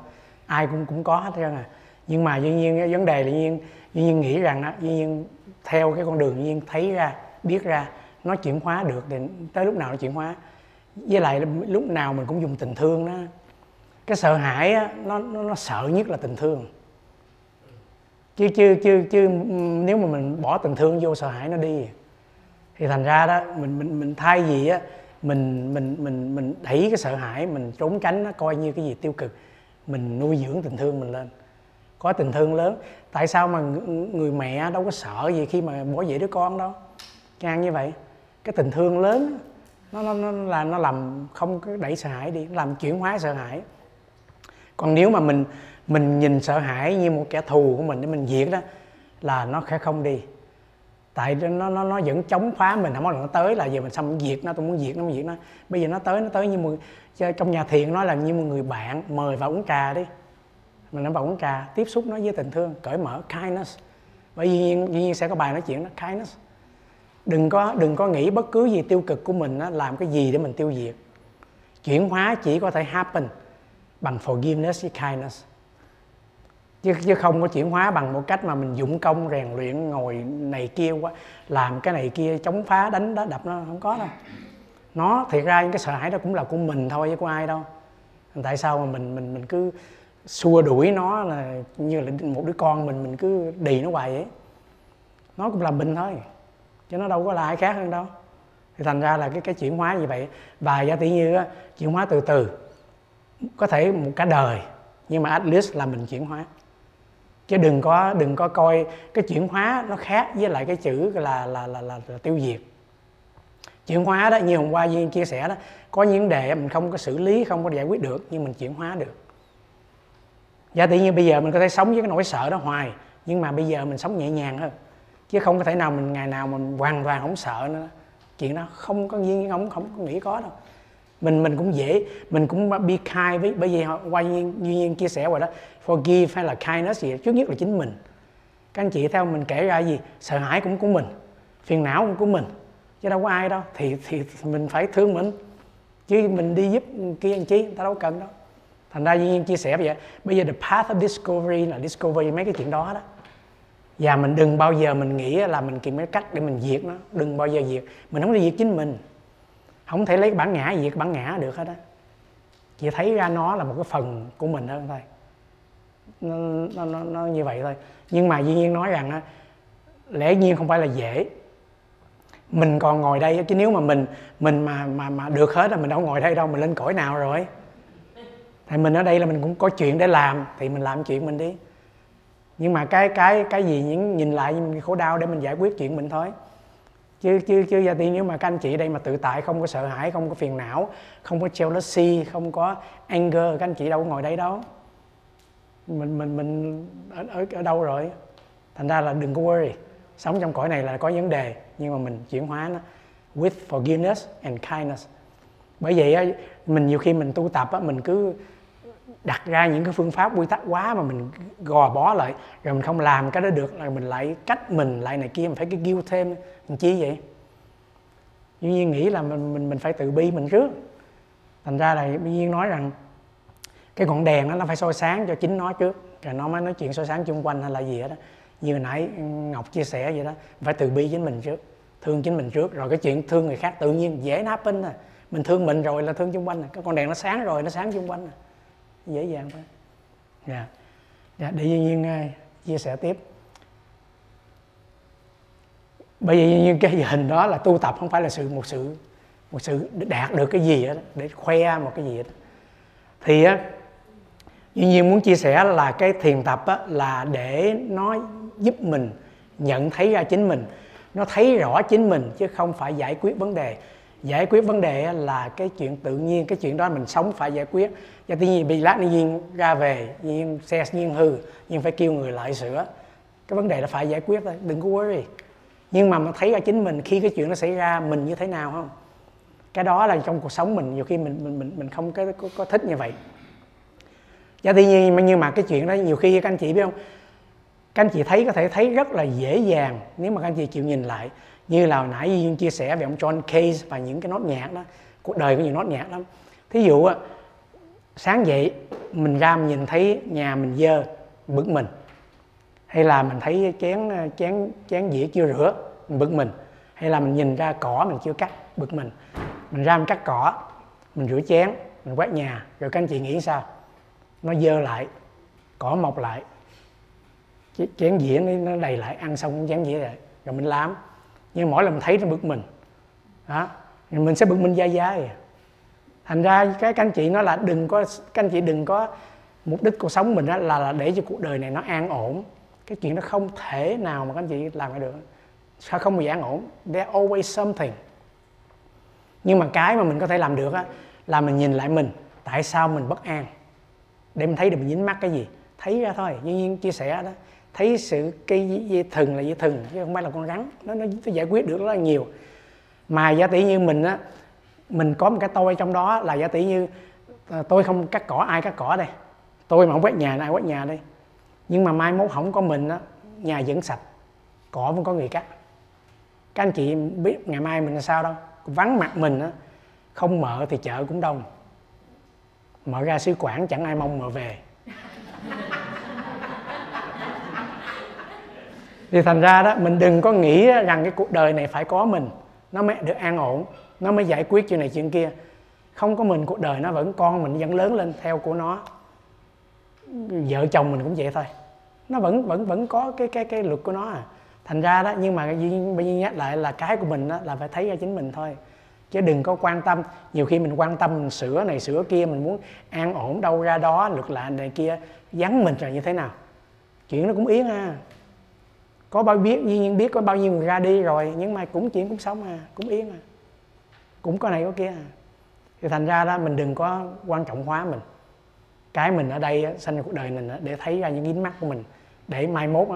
S1: Ai cũng cũng có hết trơn à. Nhưng mà duy nhiên cái vấn đề là duy nhiên duy nhiên nghĩ rằng á duy nhiên theo cái con đường duy nhiên thấy ra biết ra nó chuyển hóa được thì tới lúc nào nó chuyển hóa. Với lại lúc nào mình cũng dùng tình thương đó cái sợ hãi á, nó, nó nó sợ nhất là tình thương. Chứ chứ chứ chứ nếu mà mình bỏ tình thương vô sợ hãi nó đi. Thì thành ra đó mình mình mình thay gì á mình mình mình mình đẩy cái sợ hãi mình trốn tránh nó coi như cái gì tiêu cực mình nuôi dưỡng tình thương mình lên. Có tình thương lớn. Tại sao mà người mẹ đâu có sợ gì khi mà bỏ dễ đứa con đâu? Ngang như vậy. Cái tình thương lớn nó nó nó làm nó làm không đẩy sợ hãi đi làm chuyển hóa sợ hãi còn nếu mà mình mình nhìn sợ hãi như một kẻ thù của mình để mình diệt đó là nó sẽ không đi. Tại nó nó nó vẫn chống phá mình không có nó tới là giờ mình xong diệt nó tôi muốn diệt nó muốn diệt nó. Bây giờ nó tới nó tới như một trong nhà thiền nó là như một người bạn mời vào uống trà đi. Mình nó vào uống trà tiếp xúc nó với tình thương cởi mở kindness. Bởi vì nhiên, nhiên sẽ có bài nói chuyện đó kindness. Đừng có đừng có nghĩ bất cứ gì tiêu cực của mình đó, làm cái gì để mình tiêu diệt. Chuyển hóa chỉ có thể happen bằng forgiveness với kindness. Chứ chứ không có chuyển hóa bằng một cách mà mình dụng công rèn luyện ngồi này kia quá làm cái này kia chống phá đánh đó đập nó không có đâu. Nó thiệt ra những cái sợ hãi đó cũng là của mình thôi chứ của ai đâu. Tại sao mà mình mình mình cứ xua đuổi nó là như là một đứa con mình mình cứ đì nó hoài vậy? Nó cũng là mình thôi chứ nó đâu có là ai khác hơn đâu. Thì thành ra là cái cái chuyển hóa như vậy. Và giả tỷ như á, chuyển hóa từ từ có thể một cả đời nhưng mà at least là mình chuyển hóa. Chứ đừng có đừng có coi cái chuyển hóa nó khác với lại cái chữ là là là, là, là tiêu diệt. Chuyển hóa đó như hôm qua duyên chia sẻ đó có những vấn đề mình không có xử lý không có giải quyết được nhưng mình chuyển hóa được. Giả tự như bây giờ mình có thể sống với cái nỗi sợ đó hoài nhưng mà bây giờ mình sống nhẹ nhàng hơn. Chứ không có thể nào mình ngày nào mình hoàn toàn không sợ nữa. Chuyện đó không có duyên không không có nghĩ có đâu mình mình cũng dễ. Mình cũng be kind với, bởi vì qua duy nhiên chia sẻ rồi đó, forgive hay là kindness gì trước nhất là chính mình. Các anh chị theo mình kể ra gì, sợ hãi cũng của mình, phiền não cũng của mình, chứ đâu có ai đâu. Thì thì mình phải thương mình, chứ mình đi giúp kia anh chí ta đâu cần đâu. Thành ra duy nhiên chia sẻ vậy bây giờ the path of discovery là discovery mấy cái chuyện đó đó. Và mình đừng bao giờ mình nghĩ là mình tìm cái cách để mình diệt nó, đừng bao giờ diệt. Mình không đi diệt chính mình không thể lấy bản ngã diệt bản ngã được hết á. Chỉ thấy ra nó là một cái phần của mình đó thôi nó, nó, nó, nó như vậy thôi. Nhưng mà duy nhiên nói rằng á lẽ nhiên không phải là dễ. Mình còn ngồi đây chứ nếu mà mình mình mà mà mà được hết là mình đâu ngồi đây đâu mình lên cõi nào rồi? Thì mình ở đây là mình cũng có chuyện để làm thì mình làm chuyện mình đi. Nhưng mà cái cái cái gì những nhìn lại những khổ đau để mình giải quyết chuyện mình thôi chứ chứ chứ gia tiên nếu mà các anh chị đây mà tự tại không có sợ hãi không có phiền não không có jealousy không có anger các anh chị đâu có ngồi đây đâu. Mình mình mình ở, ở, ở đâu rồi? Thành ra là đừng có worry. Sống trong cõi này là có vấn đề nhưng mà mình chuyển hóa nó with forgiveness and kindness. Bởi vậy á, mình nhiều khi mình tu tập á, mình cứ đặt ra những cái phương pháp quy tắc quá mà mình gò bó lại rồi mình không làm cái đó được là mình lại cách mình lại này kia mình phải cái guilt thêm làm chi vậy? Duy nhiên nghĩ là mình mình mình phải tự bi mình trước. Thành ra là duy nhiên nói rằng cái ngọn đèn đó nó phải soi sáng cho chính nó trước. Rồi nó mới nói chuyện soi sáng chung quanh hay là gì đó như hồi nãy Ngọc chia sẻ vậy đó phải tự bi chính mình trước thương chính mình trước. Rồi cái chuyện thương người khác tự nhiên dễ happen à. Mình thương mình rồi là thương chung quanh à. cái con đèn nó sáng rồi nó sáng chung quanh à. dễ dàng thôi dạ. Dạ để Duy Nhiên uh, chia sẻ tiếp bởi vì như cái hình đó là tu tập không phải là sự một sự một sự đạt được cái gì đó để khoe một cái gì đó thì á Duy Nhiên muốn chia sẻ là cái thiền tập á, là để nó giúp mình nhận thấy ra chính mình nó thấy rõ chính mình chứ không phải giải quyết vấn đề. Giải quyết vấn đề là cái chuyện tự nhiên cái chuyện đó mình sống phải giải quyết. Và tuy nhiên bị lát nhiên ra về nhiên xe nhiên hư nhưng phải kêu người lại sửa. Cái vấn đề là phải giải quyết thôi đừng có worry nhưng mà mình thấy ra chính mình khi cái chuyện nó xảy ra mình như thế nào không? Cái đó là trong cuộc sống mình nhiều khi mình mình mình, mình không có, có, có thích như vậy. Và tuy nhiên nhưng mà cái chuyện đó nhiều khi các anh chị biết không? Các anh chị thấy có thể thấy rất là dễ dàng nếu mà các anh chị chịu nhìn lại. Như là hồi nãy Duyên chia sẻ về ông John Case và những cái nốt nhạc đó. Cuộc đời có nhiều nốt nhạc lắm. Thí dụ sáng dậy mình ra mình nhìn thấy nhà mình dơ bực mình hay là mình thấy chén ờ, chén chén dĩa chưa rửa mình bực mình. Hay là mình nhìn ra cỏ mình chưa cắt bực mình. Mình ra mình cắt cỏ mình rửa chén mình quét nhà rồi các anh chị nghĩ sao? Nó dơ lại cỏ mọc lại. Chén dĩa nó đầy lại ăn xong chén dĩa lại rồi mình làm. Nhưng mỗi lần mình thấy nó bực mình đó mình sẽ bực mình dai dai à. thành ra cái các anh chị nó là đừng có các anh chị đừng có mục đích cuộc sống mình đó là, là để cho cuộc đời này nó an ổn cái chuyện đó không thể nào mà các anh chị làm lại được. Sao không bao giờ an ổn? There always something. Nhưng mà cái mà mình có thể làm được á là mình nhìn lại mình tại sao mình bất an? Để mình thấy được mình dính mắc cái gì? Thấy ra thôi. Như nhiên chia sẻ đó thấy sự cái dây thừng là dây thừng chứ không phải là con rắn. Nó nó, nó giải quyết được rất là nhiều. Mà giả tỷ như mình á mình có một cái tôi trong đó là giả tỷ như ờ, tôi không cắt cỏ ai cắt cỏ đây? Tôi mà không quét nhà ai quét nhà đây? Nhưng mà mai mốt không có mình á, nhà vẫn sạch, cỏ vẫn có người cắt. Các anh chị biết ngày mai mình là sao đâu. Vắng mặt mình á, không mở thì chợ cũng đông. Mở ra sứ quản chẳng ai mong mở về. Thì thành ra đó, mình đừng có nghĩ rằng cái cuộc đời này phải có mình. Nó mới được an ổn, nó mới giải quyết chuyện này chuyện kia. Không có mình, cuộc đời nó vẫn, con mình vẫn lớn lên theo của nó. Vợ chồng mình cũng vậy thôi nó vẫn vẫn vẫn có cái cái cái luật của nó à. Thành ra đó nhưng mà bây giờ nhắc lại là cái của mình đó, là phải thấy ra chính mình thôi. Chứ đừng có quan tâm. Nhiều khi mình quan tâm mình sửa này sửa kia mình muốn an ổn đâu ra đó luật lạ này kia vắng mình rồi như thế nào. Chuyện nó cũng yến ha có bao biết nhiên biết có bao nhiêu người ra đi rồi nhưng mà cũng chuyện cũng sống à cũng yên à. Cũng có này có kia à. Thì thành ra đó mình đừng có quan trọng hóa mình. Cái mình ở đây sanh cuộc đời mình để thấy ra những dính mắt của mình để mai mốt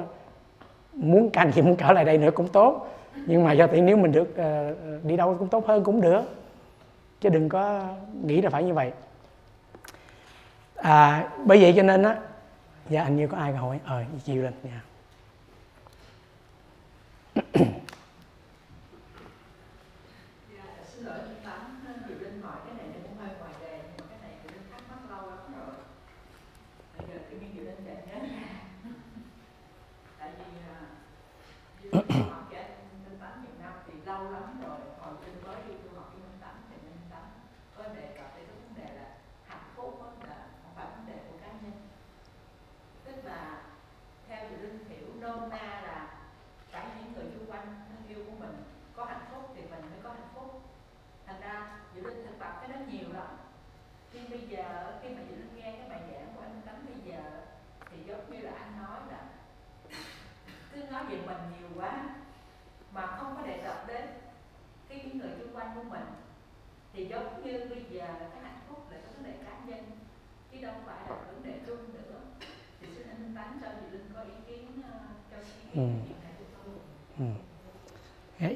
S1: muốn canh thì muốn trở lại đây nữa cũng tốt. Nhưng mà do tiện nếu mình được ờ, đi đâu cũng tốt hơn cũng được. Chứ đừng có nghĩ là phải như vậy. À, bởi vậy cho nên á dạ anh như có ai hỏi ờ chiều lên nha yeah. Dạ.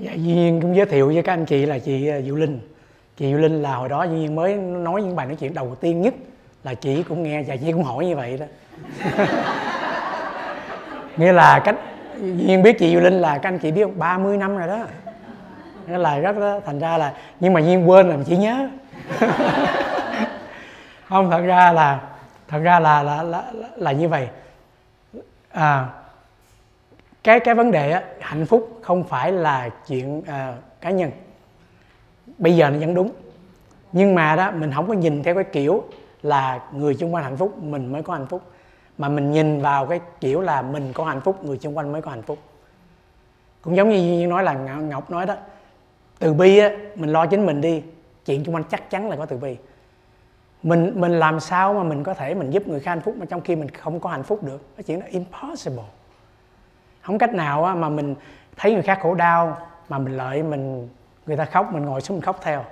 S1: Dạ, duyên Duy Nhiên cũng giới thiệu với các anh chị là chị ờ, Diệu Linh. Chị Diệu Linh là hồi đó Duy Nhiên mới nói những bài nói chuyện đầu tiên nhất là chị cũng nghe và chị cũng hỏi như vậy đó. Nghĩa là cách Duy Nhiên biết chị Diệu Linh là các anh chị biết 30 năm rồi đó. Nghĩa là rất đó, thành ra là nhưng mà Nhiên quên là chị nhớ. Không thật ra là thật ra là là là, là, là như vậy. À, cái cái vấn đề á, hạnh phúc không phải là chuyện uh, cá nhân. Bây giờ nó vẫn đúng. Nhưng mà đó mình không có nhìn theo cái kiểu là người xung quanh hạnh phúc mình mới có hạnh phúc. Mà mình nhìn vào cái kiểu là mình có hạnh phúc người xung quanh mới có hạnh phúc. Cũng giống như nói là ngọc nói đó từ bi á mình lo chính mình đi chuyện xung quanh chắc chắn là có từ bi. Mình mình làm sao mà mình có thể mình giúp người khác hạnh phúc mà trong khi mình không có hạnh phúc được? Cái chuyện đó impossible không cách nào mà mình thấy người khác khổ đau mà mình lợi mình, người ta khóc, mình ngồi xuống mình khóc theo.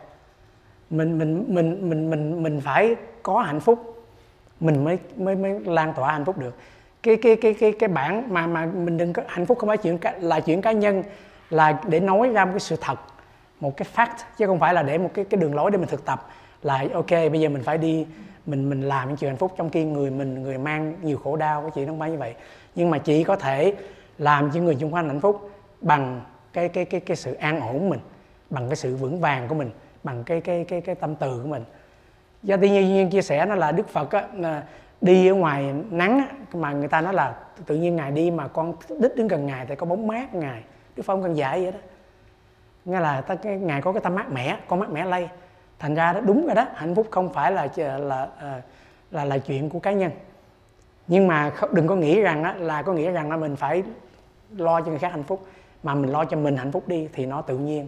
S1: Mình mình mình mình mình mình phải có hạnh phúc. Mình mới mới mới lan tỏa hạnh phúc được. Cái cái cái cái cái bản mà mà mình đừng có, hạnh phúc không phải chuyện là chuyện cá nhân, là để nói ra một cái sự thật, một cái fact, chứ không phải là để một cái cái đường lối để mình thực tập. Là, ok, bây giờ mình phải đi, mình mình làm những chuyện hạnh phúc trong khi người mình, người mang nhiều khổ đau, cái chuyện không phải như vậy. Nhưng mà chỉ có thể làm cho người xung quanh hạnh phúc bằng cái cái cái cái sự an ổn mình bằng cái sự vững vàng của mình bằng cái cái cái cái tâm từ của mình. Do tự nhiên chia sẻ nó là đức phật á, đi ở ngoài nắng á, mà người ta nói là tự nhiên ngài đi mà con đích đến gần ngài thì có bóng mát ngài. Đức phật không cần dạy vậy đó. Nghe là ta, cái, ngài có cái tâm mát mẻ con mát mẻ lây. Thành ra đó đúng rồi đó hạnh phúc không phải là ờ, là là là, là chuyện của cá nhân. Nhưng mà đừng có nghĩ rằng á, là có nghĩa rằng là mình phải lo cho người khác hạnh phúc mà mình lo cho mình hạnh phúc đi thì nó tự nhiên.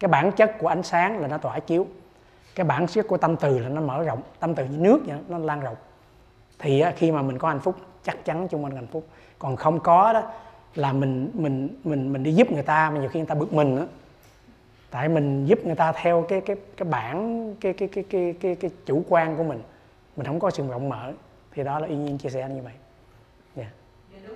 S1: Cái bản chất của ánh sáng là nó tỏa chiếu. Cái bản chất của tâm từ là nó mở rộng tâm từ như nước vậy nó lan rộng. Thì khi mà mình có hạnh phúc chắc chắn chung quanh hạnh phúc. Còn không có đó là mình mình mình mình đi giúp người ta mà nhiều khi người ta bực mình đó tại mình giúp người ta theo cái cái cái bản cái cái cái cái cái, cái chủ quan của mình. Mình không có sự rộng mở. Thì đó là y nhiên chia sẻ như vậy
S7: yeah. dạ đúng rồi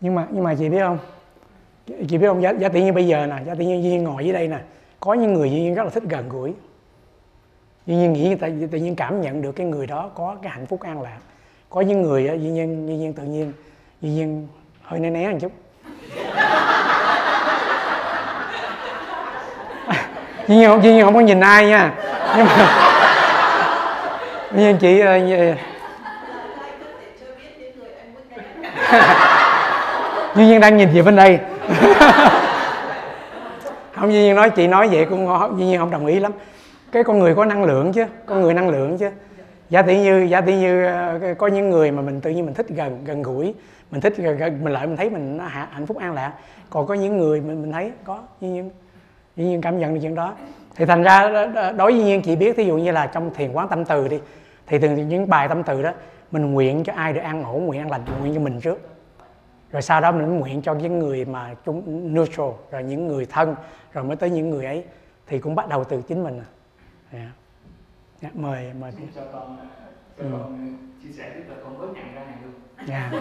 S1: nhưng mà nhưng mà chị biết không? Chị biết không? Giá, giá tự nhiên bây giờ nè giá tự nhiên duy nhiên ngồi dưới đây nè có những người duy nhiên rất là thích gần gũi. Duy nhiên nghĩ tại tự nhiên cảm nhận được cái người đó có cái hạnh phúc an lạc. Có những người duy nhiên duy nhiên tự nhiên duy nhiên hơi né né một chút. Duy nhiên không duy nhiên không có nhìn ai nha. Nhưng mà duy nhiên chị uh, duy nhiên đang nhìn về bên đây. Không duy nhiên nói chị nói vậy cũng duy nhiên không đồng ý lắm. Cái con người có năng lượng chứ con người năng lượng chứ. Giả tỷ như giả tỷ như ờ, có những người mà mình tự nhiên mình thích gần gần gũi mình thích gần, gần mình lại mình thấy mình hạnh phúc an lạc. Còn có những người mình mình thấy có duy nhiên duy nhiên cảm nhận được chuyện đó. Thì thành ra đối với nhiên chị biết ví dụ như là trong thiền quán tâm từ đi thì thường những bài tâm từ đó mình nguyện cho ai được an ổn nguyện an lành nguyện cho mình trước rồi sau đó mình nguyện cho những người mà chúng neutral rồi những người thân rồi mới tới những người ấy thì cũng bắt đầu từ chính mình à yeah. Yeah, dạ, mời mời
S4: cho con cho ừ. con chia sẻ tiếp là con mới nhận ra này luôn
S1: yeah.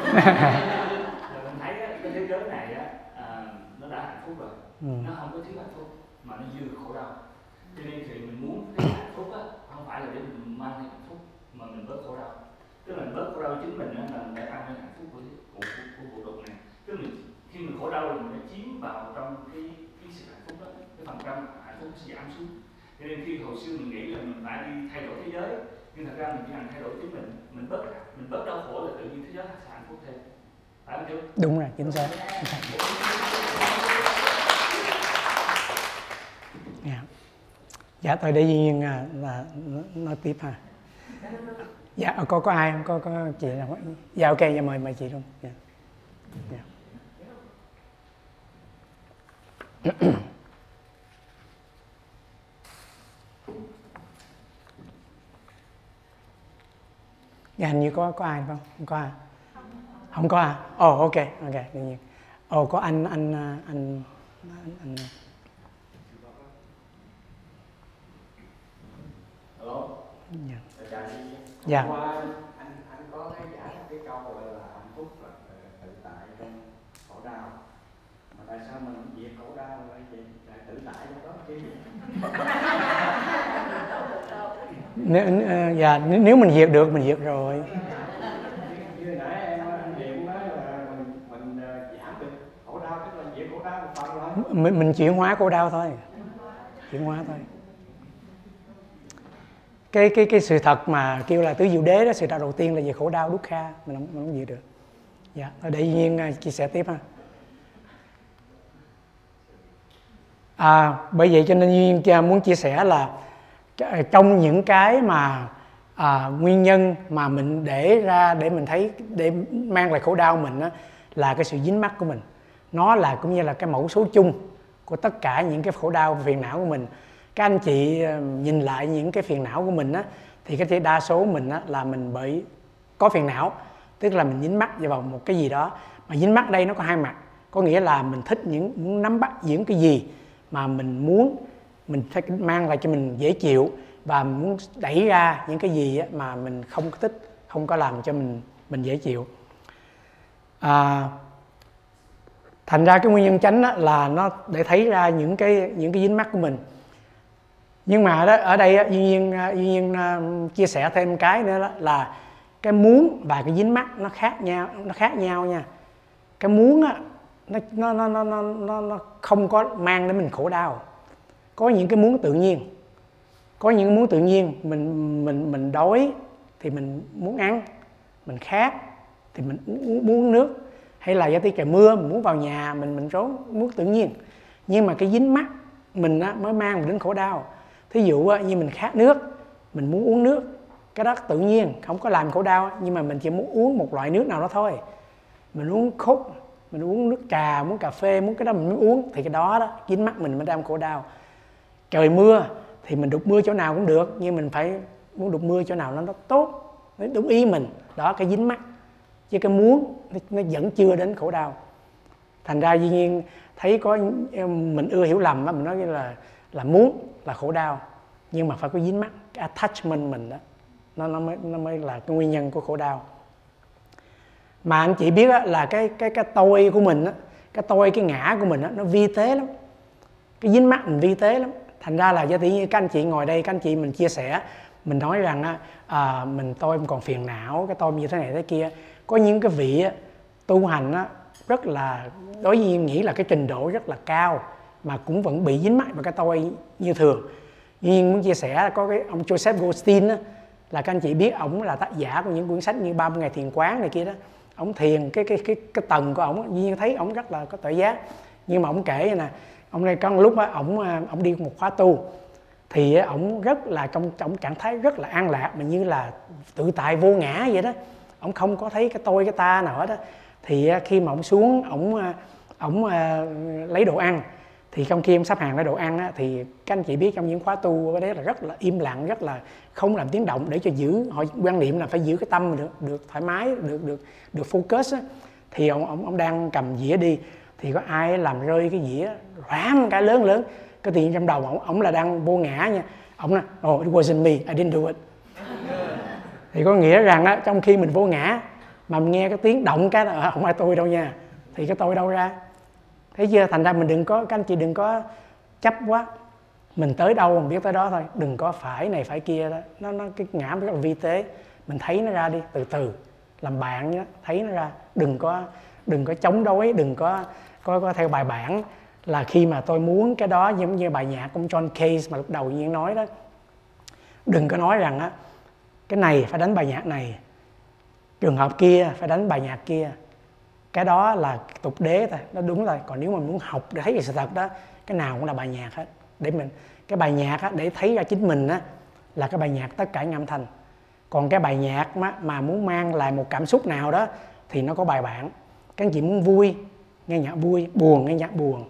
S4: rồi mình thấy cái thế giới này á à, nó đã hạnh phúc rồi ừ. nó không có thiếu hạnh phúc mà nó dư khổ đau cho nên thì mình muốn cái hạnh phúc á không phải là để mình mang hạnh phúc mà mình bớt khổ đau tức là mình bớt khổ đau chính mình á là mình tăng lên hạnh phúc của của, của, của vũ này. Tức là mình, khi mình khổ đau rồi mình đã chiếm vào trong cái cái sự hạnh phúc đó cái phần trăm hạnh phúc sẽ giảm xuống. Cho nên khi hồi xưa mình nghĩ là mình phải đi thay đổi thế giới nhưng thật ra mình chỉ cần thay đổi chính mình mình bớt mình bớt đau khổ là tự nhiên thế giới sẽ hạnh phúc thêm. Phải không chú?
S1: Đúng rồi chính xác. Dạ. Dạ tới đây nhiên à, là, là nói tiếp ha dạ có có ai không? Có có chị nào dạ ok dạ mời mời chị luôn. Dạ. dạ. dạ hình như có có ai không? Không có ai. Không có à? Ồ oh, ok ok tự nhiên. Ồ oh, có anh anh anh anh, anh.
S8: Hello.
S1: Dạ. Dạ.
S8: Anh anh có thấy giải cái câu là hạnh phúc là tự tại trong khổ đau. Mà tại sao mình diệt khổ đau lại lại tự tại trong đó chứ.
S1: Nếu dạ nếu mình diệt được mình diệt rồi.
S8: Mình diệt rồi.
S1: Mình mình chuyển hóa khổ đau thôi. Chuyển hóa thôi cái cái cái sự thật mà kêu là tứ diệu đế đó sự thật đầu tiên là về khổ đau dukkha mình không mình không gì được. Dạ để nhiên à, chia sẻ tiếp ha. À, bởi vậy cho nên duyên muốn chia sẻ là à, trong những cái mà à, nguyên nhân mà mình để ra để mình thấy để mang lại khổ đau mình đó, là cái sự dính mắc của mình. Nó là cũng như là cái mẫu số chung của tất cả những cái khổ đau phiền não của mình các anh chị ờ, nhìn lại những cái phiền não của mình á thì cái đa số mình á là mình bởi có phiền não tức là mình dính mắc vào một cái gì đó. Mà dính mắc đây nó có hai mặt có nghĩa là mình thích những muốn nắm bắt những cái gì mà mình muốn mình phải mang lại cho mình dễ chịu và muốn đẩy ra những cái gì mà mình không có thích không có làm cho mình mình dễ chịu. À, thành ra cái nguyên nhân chánh là nó để thấy ra những cái những cái dính mắc của mình nhưng mà đó ở đây duy nhiên à, duy nhiên à, chia sẻ thêm cái nữa đó là cái muốn và cái dính mắc nó khác nhau nó khác nhau nha. Cái muốn á nó nó nó nó nó nó không có mang đến mình khổ đau. Có những cái muốn tự nhiên. Có những muốn tự nhiên mình mình mình đói thì mình muốn ăn mình khát thì mình muốn nước. Hay là do tí trời mưa mình muốn vào nhà mình mình trốn muốn tự nhiên. Nhưng mà cái dính mắt mình á, mới mang mình đến khổ đau thí dụ như mình khát nước mình muốn uống nước cái đó tự nhiên không có làm khổ đau nhưng mà mình chỉ muốn uống một loại nước nào đó thôi. Mình uống khúc mình uống nước trà muốn cà phê muốn cái đó mình muốn uống thì cái đó đó dính mắt mình mới đang khổ đau. Trời mưa thì mình đục mưa chỗ nào cũng được nhưng mình phải muốn đục mưa chỗ nào nó, tốt nó đúng ý mình đó cái dính mắt. Chứ cái muốn nó, nó vẫn chưa đến khổ đau. Thành ra dĩ nhiên thấy có mình ưa hiểu lầm á mình nói như là là muốn là khổ đau nhưng mà phải có dính mắt. Cái attachment mình đó nó nó mới nó mới là cái nguyên nhân của khổ đau. Mà anh chị biết đó, là cái cái cái tôi của mình á, cái tôi cái ngã của mình đó, nó vi tế lắm. Cái dính mắt mình vi tế lắm. Thành ra là do tự như các anh chị ngồi đây các anh chị mình chia sẻ mình nói rằng á, à, mình tôi còn phiền não cái tôi như thế này thế kia. Có những cái vị tu hành á, rất là đối với em nghĩ là cái trình độ rất là cao mà cũng vẫn bị dính mắc vào cái tôi như thường. Nhưng muốn chia sẻ có cái ông Joseph Goldstein đó, là các anh chị biết ổng là tác giả của những cuốn sách như 30 ngày thiền quán này kia đó. Ổng thiền cái cái cái cái tầng của ổng nhiên thấy ổng rất là có tự giác. Nhưng mà ổng kể nè ông này có một lúc á ổng à, ổng đi một khóa tu thì ổng rất là trong trong trạng thái rất là an lạc mà như là tự tại vô ngã vậy đó. Ổng không có thấy cái tôi cái ta nào hết đó thì à, khi mà ổng xuống ổng à, ổng lấy đồ ăn thì trong khi em sắp hàng lấy đồ ăn á, thì các anh chị biết trong những khóa tu đấy là rất là im lặng rất là không làm tiếng động để cho giữ. Họ quan niệm là phải giữ cái tâm được được thoải mái được được được focus á. thì ông ông ông đang cầm dĩa đi thì có ai làm rơi cái dĩa loáng cái lớn lớn. Cái tiền trong đầu ông ông là đang vô ngã nha. Ông nói oh it wasn't me I didn't do it. Thì có nghĩa rằng á trong khi mình vô ngã mà mình nghe cái tiếng động cái là không phải tôi đâu nha. Thì cái tôi đâu ra thế chưa thành ra mình đừng có các anh chị đừng có chấp quá. Mình tới đâu mình biết tới đó thôi đừng có phải này phải kia đó. Nó nó cái ngã rất là vi tế. Mình thấy nó ra đi từ từ làm bạn nhé. Thấy nó ra đừng có đừng có chống đối đừng có có, có theo bài bản. Là khi mà tôi muốn cái đó giống như bài nhạc của John Case mà lúc đầu nhiên nói đó. Đừng có nói rằng á cái này phải đánh bài nhạc này trường hợp kia phải đánh bài nhạc kia cái đó là tục đế thôi nó đúng rồi. Còn nếu mà muốn học để thấy về sự thật đó cái nào cũng là bài nhạc hết. Để mình cái bài nhạc á, để thấy ra chính mình á, là cái bài nhạc tất cả những âm thanh. Còn cái bài nhạc mà, mà muốn mang lại một cảm xúc nào đó thì nó có bài bản. Các anh chị muốn vui nghe nhạc vui buồn nghe nhạc buồn.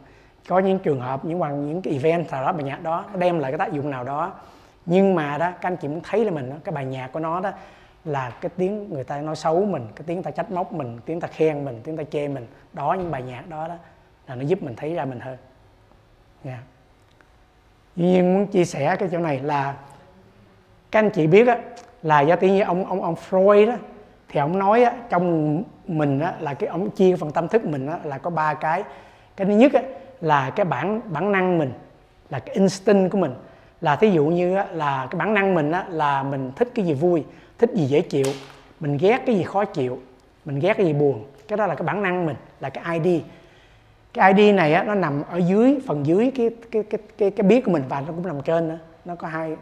S1: Có những trường hợp những bằng những cái event nào đó bài nhạc đó nó đem lại cái tác dụng nào đó. Nhưng mà đó các anh chị muốn thấy là mình đó cái bài nhạc của nó đó là cái tiếng người ta nói xấu mình cái tiếng ta trách móc mình tiếng ta khen mình tiếng ta chê mình. Đó những bài nhạc đó đó là nó giúp mình thấy ra mình hơn. Dạ. Yeah. Tuy nhiên muốn chia sẻ cái chỗ này là các anh chị biết đó, là do tiếng như ông ông ông Freud đó thì ông nói á, trong mình á, là cái ông chia phần tâm thức mình á, là có ba cái. Cái thứ nhất á, là cái bản bản năng mình là cái instinct của mình. Là thí dụ như á, là cái bản năng mình á, là mình thích cái gì vui thích gì dễ chịu mình ghét cái gì khó chịu mình ghét cái gì buồn. Cái đó là cái bản năng mình là cái ID cái ID này á, nó nằm ở dưới phần dưới cái cái cái cái cái biết của mình và nó cũng nằm trên nữa. Nó có hai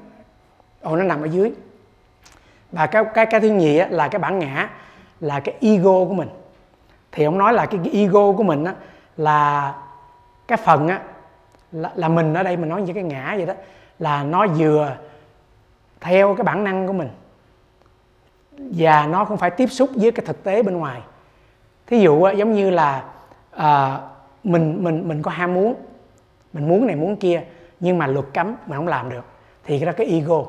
S1: ồ nó nằm ở dưới. Và cái cái cái thứ nhì á, là cái bản ngã là cái ego của mình. Thì ông nói là cái, cái ego của mình á, là cái phần á là, là mình ở đây mình nói như cái ngã vậy đó là nó vừa theo cái bản năng của mình và nó không phải tiếp xúc với cái thực tế bên ngoài. Thí dụ giống như là à, mình mình mình có ham muốn mình muốn này muốn kia nhưng mà luật cấm mình không làm được thì cái đó cái ego.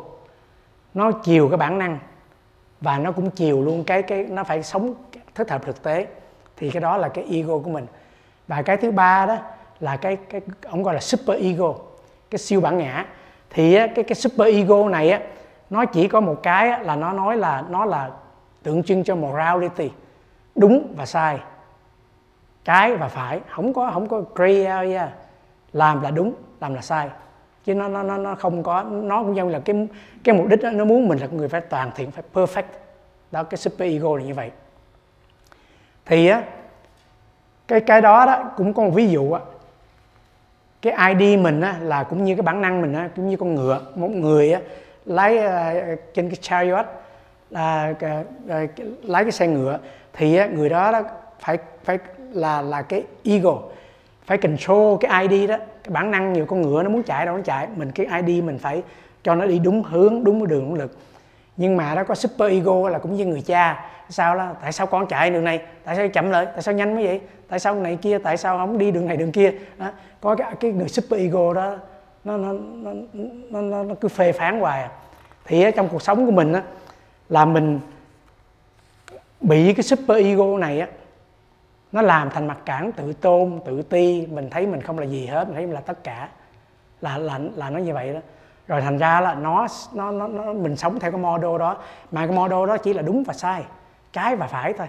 S1: Nó chiều cái bản năng và nó cũng chiều luôn cái cái nó phải sống thích hợp thực tế. Thì cái đó là cái ego của mình. Và cái thứ ba đó là cái cái ông gọi là super ego cái siêu bản ngã. Thì cái cái super ego này á nó chỉ có một cái là nó nói là nó là tượng trưng cho morality. Đúng và sai. Trái và phải. Không có không có gray area. Làm là đúng làm là sai. Chứ nó nó nó nó không có nó cũng giống là cái cái mục đích đó, nó muốn mình là người phải toàn thiện phải perfect. Đó cái super ego là như vậy. Thì á cái cái đó đó cũng có một ví dụ á. Cái ID mình á là cũng như cái bản năng mình á cũng như con ngựa. Một người á lái uh, trên cái chariot là uh, uh, lái cái xe ngựa thì uh, người đó đó phải phải là là cái ego phải control cái ID đó. Cái bản năng nhiều con ngựa nó muốn chạy đâu nó chạy mình cái ID mình phải cho nó đi đúng hướng đúng cái đường đúng lực. Nhưng mà nó có super ego là cũng như người cha sao đó tại sao con chạy đường này? Tại sao chậm lại? Tại sao nhanh mới vậy? Tại sao này kia? Tại sao không đi đường này đường kia? Đó. có cái cái người super ego đó nó nó nó nó, nó, nó cứ phê phán hoài à. thì ở trong cuộc sống của mình á là mình bị cái super ego này á nó làm thành mặt cản tự tôn tự ti. Mình thấy mình không là gì hết mình thấy mình là tất cả. Là là là nó như vậy đó. Rồi thành ra là nó nó nó, nó mình sống theo cái model đó. Mà cái model đó chỉ là đúng và sai trái và phải thôi.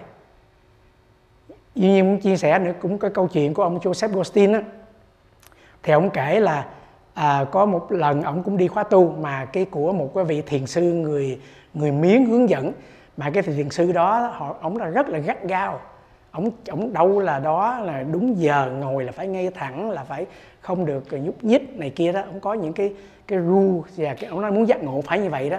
S1: Duy nhiên muốn chia sẻ nữa cũng cái câu chuyện của ông Joseph Goldstein á. Thì ông kể là à, có một lần ông cũng đi khóa tu mà cái của một cái vị thiền sư người người miếng hướng dẫn. Mà cái thiền sư đó họ ông là rất là gắt gao. Ông ông đâu là đó là đúng giờ ngồi là phải ngay thẳng là phải không được nhúc nhích này kia đó. Ông có những cái cái rule và cái ông nói muốn giác ngộ phải như vậy đó.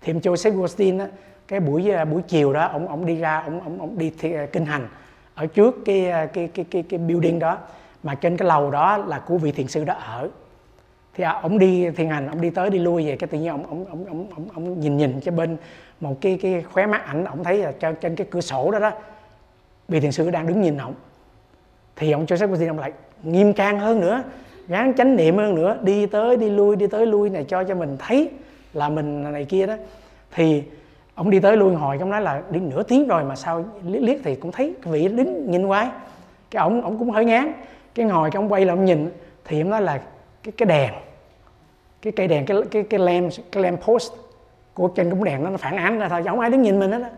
S1: Thì ông Joseph Goldstein đó, cái buổi à, buổi chiều đó ông ông đi ra ông ông ông đi thi, à, kinh hành ở trước cái à, cái cái cái cái building đó. Mà trên cái lầu đó là của vị thiền sư đó ở thì à, ông đi thiền hành ông đi tới đi lui về cái tự nhiên ông ông ông ông ông, ông nhìn nhìn cho bên một cái cái khóe mắt ảnh ông thấy là trên, trên cái cửa sổ đó đó vị thiền sư đang đứng nhìn ông. Thì ông Joseph Goldstein ông lại nghiêm trang hơn nữa gán chánh niệm hơn nữa đi tới đi lui đi tới lui này cho cho mình thấy là mình này kia đó. Thì ông đi tới lui hồi ông nói là đi nửa tiếng rồi mà sao liếc, liếc thì cũng thấy cái vị đứng nhìn quái cái ông ông cũng hơi ngán. Cái ngồi cái ông quay lại ông nhìn thì ông nói là cái cái đèn cái cây đèn cái cái cái lamp cái lamp post của trên cái bóng đèn nó phản ánh ra thôi chứ không ai đứng nhìn mình hết đó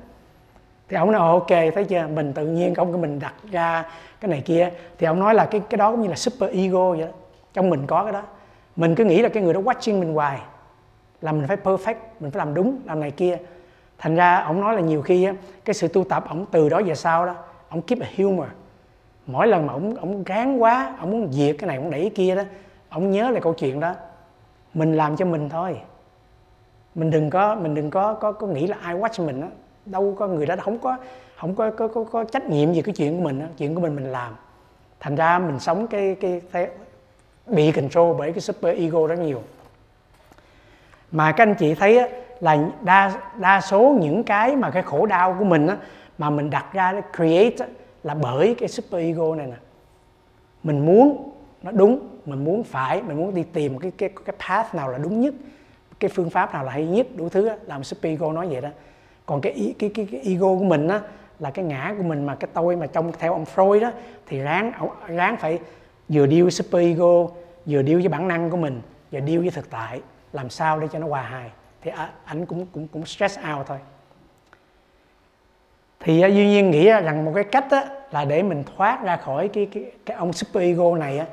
S1: thì ông nói ok thấy chưa? Mình tự nhiên không cái mình đặt ra cái này kia. Thì ông nói là cái cái đó cũng như là super ego vậy đó. Trong mình có cái đó. Mình cứ nghĩ là cái người đó watching mình hoài. Là mình phải perfect mình phải làm đúng làm này kia. Thành ra ông nói là nhiều khi á, cái sự tu tập ông từ đó về sau đó ông keep a humor. Mỗi lần mà ông ông ráng quá ông muốn diệt cái này ông đẩy cái kia đó ông nhớ lại câu chuyện đó mình làm cho mình thôi. Mình đừng có mình đừng có có, có nghĩ là ai watch mình đó đâu có người đó không có không có có, có, có trách nhiệm gì cái chuyện của mình đó. chuyện của mình mình làm. Thành ra mình sống cái cái, cái bị control bởi cái super ego rất nhiều. Mà các anh chị thấy á, là đa đa số những cái mà cái khổ đau của mình á, mà mình đặt ra để create á, là bởi cái super ego này nè. Mình muốn nó đúng mình muốn phải mình muốn đi tìm cái cái cái path nào là đúng nhất cái phương pháp nào là hay nhất đủ thứ đó, làm super ego nói vậy đó. Còn cái cái cái, cái ego của mình á là cái ngã của mình mà cái tôi mà trong theo ông Freud đó thì ráng ráng phải vừa deal với super ego vừa deal với bản năng của mình vừa deal với thực tại làm sao để cho nó hòa hài thì anh cũng cũng cũng stress out thôi. Thì duy nhiên nghĩ rằng một cái cách đó là để mình thoát ra khỏi cái cái cái ông super ego này á,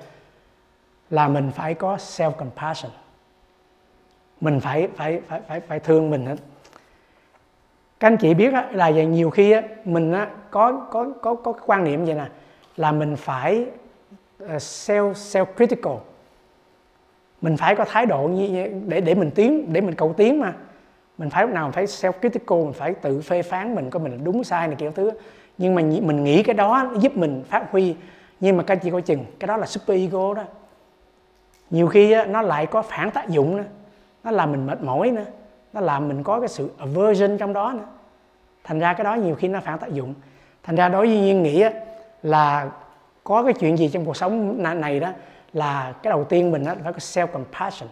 S1: là mình phải có self compassion mình phải phải phải phải phải thương mình hết các anh chị biết là vậy nhiều khi mình có có có có cái quan niệm vậy nè, là mình phải ờ, self self critical mình phải có thái độ như để để mình tiến, để mình cầu tiến mà. Mình phải lúc nào mình phải self critical mình phải tự phê phán mình, coi mình đúng sai này kiểu thứ nhưng mà mình nghĩ cái đó giúp mình phát huy. Nhưng mà các anh chị coi chừng, cái đó là super ego đó nhiều khi á, nó lại có phản tác dụng nữa. Nó làm mình mệt mỏi nữa. Nó làm mình có cái sự aversion trong đó nữa. Thành ra cái đó nhiều khi nó phản tác dụng. Thành ra đối với nhiên nghĩ là có cái chuyện gì trong cuộc sống này đó là cái đầu tiên mình nó phải có self compassion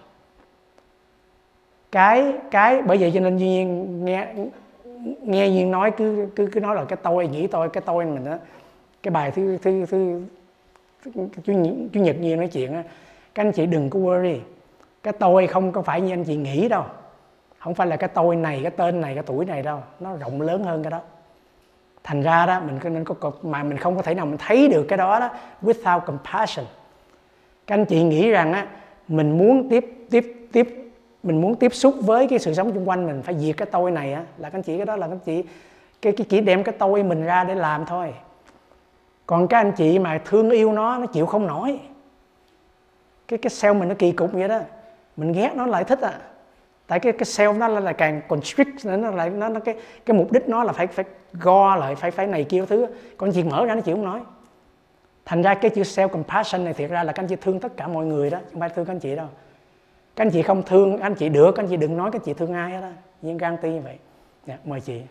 S1: cái cái bởi vậy cho nên duy nhiên nghe nghe duyên nói cứ cứ cứ nói là cái tôi nghĩ tôi cái tôi mình đó cái bài thứ thứ thứ chủ nhật, chủ nhật nói chuyện á các anh chị đừng có worry. Cái tôi không có phải như anh chị nghĩ đâu. Không phải là cái tôi này, cái tên này, cái tuổi này đâu. Nó rộng lớn hơn cái đó. Thành ra đó, mình nên có mà mình không có thể nào mình thấy được cái đó đó without compassion. Các anh chị nghĩ rằng á, mình muốn tiếp tiếp tiếp, mình muốn tiếp xúc với cái sự sống xung quanh mình, phải diệt cái tôi này á. Là các anh chị, cái đó là các anh chị, cái cái chỉ đem cái tôi mình ra để làm thôi. Còn các anh chị mà thương yêu nó nó chịu không nổi cái cái self mình nó kỳ cục vậy đó. Mình ghét nó lại thích à. Tại cái cái self nó là, càng constrict nữa nó lại nó, nó cái cái mục đích nó là phải phải go lại phải phải này kia thứ. Còn chị mở ra nó chịu không nói. Thành ra cái chữ self compassion này thiệt ra là các anh chị thương tất cả mọi người đó không phải thương các anh chị đâu. Các anh chị không thương anh chị được các anh chị đừng nói các anh chị thương ai hết đó nhưng gan ti như vậy. Dạ, mời chị.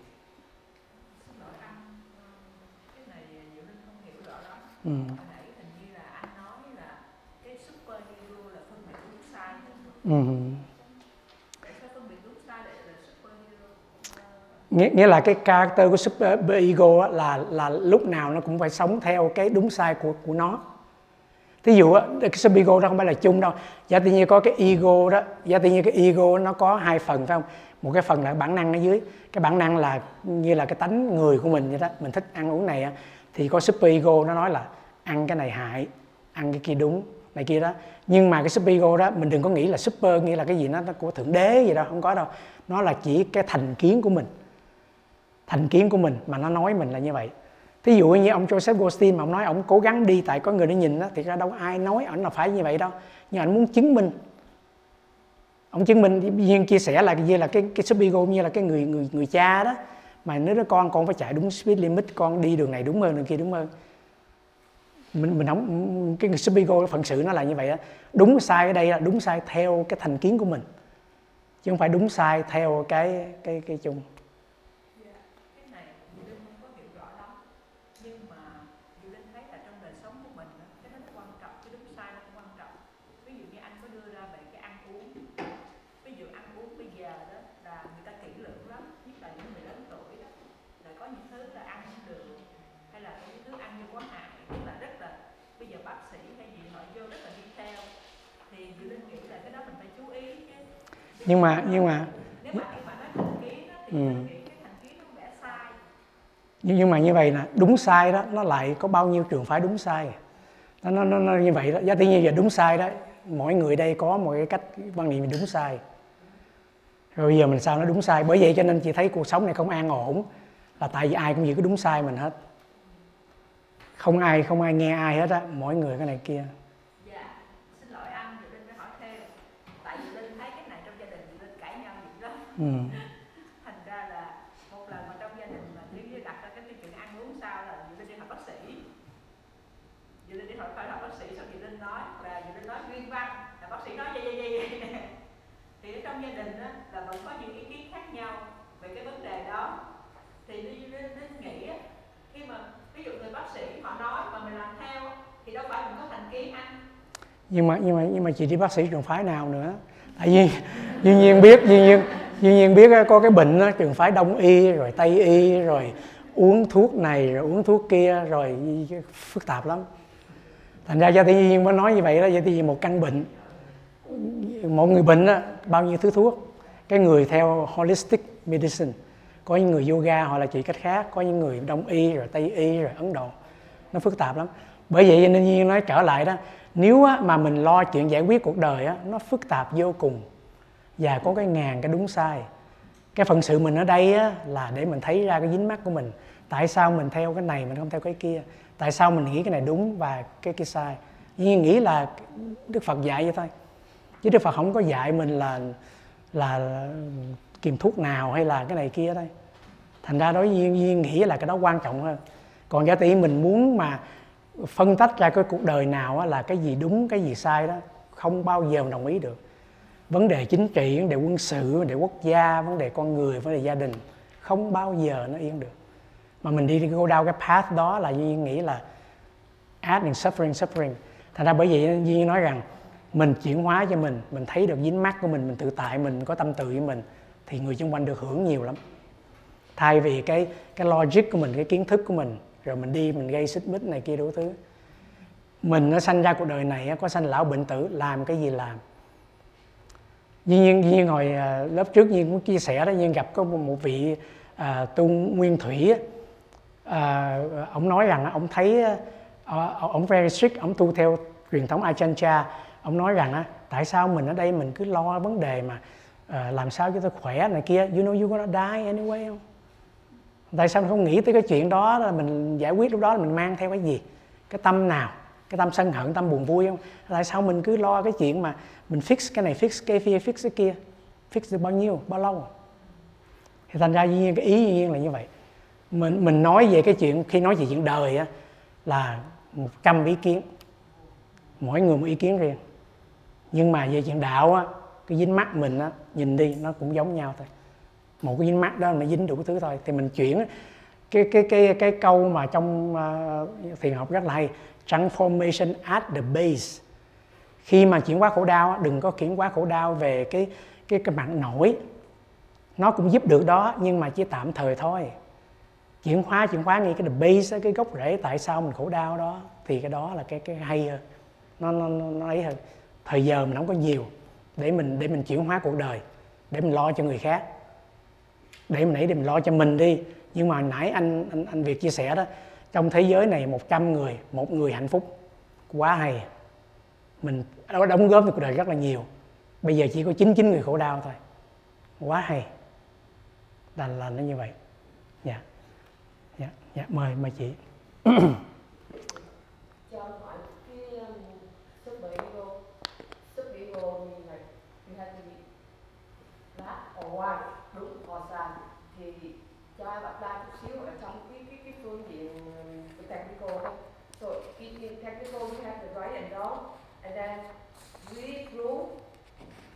S3: Ừ. nãy hình như là anh nói là cái superhero là phân biệt đúng sai ừ
S1: nghĩa, nghĩa là cái character của super ờ, ego là là lúc nào nó cũng phải sống theo cái đúng sai của của nó. Thí dụ cái super ego đó không phải là chung đâu. Giả tự nhiên có cái ego đó giả tự nhiên cái ego nó có hai phần phải không? Một cái phần là bản năng ở dưới cái bản năng là như là cái tánh người của mình vậy đó. Mình thích ăn uống này thì có super ego nó nói là ăn cái này hại ăn cái kia đúng này kia đó. Nhưng mà cái superego đó mình đừng có nghĩ là super nghĩa là cái gì nó, nó của thượng đế gì đâu không có đâu. Nó là chỉ cái thành kiến của mình. Thành kiến của mình mà nó nói mình là như vậy. Thí dụ như ông Joseph Goldstein mà ông nói ông cố gắng đi tại có người để nhìn đó thì ra đâu ai nói ông là phải như vậy đâu. Nhưng anh muốn chứng minh. Ông chứng minh nhiên chia sẻ là như là cái cái superego như là cái người người người cha đó. Mà nếu đứa con con phải chạy đúng speed limit con đi đường này đúng hơn đường kia đúng hơn mình mình không, cái super phận sự nó là như vậy á. Đúng sai ở đây là đúng sai theo cái thành kiến của mình, chứ không phải đúng sai theo cái cái cái chung. Nhưng mà nhưng mà ừ. nhưng mà như vậy là đúng sai đó nó lại có bao nhiêu trường phái đúng sai? Nó nó, nó, nó như vậy đó. Giá tự nhiên giờ đúng sai đó mỗi người đây có một cái cách quan niệm đúng sai. Rồi bây giờ mình sao nó đúng sai? Bởi vậy cho nên chị thấy cuộc sống này không an ổn là tại vì ai cũng chỉ có đúng sai mình hết. Không ai không ai nghe ai hết á mỗi người cái này kia
S3: ừ. thành ra là một lần mà trong gia đình mà nếu như đặt ra cái chuyện ăn uống sao là dự linh đi học bác sĩ. Dự linh đi hỏi phải học bác sĩ xong dự linh nói và dự linh nói nguyên văn. Là bác sĩ nói vậy vậy vậy thì ở trong gia đình á, là vẫn có những ý kiến khác nhau về cái vấn đề đó. Thì linh, linh, linh nghĩ khi mà ví dụ người bác sĩ họ nói mà mình làm theo thì đâu phải mình có thành kiến anh
S1: nhưng mà nhưng mà nhưng mà chị đi bác sĩ trường phái nào nữa? Tại vì dĩ nhiên biết dĩ nhiên dĩ nhiên biết à, có cái bệnh đó, trường phái đông y rồi tây y rồi uống thuốc này rồi uống thuốc kia rồi phức tạp lắm. Thành ra gia tự nhiên mới nói như vậy đó gia tự nhiên một căn bệnh. Một người bệnh đó, bao nhiêu thứ thuốc. Cái người theo holistic medicine. Có những người yoga họ là trị cách khác có những người đông y rồi tây y rồi ấn độ. Nó phức tạp lắm. Bởi vậy nên nhiên nói trở lại đó nếu mà mình lo chuyện giải quyết cuộc đời á, nó phức tạp vô cùng và có cái ngàn cái đúng sai. Cái phận sự mình ở đây á, là để mình thấy ra cái dính mắt của mình. Tại sao mình theo cái này mình không theo cái kia? Tại sao mình nghĩ cái này đúng và cái kia sai? Nhưng nghĩ là đức phật dạy vậy thôi. Chứ đức phật không có dạy mình là là kiềm thuốc nào hay là cái này kia đây thành ra đối với nhiên nghĩ là cái đó quan trọng hơn. Còn giả tỷ mình muốn mà phân tách ra cái cuộc đời nào là cái gì đúng cái gì sai đó không bao giờ đồng ý được vấn đề chính trị, vấn đề quân sự, vấn đề quốc gia, vấn đề con người, vấn đề gia đình, không bao giờ nó yên được. Mà mình đi go down cái path đó là Duy nghĩ là adding suffering suffering. Thành ra bởi vậy Duy nói rằng mình chuyển hóa cho mình mình thấy được dính mắt của mình mình tự tại mình có tâm tự với mình, thì người xung quanh được hưởng nhiều lắm. Thay vì cái cái logic của mình, cái kiến thức của mình, rồi mình đi, mình gây xích mích này kia đủ thứ. Mình nó sanh ra cuộc đời này có sanh lão bệnh tử, làm cái gì làm? Như nhiên, như nhiên hồi à, lớp trước nhiên cũng chia sẻ đó nhiên gặp có một vị à, tu nguyên thủy à, ông nói rằng ông thấy à, ông very strict ông tu theo truyền thống Ajahn Chah. Ông nói rằng á tại sao mình ở đây mình cứ lo vấn đề mà à, làm sao cho tôi khỏe này kia? You know you gonna die anyway không? Tại sao mình không nghĩ tới cái chuyện đó là mình giải quyết lúc đó là mình mang theo cái gì? Cái tâm nào? Cái tâm sân hận tâm buồn vui không? Tại sao mình cứ lo cái chuyện mà mình fix cái này fix cái kia fix cái kia. Fix được bao nhiêu bao lâu? Thì thành ra dĩ nhiên cái ý dĩ nhiên là như vậy. Mình mình nói về cái chuyện khi nói về chuyện đời á là một trăm ý kiến. Mỗi người một ý kiến riêng. Nhưng mà về chuyện đạo á cái dính mắt mình á nhìn đi nó cũng giống nhau thôi. Một cái dính mắt đó nó dính đủ thứ thôi. Thì mình chuyển cái cái cái cái câu mà trong uh, thiền học rất là hay transformation at the base khi mà chuyển hóa khổ đau đừng có chuyển hóa khổ đau về cái cái cái mặt nổi. Nó cũng giúp được đó, nhưng mà chỉ tạm thời thôi. Chuyển hóa chuyển hóa ngay cái the base cái gốc rễ tại sao mình khổ đau đó, thì cái đó là cái cái hay hơn. Nó nó nó ấy hơn. Thời giờ mình không có nhiều để mình để mình chuyển hóa cuộc đời, để mình lo cho người khác. Để mình nãy để mình lo cho mình đi. Nhưng mà nãy anh anh anh Việt chia sẻ đó, trong thế giới này 100 người, một người hạnh phúc. Quá hay mình đã đóng góp cho cuộc đời rất là nhiều. Bây giờ chỉ có 99 người khổ đau thôi. Quá hay. Là là nó như vậy. Dạ. Dạ dạ mời mời chị.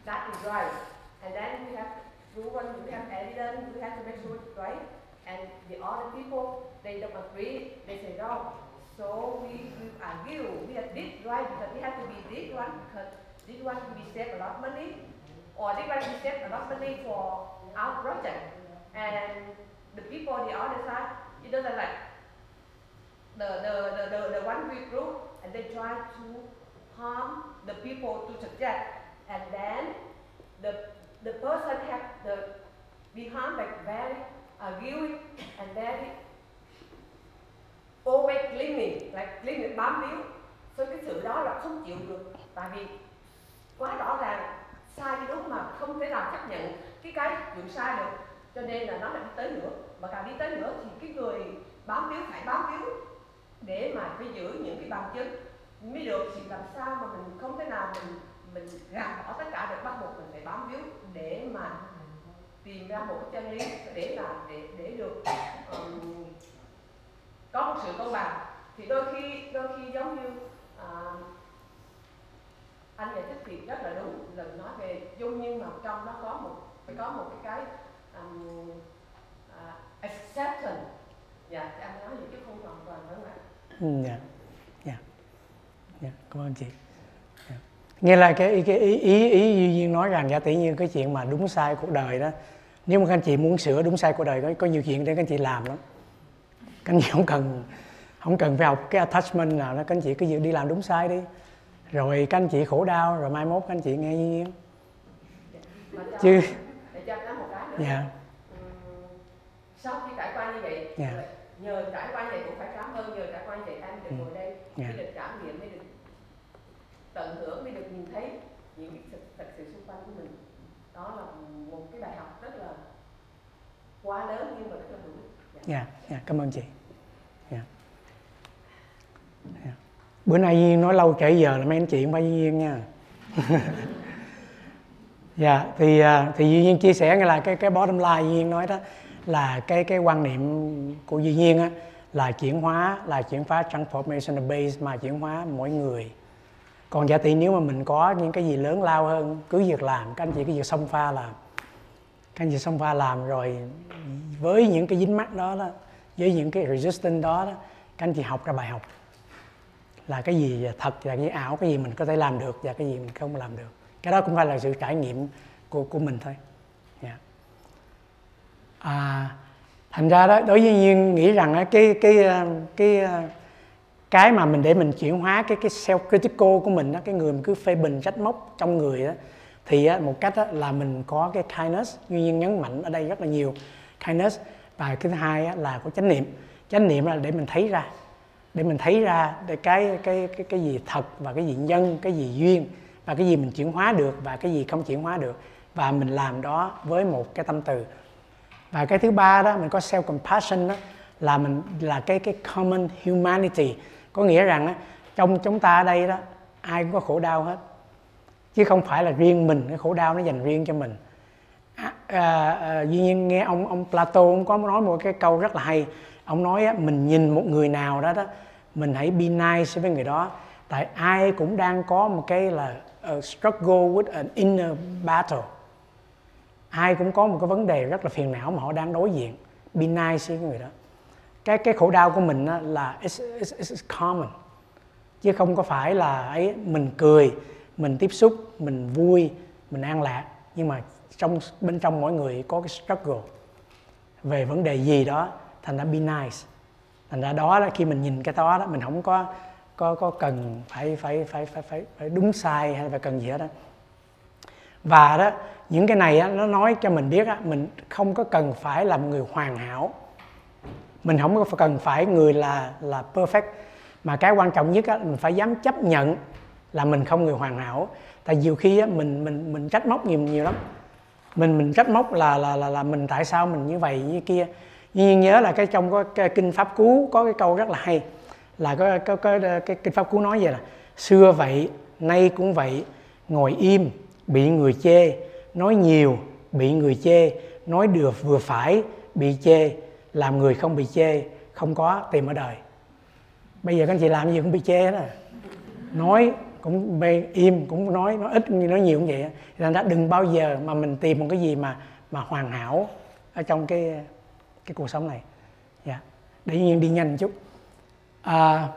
S2: that is right. And then we have proven we have evidence we have to make sure it's right. And the other people they don't agree they say no. so we, we argue. We have this right because we have to be this one because this one we save a lot of money or this one we save a lot of money for our project. And the people on the other side it doesn't like the, the, the, the, the one we group and they try to harm the people to suggest and then the the person have the, behind like very arguing and very always clinging, like clinging bám víu. So cái sự đó là không chịu được, tại vì quá rõ ràng, sai cái đúng mà không thể nào chấp nhận cái cái chuyện sai được. Cho nên là nó lại đi tới nữa. Mà càng đi tới nữa thì cái người bám víu phải bám víu để mà phải giữ những cái bằng chứng. Mới được thì làm sao mà mình không thể nào mình mình gạt bỏ tất cả được bắt buộc mình phải bám víu để mà tìm ra một chân lý để làm để để được um, có một sự công bằng. Thì đôi khi đôi khi giống như uh, anh giải thích thì rất là đúng lần nói về dung nhưng mà trong nó có một phải có một cái cái um, uh, acceptance. Dạ thì anh nói vậy chứ không hoàn toàn đúng không ạ
S1: dạ. Dạ. Dạ cảm ơn chị dạ. nghe là cái cái ý ý ý duy nhiên nói rằng giả tỷ như cái chuyện mà đúng sai cuộc đời đó nếu mà các anh chị muốn sửa đúng sai cuộc đời có, có nhiều chuyện để các anh chị làm lắm các anh chị không cần không cần phải học cái attachment nào đó các anh chị cứ việc đi làm đúng sai đi rồi các anh chị khổ đau rồi mai mốt các anh chị nghe nhiên chứ
S2: để cho nó một cái nữa
S1: dạ
S2: Ừm, sau khi trải qua như vậy
S1: Dạ.
S2: nhờ trải qua như vậy cũng phải cảm ơn nhờ trải qua như vậy em được
S1: Ừ.
S2: ngồi đây
S1: Dạ.
S2: mới được cảm nghiệm mới được tận hưởng mới được nhìn thấy những cái thực, thực sự xung quanh của mình đó là một cái bài học rất là quá lớn nhưng mà rất là hữu ích Dạ.
S1: dạ, dạ cảm ơn chị dạ. Dạ. bữa nay Duyên nói lâu trễ giờ là mấy anh chị không phải Duyên nha dạ thì à, thì Duy Nhiên chia sẻ ngay là cái cái bottom line Duy Nhiên nói đó là cái cái quan niệm của Duy Nhiên á là chuyển hóa là chuyển hóa transformation base mà chuyển hóa mỗi người còn giả tỷ nếu mà mình có những cái gì lớn lao hơn cứ việc làm các anh chị cứ việc xông pha làm. Các anh chị xông pha làm rồi với những cái dính mắt đó, đó với những cái resistance đó, đó các anh chị học ra bài học. Là cái gì thật và cái gì ảo cái gì mình có thể làm được và cái gì mình không làm được. Cái đó cũng phải là sự trải nghiệm của của mình thôi. Yeah. à, thành ra đó đối với nhiên nghĩ rằng cái cái ờ, cái cái cái mà mình để mình chuyển hóa cái cái self critical của mình đó cái người mình cứ phê bình trách móc trong người đó thì á, một cách á, là mình có cái kindness duy nhiên nhấn mạnh ở đây rất là nhiều. Kindness. Và cái thứ hai á, là có chánh niệm. Chánh niệm là để mình thấy ra để mình thấy ra để cái cái cái cái gì thật và cái gì nhân cái gì duyên và cái gì mình chuyển hóa được và cái gì không chuyển hóa được. Và mình làm đó với một cái tâm từ. Và cái thứ ba đó mình có self compassion đó là mình là cái cái common humanity có nghĩa rằng á, trong chúng ta ở đây đó ai cũng có khổ đau hết. Chứ không phải là riêng mình cái khổ đau nó dành riêng cho mình. À, à, à, duy nhiên nghe ông ông Plato ông có nói một cái câu rất là hay. Ông nói á, mình nhìn một người nào đó đó mình hãy be nice với người đó. Tại ai cũng đang có một cái là uh, struggle with an inner battle. Ai cũng có một cái vấn đề rất là phiền não mà họ đang đối diện. Be nice với người đó cái cái khổ đau của mình á, là it's, it's, it's common. Chứ không có phải là ấy mình cười mình tiếp xúc mình vui mình an lạc. Nhưng mà trong bên trong mỗi người có cái struggle về vấn đề gì đó thành ra be nice. Thành ra đó là khi mình nhìn cái đó đó mình không có có có cần phải phải phải phải phải, phải đúng sai hay phải cần gì hết đó và đó những cái này á, nó nói cho mình biết á, mình không có cần phải là một người hoàn hảo mình không có cần phải người là là perfect mà cái quan trọng nhất á, mình phải dám chấp nhận là mình không người hoàn hảo. Tại nhiều khi á, mình mình mình trách móc nhiều nhiều lắm. Mình mình trách móc là là là là mình tại sao mình như vậy như kia. Nhưng nhớ là cái trong có cái kinh pháp cú có cái câu rất là hay là có có, có cái, cái kinh pháp cú nói vậy là xưa vậy nay cũng vậy ngồi im bị người chê nói nhiều bị người chê nói được vừa phải bị chê làm người không bị chê không có tìm ở đời. Bây giờ các anh chị làm gì cũng bị chê đó à. nói cũng bê, im cũng nói nói ít nói nhiều cũng vậy nên ra đừng bao giờ mà mình tìm một cái gì mà mà hoàn hảo ở trong cái cái cuộc sống này. Dạ. Để nhiên đi nhanh một chút. À,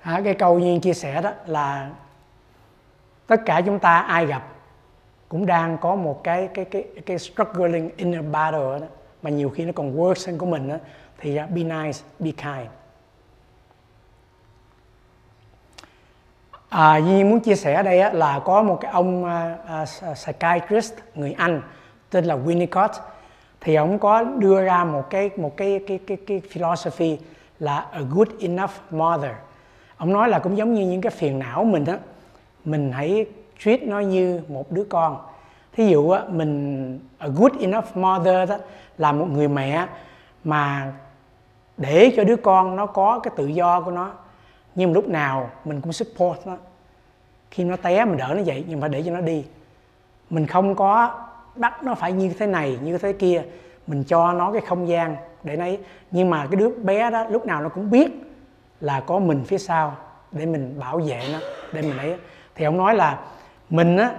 S1: à, cái câu nhiên chia sẻ đó là tất cả chúng ta ai gặp cũng đang có một cái cái cái cái struggling inner battle đó mà nhiều khi nó còn worse hơn của mình đó, thì be nice, be kind. À, Duy muốn chia sẻ ở đây á, là có một cái ông uh, uh, psychiatrist người Anh tên là Winnicott thì ông có đưa ra một cái một cái cái cái cái philosophy là a good enough mother. Ông nói là cũng giống như những cái phiền não mình á, mình hãy treat nó như một đứa con thí dụ á, mình a good enough mother đó là một người mẹ mà để cho đứa con nó có cái tự do của nó nhưng lúc nào mình cũng support nó. Khi nó té mình đỡ nó dậy nhưng mà để cho nó đi. Mình không có bắt nó phải như thế này như thế kia. Mình cho nó cái không gian để nó nhưng mà cái đứa bé đó lúc nào nó cũng biết là có mình phía sau để mình bảo vệ nó để mình ấy. Thì ông nói là mình á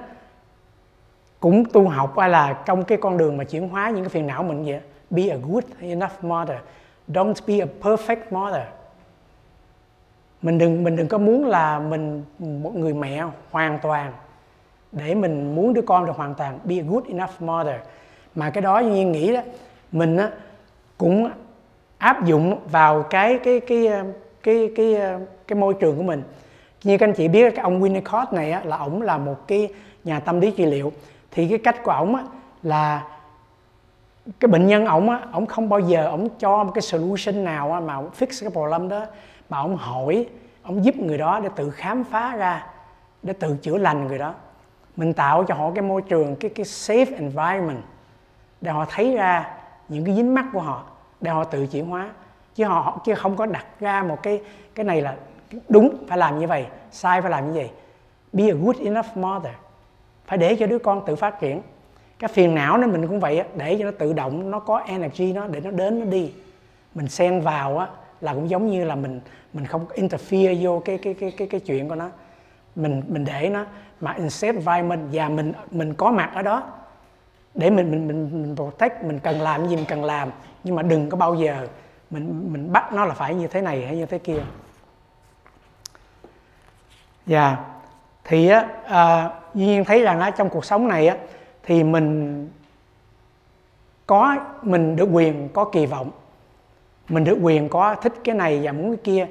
S1: cũng tu học hay là trong cái con đường mà chuyển hóa những cái phiền não mình vậy? Be a good enough mother. Don't be a perfect mother. Mình đừng mình đừng có muốn là mình một người mẹ hoàn toàn. Để mình muốn đứa con được hoàn toàn. Be a good enough mother. Mà cái đó như nghĩ đó mình á, cũng áp dụng vào cái cái cái ờ, cái cái cái, cái môi trường của mình. Như các anh chị biết cái ông Winnicott này á, là ổng là một cái nhà tâm lý trị liệu thì cái cách của ổng á, là cái bệnh nhân ổng á ổng không bao giờ ổng cho một cái solution nào á, mà ổng fix cái problem đó mà ổng hỏi ổng giúp người đó để tự khám phá ra để tự chữa lành người đó. Mình tạo cho họ cái môi trường cái cái safe environment để họ thấy ra những cái dính mắc của họ để họ tự chuyển hóa. Chứ họ chứ không có đặt ra một cái cái này là đúng phải làm như vậy sai phải làm như vậy. Be a good enough mother phải để cho đứa con tự phát triển. Cái phiền não nó mình cũng vậy để cho nó tự động nó có energy nó để nó đến nó đi. Mình xen vào á là cũng giống như là mình mình không interfere vô cái cái cái cái cái chuyện của nó. Mình mình để nó mà instead environment và mình mình có mặt ở đó. Để mình mình mình, mình protect mình cần làm gì mình cần làm. Nhưng mà đừng có bao giờ mình mình bắt nó là phải như thế này hay như thế kia. Dạ. yeah thì á à, Duy nhiên thấy rằng á, trong cuộc sống này á, thì mình có mình được quyền có kỳ vọng. Mình được quyền có thích cái này và muốn cái kia.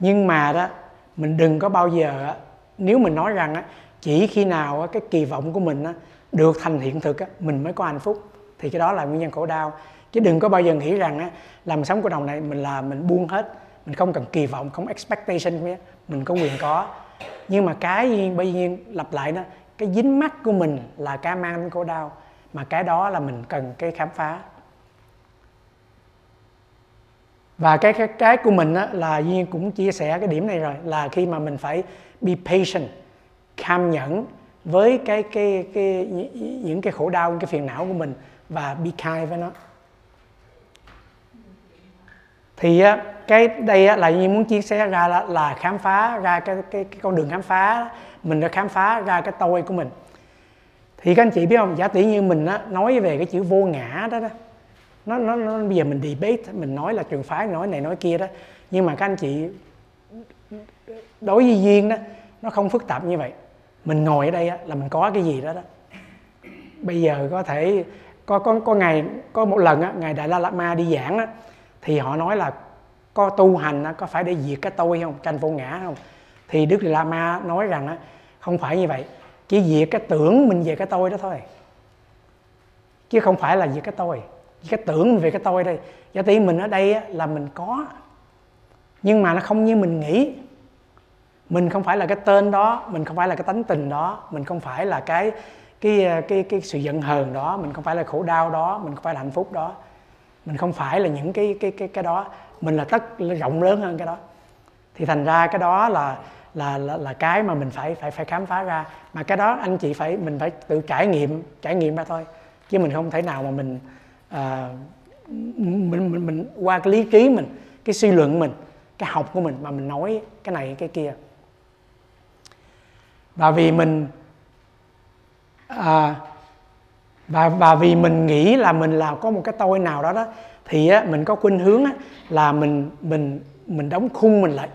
S1: Nhưng mà đó mình đừng có bao giờ nếu mình nói rằng chỉ khi nào cái kỳ vọng của mình được thành hiện thực mình mới có hạnh phúc. Thì cái đó là nguyên nhân khổ đau. Chứ đừng có bao giờ nghĩ rằng làm sống của đồng này mình là mình buông hết. Mình không cần kỳ vọng không expectation mình có quyền có nhưng mà cái bây nhiên lặp lại đó cái dính mắt của mình là cái mang đến khổ đau mà cái đó là mình cần cái khám phá. Và cái cái, cái của mình á, là duyên cũng chia sẻ cái điểm này rồi là khi mà mình phải be patient cam nhẫn với cái cái cái những cái khổ đau những cái phiền não của mình và be kind với nó. Thì á, cái đây á, là như muốn chia sẻ ra là, là khám phá ra cái, cái cái con đường khám phá mình đã khám phá ra cái tôi của mình. Thì các anh chị biết không? Giả tỷ như mình á, nói về cái chữ vô ngã đó đó nó, nó, nó bây giờ mình debate mình nói là trường phái nói này nói kia đó. Nhưng mà các anh chị đối với duyên đó nó không phức tạp như vậy. Mình ngồi ở đây á, là mình có cái gì đó đó. Bây giờ có thể có có có ngày có một lần á, ngày đại la lạt ma đi giảng á, thì họ nói là có tu hành có phải để diệt cái tôi không? Tranh vô ngã không? Thì đức la ma nói rằng á, không phải như vậy. Chỉ diệt cái tưởng mình về cái tôi đó thôi. Chứ không phải là diệt cái tôi. Cái tưởng về cái tôi đây giả tỷ mình ở đây là mình có. Nhưng mà nó không như mình nghĩ. Mình không phải là cái tên đó mình không phải là cái tánh tình đó mình không phải là cái cái cái cái sự giận hờn đó mình không phải là khổ đau đó mình không phải là hạnh phúc đó. Mình không phải là những cái cái cái cái đó mình là tất rộng lớn hơn cái đó. Thì thành ra cái đó là là là, là cái mà mình phải phải phải khám phá ra. Mà cái đó anh chị phải mình phải tự trải nghiệm trải nghiệm ra thôi. Chứ mình không thể nào mà mình à, mình, mình mình qua cái lý trí mình cái suy luận mình cái học của mình mà mình nói cái này cái kia. Và vì mình à, và và vì mình nghĩ là mình là có một cái tôi nào đó đó thì á, mình có khuynh hướng á, là mình mình mình đóng khung mình lại.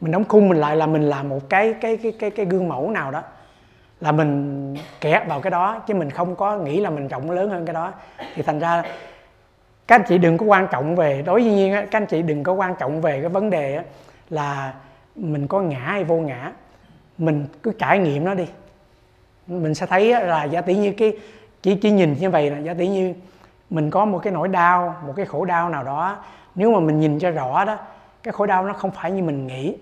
S1: Mình đóng khung mình lại là mình làm một cái cái cái cái cái gương mẫu nào đó. Là mình kẹt vào cái đó chứ mình không có nghĩ là mình rộng lớn hơn cái đó. Thì thành ra các anh chị đừng có quan trọng về đối với nhiên các anh chị đừng có quan trọng về cái vấn đề là mình có ngã hay vô ngã. Mình cứ trải nghiệm nó đi. Mình sẽ thấy là giả tỷ như cái chỉ chỉ nhìn như vậy là giả tỷ như mình có một cái nỗi đau một cái khổ đau nào đó. Nếu mà mình nhìn cho rõ đó cái khổ đau nó không phải như mình nghĩ.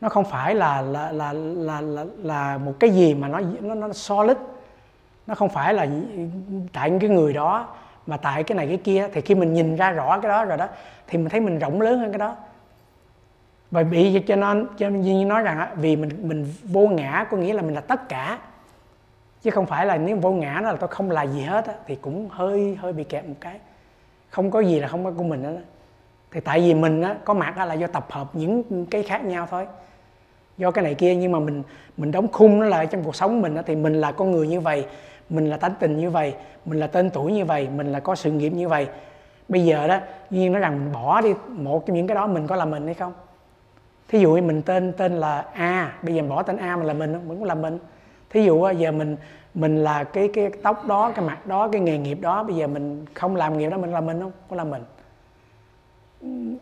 S1: Nó không phải là là là là là, là một cái gì mà nó nó nó solid. Nó không phải là tại cái người đó mà tại cái này cái kia. Thì khi mình nhìn ra rõ cái đó rồi đó thì mình thấy mình rộng lớn hơn cái đó. Và bị cho nên cho nên nói rằng vì mình mình vô ngã có nghĩa là mình là tất cả chứ không phải là nếu vô ngã nó là tôi không là gì hết á, thì cũng hơi hơi bị kẹt một cái. Không có gì là không có của mình đó thì tại vì mình á, có mặt là do tập hợp những cái khác nhau thôi. Do cái này kia nhưng mà mình mình đóng khung nó lại trong cuộc sống mình đó, thì mình là con người như vậy mình là tánh tình như vậy mình là tên tuổi như vậy mình là có sự nghiệp như vậy. Bây giờ đó nhiên nói rằng mình bỏ đi một trong những cái đó mình có là mình hay không? Thí dụ như mình tên tên là a bây giờ mình bỏ tên a mình là mình mình cũng là mình thí dụ giờ mình mình là cái cái tóc đó cái mặt đó cái nghề nghiệp đó bây giờ mình không làm nghiệp đó mình là mình không? Có là mình.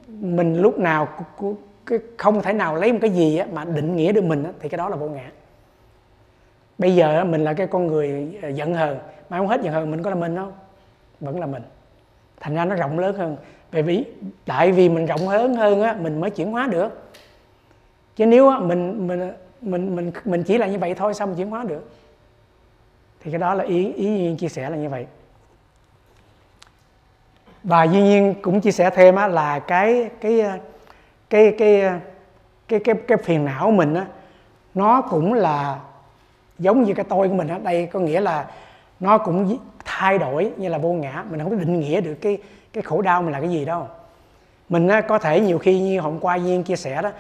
S1: Mình lúc nào không thể nào lấy một cái gì mà định nghĩa được mình thì cái đó là vô ngã. Bây giờ mình là cái con người ờ, giận hờn mà không hết giận hờn mình có là mình không? Vẫn là mình. Thành ra nó rộng lớn hơn. Bởi vì tại vì mình rộng lớn hơn á mình mới chuyển hóa được. Chứ nếu á, mình mình mình mình mình chỉ là như vậy thôi sao mình chuyển hóa được? Thì cái đó là ý ý nhiên chia sẻ là như vậy. Và duy nhiên cũng chia sẻ thêm á, là cái cái cái cái cái cái cái phiền não của mình á nó cũng là giống như cái tôi của mình ở đây có nghĩa là nó cũng thay đổi như là vô ngã. Mình không có định nghĩa được cái cái khổ đau mình là cái gì đâu. Mình á, có thể nhiều khi như hôm qua Duyên chia sẻ đó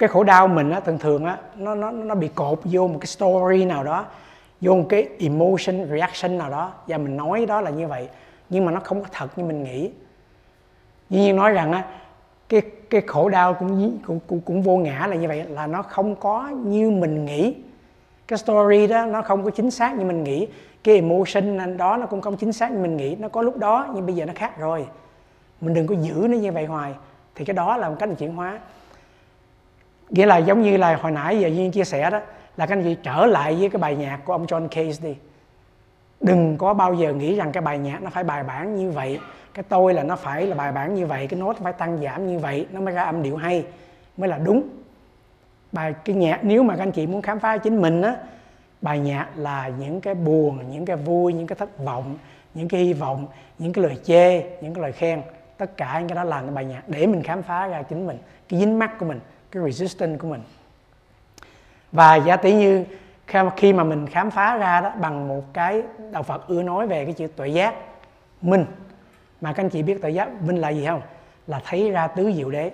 S1: cái khổ đau mình á, thường thường á, nó nó nó bị cột vô một cái story nào đó vô một cái emotion reaction nào đó. Và mình nói đó là như vậy nhưng mà nó không có thật như mình nghĩ. Dĩ nhiên nói rằng á, cái cái khổ đau cũng cũng cũng, cũng vô ngã là như vậy là nó không có như mình nghĩ. Cái story đó nó không có chính xác như mình nghĩ. Cái emotion đó nó cũng không chính xác như mình nghĩ. Nó có lúc đó nhưng bây giờ nó khác rồi. Mình đừng có giữ nó như vậy hoài. Thì cái đó là một cách chuyển hóa nghĩa là giống như là hồi nãy giờ duyên chia sẻ đó, là các anh chị trở lại với cái bài nhạc của ông John Case đi. Đừng có bao giờ nghĩ rằng cái bài nhạc nó phải bài bản như vậy, cái tôi là nó phải là bài bản như vậy, cái nốt phải tăng giảm như vậy, nó mới ra âm điệu hay, mới là đúng. Bài, cái nhạc, nếu mà các anh chị muốn khám phá chính mình á, bài nhạc là những cái buồn, những cái vui, những cái thất vọng, những cái hy vọng, những cái lời chê, những cái lời khen. Tất cả những cái đó làm cái bài nhạc để mình khám phá ra chính mình, cái dính mắt của mình cái resistance của mình. Và giả tỷ như khi mà mình khám phá ra đó bằng một cái đạo Phật ưa nói về cái chữ tuệ giác, minh. Mà các anh chị biết tuệ giác, minh là gì không? Là thấy ra tứ diệu đế,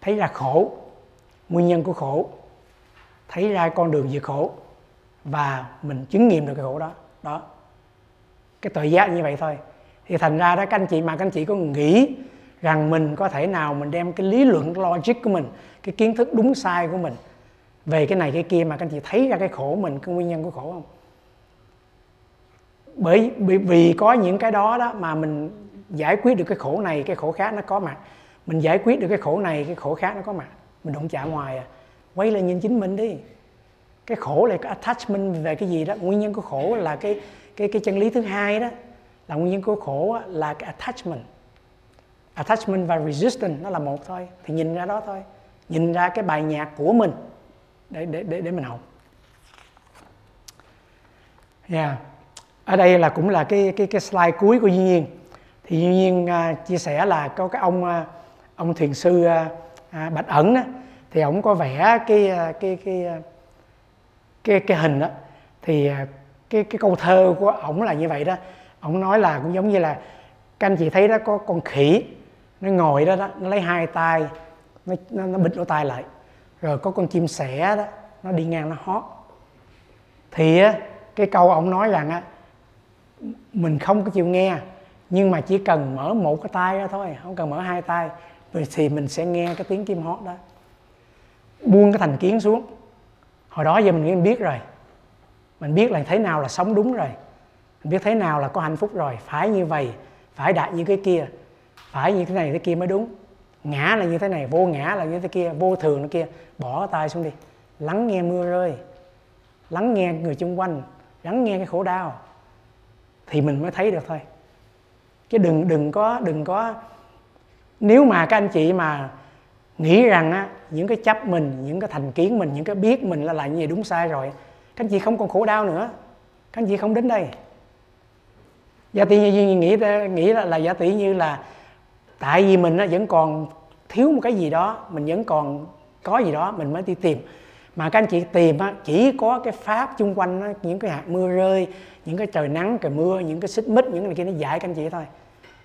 S1: thấy ra khổ, nguyên nhân của khổ, thấy ra con đường diệt khổ, và mình chứng nghiệm được cái khổ đó. Đó. Cái tuệ giác như vậy thôi. Thì thành ra đó, các anh chị, mà các anh chị có nghĩ rằng mình có thể nào mình đem cái lý luận logic của mình cái kiến thức đúng sai của mình về cái này cái kia mà các anh chị thấy ra cái khổ mình cái nguyên nhân của khổ không? Bởi vì, vì có những cái đó đó mà mình giải quyết được cái khổ này cái khổ khác nó có mặt. Mình giải quyết được cái khổ này cái khổ khác nó có mặt. Mình đụng chạm ngoài à. Quay lại nhìn chính mình đi. Cái khổ là cái attachment về cái gì đó. Nguyên nhân của khổ là cái cái cái chân lý thứ hai đó. Là nguyên nhân của khổ là cái attachment attachment và resistance nó là một thôi. Thì nhìn ra đó thôi. Nhìn ra cái bài nhạc của mình để để để để mình học. Yeah. ở đây là cũng là cái cái cái slide cuối của Duy Nhiên. Thì Duy Nhiên uh, chia sẻ là có cái ông uh, ông thiền sư uh, uh, Bạch Ẩn đó, thì ông có vẽ cái uh, cái cái uh, cái cái hình đó thì uh, cái cái câu thơ của ổng là như vậy đó. Ổng nói là cũng giống như là các anh chị thấy đó có con khỉ nó ngồi đó đó nó lấy hai tay nó nó, nó bịt lỗ tai lại. Rồi có con chim sẻ đó nó đi ngang nó hót. Thì á, cái câu ông nói rằng á mình không có chịu nghe nhưng mà chỉ cần mở một cái tay đó thôi không cần mở hai tay thì mình sẽ nghe cái tiếng chim hót đó. Buông cái thành kiến xuống. Hồi đó giờ mình biết rồi. Mình biết là thế nào là sống đúng rồi. Mình biết thế nào là có hạnh phúc rồi. Phải như vậy phải đạt như cái kia phải như thế này thế kia mới đúng. Ngã là như thế này vô ngã là như thế kia vô thường nó kia. Bỏ tay xuống đi. Lắng nghe mưa rơi. Lắng nghe người chung quanh. Lắng nghe cái khổ đau. Thì mình mới thấy được thôi. Chứ đừng đừng có đừng có. Nếu mà các anh chị mà nghĩ rằng á những cái chấp mình những cái thành kiến mình những cái biết mình là lại như vậy đúng sai rồi các anh chị không còn khổ đau nữa. Các anh chị không đến đây. Giả tỷ như nghĩ nghĩ là, là giả tỷ như là tại vì mình nó vẫn còn thiếu một cái gì đó mình vẫn còn có gì đó mình mới đi tìm. Mà các anh chị tìm á, chỉ có cái pháp chung quanh những cái hạt mưa rơi những cái trời nắng trời mưa những cái xích mít những cái này kia nó dạy các anh chị thôi.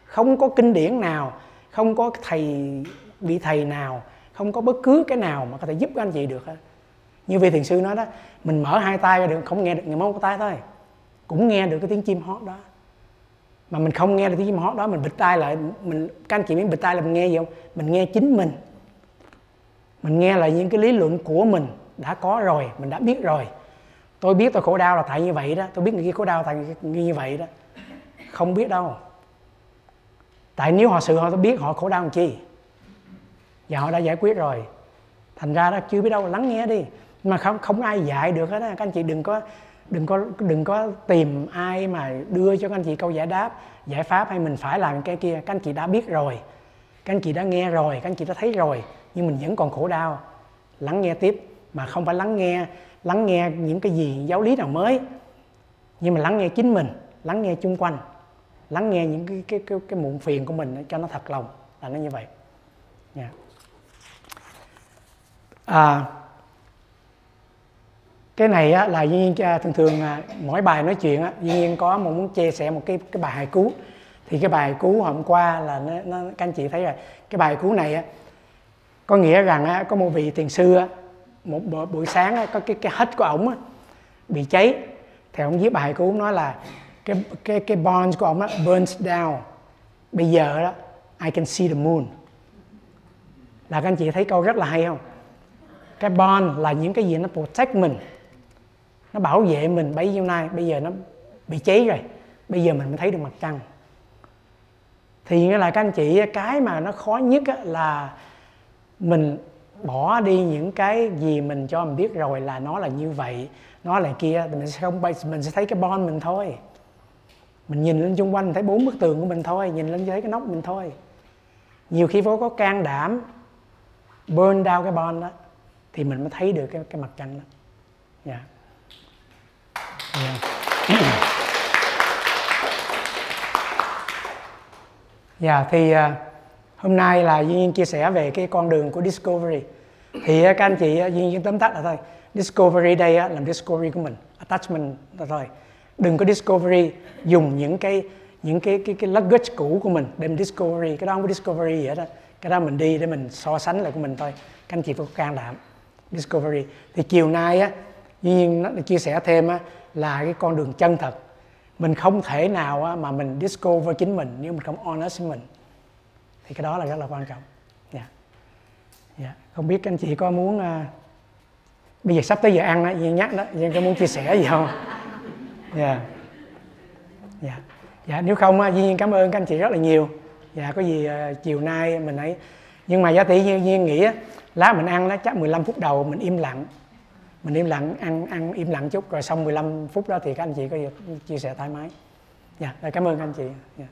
S1: Không có kinh điển nào không có thầy vị thầy nào không có bất cứ cái nào mà có thể giúp các anh chị được hết. Như vị thiền sư nói đó mình mở hai tay ra được không nghe được người mông cái tay thôi. Cũng nghe được cái tiếng chim hót đó mà mình không nghe được tiếng chim hót đó, mình bịt tai lại, mình, các anh chị biết bịt tai là mình nghe gì không? Mình nghe chính mình. Mình nghe là những cái lý luận của mình đã có rồi, mình đã biết rồi. Tôi biết tôi khổ đau là tại như vậy đó. Tôi biết người kia khổ đau tại như vậy đó. Không biết đâu. Tại nếu họ sự họ biết họ khổ đau làm chi? Và họ đã giải quyết rồi. Thành ra đó, chưa biết đâu, lắng nghe đi. Mà không không ai dạy được hết á. Các anh chị đừng có đừng có đừng có tìm ai mà đưa cho các anh chị câu giải đáp giải pháp hay mình phải làm cái kia. Các anh chị đã biết rồi các anh chị đã nghe rồi các anh chị đã thấy rồi nhưng mình vẫn còn khổ đau. Lắng nghe tiếp mà không phải lắng nghe lắng nghe những cái gì giáo lý nào mới nhưng mà lắng nghe chính mình lắng nghe chung quanh lắng nghe những cái cái cái, cái muộn phiền của mình cho nó thật lòng. Là nó như vậy. Yeah. à, cái này á, là duyên nhiên à, thường thường à, mỗi bài nói chuyện á, duyên nhiên có một muốn chia sẻ một cái cái bài hài cú thì cái bài cú hôm qua là nó, nó các anh chị thấy rồi cái bài cú này á, có nghĩa rằng á, có một vị thiền sư á, một buổi sáng á, có cái cái hết của ổng á, bị cháy. Thì ông viết bài cú nói là cái cái cái bonds của ông á, burns down. Bây giờ đó I can see the moon. Là các anh chị thấy câu rất là hay không? Cái bond là những cái gì nó protect mình nó bảo vệ mình bấy nhiêu nay bây giờ nó bị cháy rồi. Bây giờ mình mới thấy được mặt trăng. Thì nghĩa là các anh chị cái mà nó khó nhất là mình bỏ đi những cái gì mình cho mình biết rồi là nó là như vậy nó là kia. Thì mình sẽ không bay mình sẽ thấy cái bon mình thôi. Mình nhìn lên xung quanh mình thấy bốn bức tường của mình thôi nhìn lên thấy cái nóc mình thôi. Nhiều khi phố có can đảm burn down cái bon đó thì mình mới thấy được cái, cái mặt trăng đó. Yeah yeah. yeah. thì uh, hôm nay là Duy Nhiên chia sẻ về cái con đường của Discovery. Thì uh, các anh chị uh, Duy Nhiên tóm tắt là thôi Discovery đây uh, làm Discovery của mình attachment là thôi. Đừng có Discovery dùng những cái những cái cái cái luggage cũ của mình để mình Discovery cái đó không có Discovery gì hết đó cái đó mình đi để mình so sánh lại của mình thôi. Các anh chị phải can đảm. Discovery. Thì chiều nay á Duy Nhiên nó chia sẻ thêm á là cái con đường chân thật. Mình không thể nào mà mình discover chính mình nếu mình không honest với mình. Thì cái đó là rất là quan trọng. Dạ. Yeah. yeah. không biết anh chị có muốn uh, bây giờ sắp tới giờ ăn đó Duyên nhắc đó Duyên có muốn chia sẻ gì không? Dạ. Dạ. Dạ nếu không á Duyên cảm ơn các anh chị rất là nhiều. Dạ có gì uh, chiều nay mình ấy nhưng mà giá tỷ Duyên, Duyên nghĩ á lát mình ăn đó chắc 15 phút đầu mình im lặng mình im lặng, ăn ăn im lặng chút, rồi xong 15 phút đó thì các anh chị có gì chia sẻ thoải mái dạ cảm ơn các anh chị yeah.